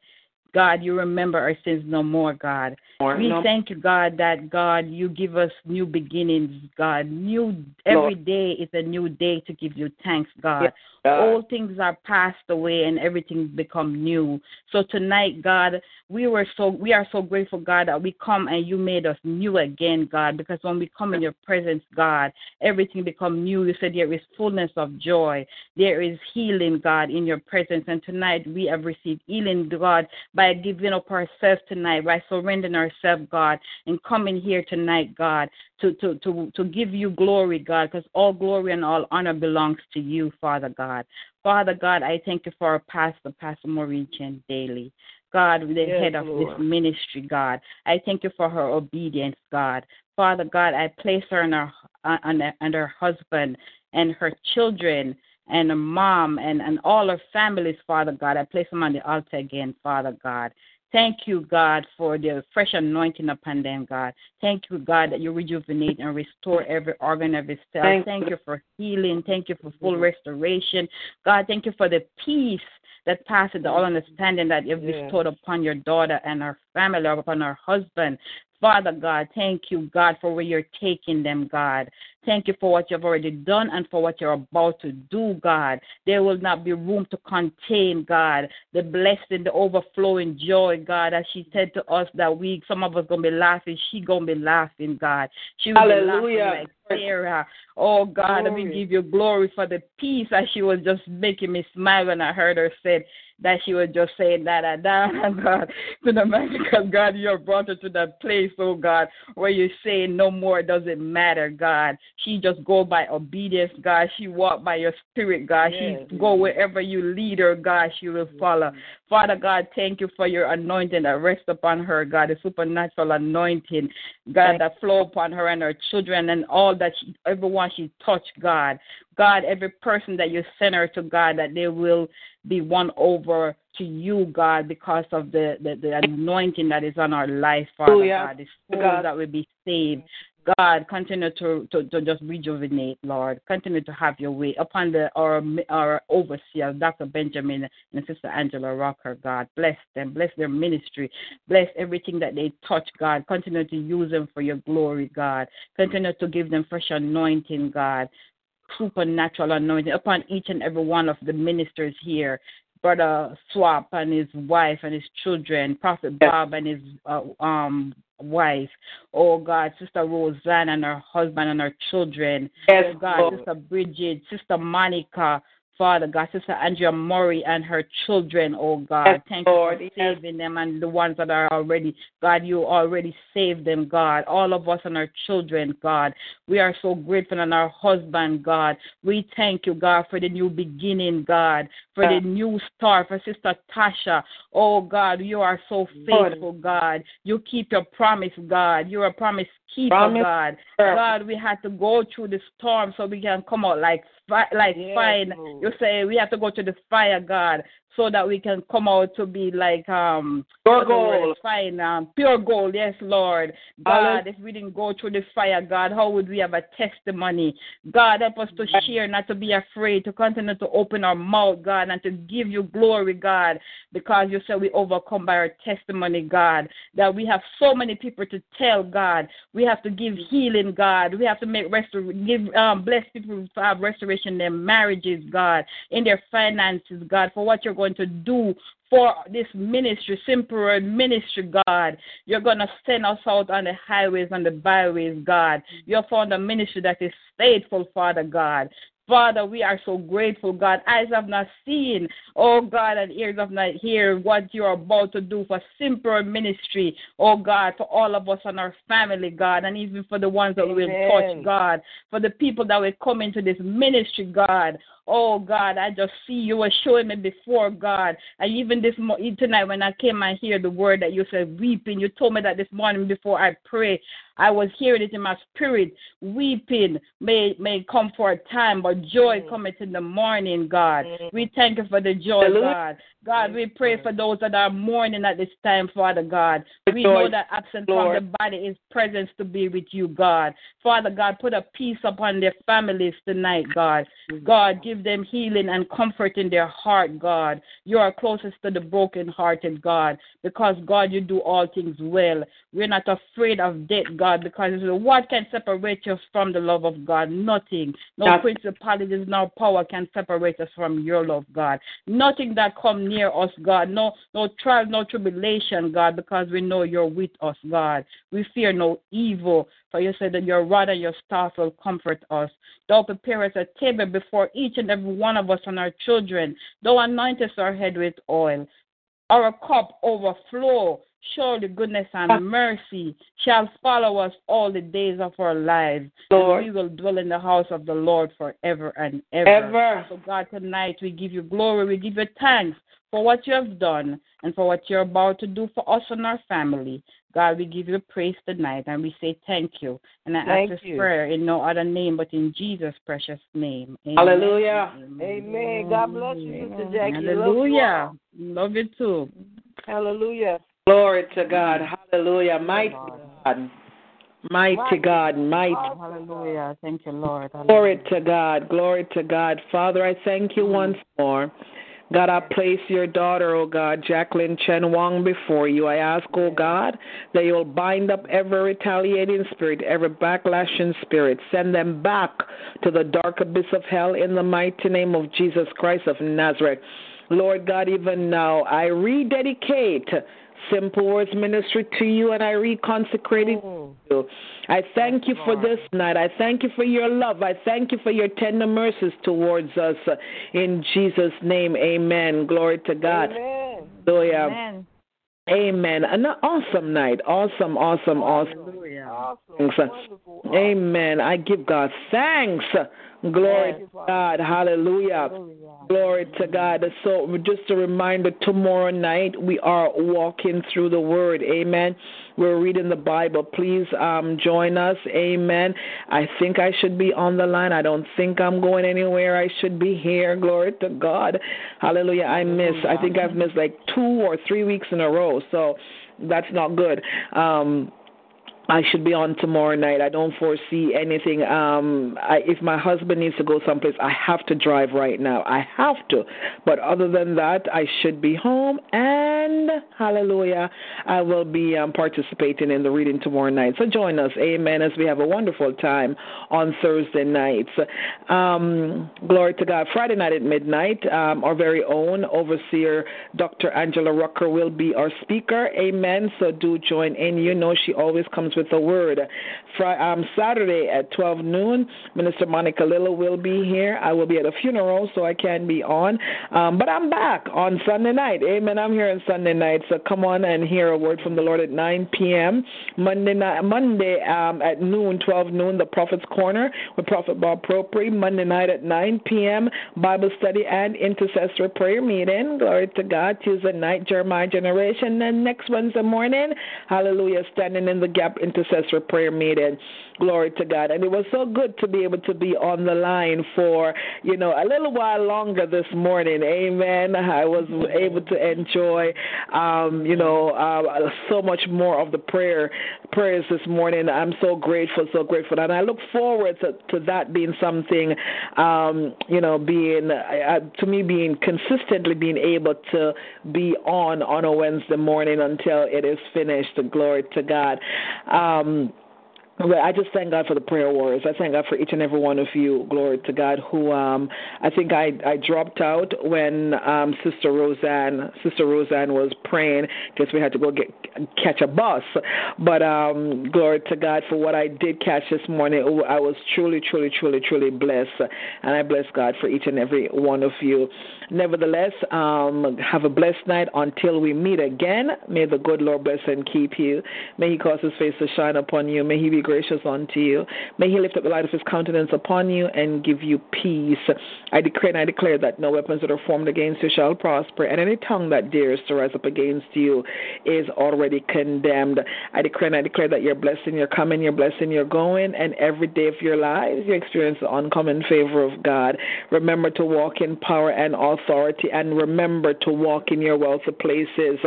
God, you remember our sins no more, God. Lord, We no- thank you, God, that God, you give us new beginnings, God. New every day is a new day to give you thanks, God. Yes, God. All things are passed away and everything become new. So tonight, God, we were so we are so grateful, God, that we come and you made us new again, God. Because when we come in your presence, God, everything become new. You said there is fullness of joy. There is healing, God, in your presence. And tonight we have received healing, God, by by giving up ourselves tonight, by surrendering ourselves, God, and coming here tonight, God, to, to, to, to give you glory, God, because all glory and all honor belongs to you, Father God. Father God, I thank you for our pastor, Pastor Maureen Daly. God, the Yes, head of Lord. this ministry, God. I thank you for her obedience, God. Father God, I place her and her uh, and, and her husband and her children and her mom and, and all her families, Father God. I place them on the altar again, Father God. Thank you, God, for the fresh anointing upon them, God. Thank you, God, that you rejuvenate and restore every organ, every cell. Thank Thank, you. you for healing. Thank you for full restoration. God, thank you for the peace that passes all understanding that you've Yes. bestowed upon your daughter and her family, upon her husband. Father God, thank you, God, for where you're taking them, God. Thank you for what you've already done and for what you're about to do, God. There will not be room to contain, God, the blessing, the overflowing joy, God. As she said to us that week, some of us gonna be laughing. She gonna be laughing, God. She will be laughing like Sarah. Oh God, we Glory. give you glory for the peace as she was just making me smile when I heard her said that she was just saying da da da God to the because God you have brought her to that place, oh God, where you say no more it doesn't matter, God. She just go by obedience, God. She walk by your spirit, God. Yes. She go wherever you lead her, God, she will follow. Father God, thank you for your anointing that rests upon her, God, the supernatural anointing, God, that flow upon her and her children and all that she, everyone she touched, God. God, every person that you send her to, God, that they will be won over to you, God, because of the, the, the anointing that is on our life, Father Hallelujah. God. The souls God. that will be saved. God, continue to, to, to just rejuvenate, Lord. Continue to have your way upon the our our overseer, Dr. Benjamin and Sister Angela Rocker, God. Bless them, bless their ministry, bless everything that they touch, God. Continue to use them for your glory, God. Continue to give them fresh anointing, God. Supernatural anointing upon each and every one of the ministers here. Brother Swap and his wife and his children, Prophet Bob and his uh, um wife. Oh God, Sister Roseanne and her husband and her children. Yes, oh God, Lord. Sister Bridget, Sister Monica, Father God, Sister Andrea Murray and her children, oh God. Yes, Thank Lord, you yes. for saving them and the ones that are already, God, you already saved them, God. All of us and our children, God. We are so grateful and our husband, God. We thank you, God, for the new beginning, God, for the new start, for Sister Tasha. Oh God, you are so Lord. faithful, God. You keep your promise, God. You're a promise keeper, Promise God. keeper. God, we had to go through the storm so we can come out like fi- like Yes, fine. You say we have to go to the fire, God, so that we can come out to be like um Pure gold. fine, um, pure gold. Yes, Lord. God, if we didn't go through the fire, God, how would we have a testimony? God, help us to share, not to be afraid, to continue to open our mouth, God, and to give you glory, God, because you said we overcome by our testimony, God. That we have so many people to tell, God. We have to give healing, God. We have to make restor- give um, bless people to have restoration in their marriages, God, in their finances, God, for what you're going to do for this ministry, simple ministry, God. You're going to send us out on the highways and the byways, God. You have found a ministry that is faithful, Father God. Father, we are so grateful, God. Eyes have not seen, oh God, and ears have not heard what you're about to do for simple ministry, oh God, for all of us and our family, God, and even for the ones that we will Amen. touch, God, for the people that will come into this ministry, God. Oh God, I just see you were showing me before, God. And even this mo- tonight when I came and hear the word that you said weeping, you told me that this morning before I pray. I was hearing it in my spirit. Weeping may may come for a time, but joy Mm. cometh in the morning, God. Mm. We thank you for the joy, Hallelujah. God. God, we pray for those that are mourning at this time, Father God. We know that absent from the body is presence to be with you, God. Father God, put a peace upon their families tonight, God. God, give them healing and comfort in their heart, God. You are closest to the brokenhearted, God, because, God, you do all things well. We're not afraid of death, God, because what can separate us from the love of God? Nothing. No Nothing. principalities, no power can separate us from your love, God. Nothing that come near us, God. No, no trial, no tribulation, God, because we know you're with us, God. We fear no evil, for you said that your rod and your staff will comfort us. Thou prepare us a table before each and every one of us and our children. Thou anointest our head with oil. our cup overflow. Surely goodness and mercy shall follow us all the days of our lives. Lord. And we will dwell in the house of the Lord forever and ever. Ever. So, God, tonight we give you glory, we give you thanks for what you have done and for what you're about to do for us and our family. God, we give you praise tonight and we say thank you. And I Thank ask this you. prayer in no other name but in Jesus' precious name. Amen. Hallelujah. Amen. God bless you, Sister Jackie. Love you Hallelujah. Love you too. Hallelujah. Glory to God. Mm-hmm. Hallelujah. Mighty God. Mighty God. Mighty. Hallelujah. Thank you, Lord. Glory to God. Glory to God. Father, I thank you mm-hmm. once more. God, I place your daughter, oh God, Jacqueline Chen Wong, before you. I ask, oh God, that you'll bind up every retaliating spirit, every backlashing spirit. Send them back to the dark abyss of hell in the mighty name of Jesus Christ of Nazareth. Lord God, even now, I rededicate Simple Words Ministry to you and I reconsecrate it oh. you. I thank you for this night. I thank you for your love. I thank you for your tender mercies towards us. In Jesus' name, amen. Glory to God. Amen. Hallelujah. Amen. Amen. An awesome night. Awesome, awesome, awesome. Hallelujah. Awesome. Amen. I give God thanks. Glory to God. Hallelujah. Glory to God. So, just a reminder tomorrow night we are walking through the Word. Amen. We're reading the Bible. Please um, join us. Amen. I think I should be on the line. I don't think I'm going anywhere. I should be here. Glory to God. Hallelujah. I miss. I think I've missed like two or three weeks in a row. So that's not good. Um, I should be on tomorrow night. I don't foresee anything. Um, I, if my husband needs to go someplace, I have to drive right now. I have to. But other than that, I should be home. And hallelujah, I will be um, participating in the reading tomorrow night. So join us, amen, as we have a wonderful time on Thursday nights. Um, glory to God. Friday night at midnight, um, our very own overseer, Dr. Angela Rucker, will be our speaker. Amen. So do join in. You know, she always comes with a word. Fri um, Saturday at 12 noon, Minister Monica Lilla will be here. I will be at a funeral, so I can't be on. Um, but I'm back on Sunday night. Amen. I'm here on Sunday night, so come on and hear a word from the Lord at 9 p.m. Monday night, Monday um, at noon, 12 noon, the Prophet's Corner with Prophet Bob Propri. Monday night at 9 p.m., Bible study and intercessory prayer meeting. Glory to God. Tuesday night, Jeremiah Generation. Then next Wednesday morning, hallelujah, standing in the gap intercessory prayer meeting. Glory to God. And it was so good to be able to be on the line for, you know, a little while longer this morning. Amen. I was able to enjoy, um, you know, uh, so much more of the prayer prayers this morning. I'm so grateful, so grateful. And I look forward to, to that being something, um, you know, being, uh, to me, being consistently being able to be on on a Wednesday morning until it is finished. Glory to God. Um, I just thank God for the prayer warriors. I thank God for each and every one of you. Glory to God. Who um, I think I I dropped out when um, Sister Roseanne Sister Roseanne was praying because we had to go get catch a bus. But um, glory to God for what I did catch this morning. I was truly, truly, truly, truly blessed, and I bless God for each and every one of you. Nevertheless, um, have a blessed night until we meet again. May the good Lord bless and keep you. May He cause His face to shine upon you. May He be gracious unto you. May He lift up the light of His countenance upon you and give you peace. I decree and I declare that no weapons that are formed against you shall prosper, and any tongue that dares to rise up against you is already condemned. I decree and I declare that you're blessed in your coming, you're blessed in your going, and every day of your lives you experience the uncommon favor of God. Remember to walk in power and authority, and remember to walk in your wealthy places.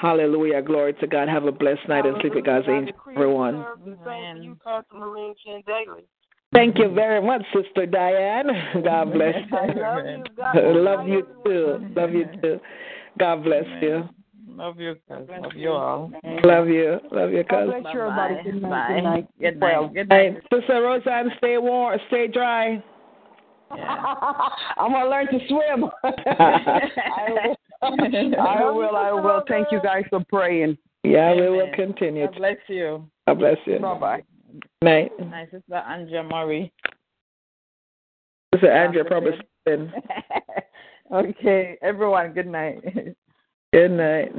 Hallelujah. Glory to God. Have a blessed night and sleep with God's angel, everyone. Thank you, Pastor Marine Chen Daily. Thank you very much, Sister Diane. God bless you. I love you. Love you too. Love you too. God bless you. Love you, cuz. Love you all. Love you. Love you, God cousin. bless you, everybody. Good night. Good night. Good night. Good night. Sister Roseanne, stay warm, stay dry. I'm gonna learn to swim. I will. I will. I will. Thank you guys for praying. Yeah, we will continue. God bless you. God bless you. Bye bye. Good night. My sister Andrea Murray. Sister Andrea probably. sleeping. okay, everyone, good night. Good night.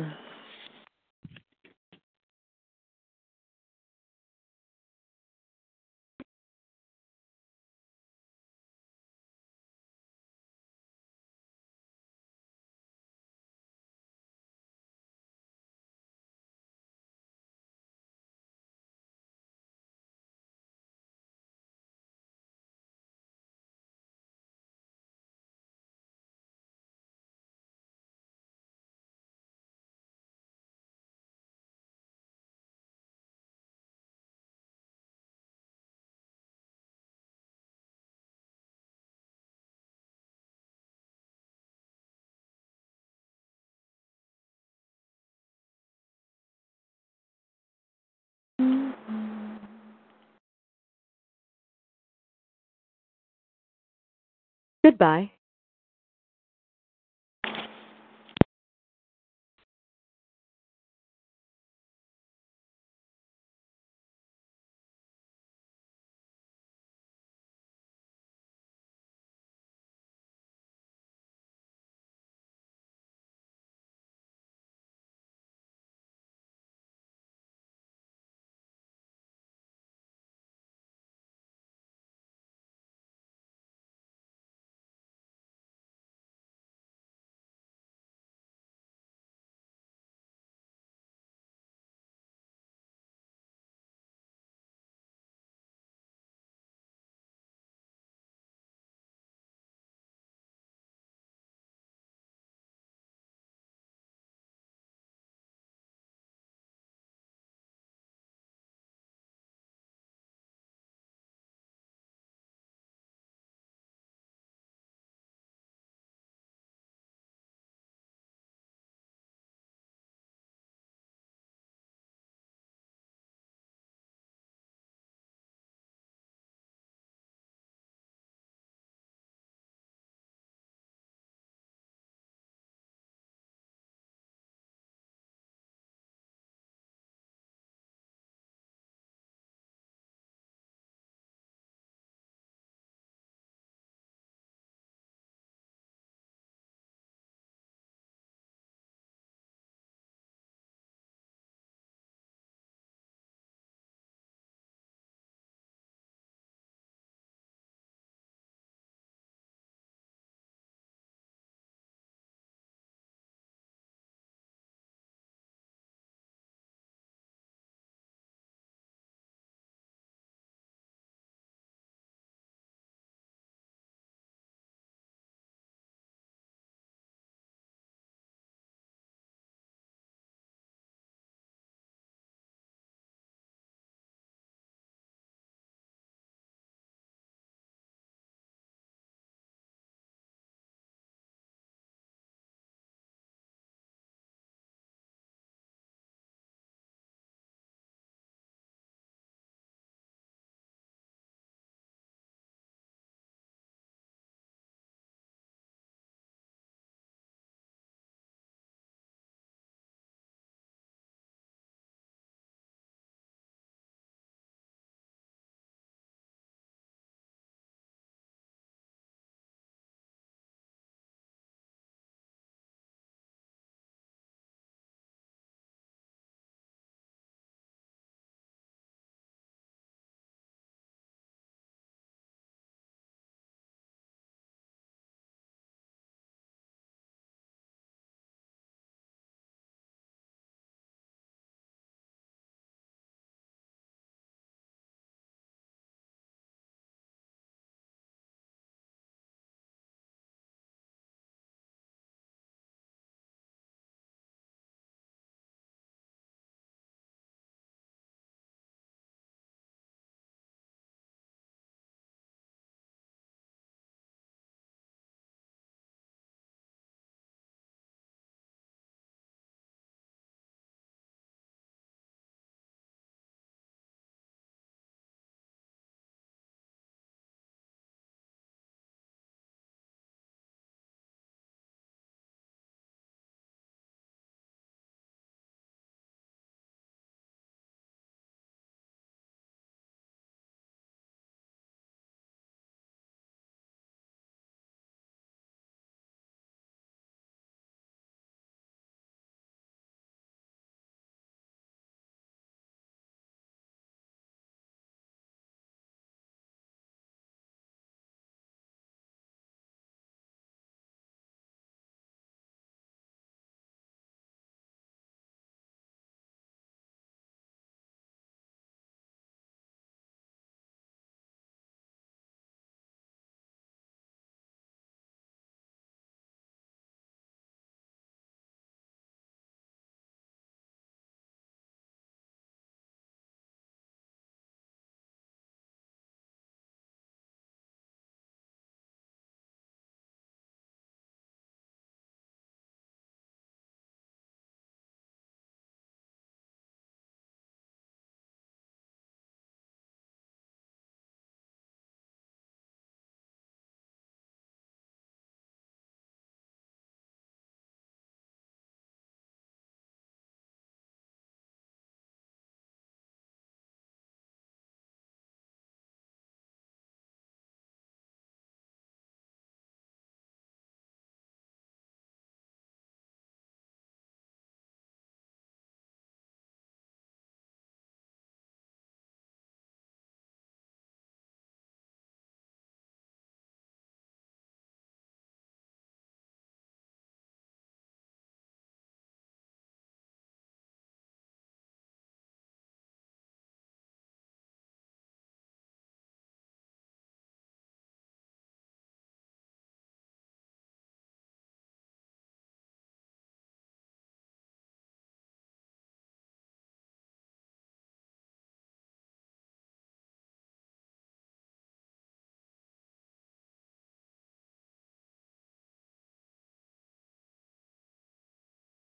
Goodbye.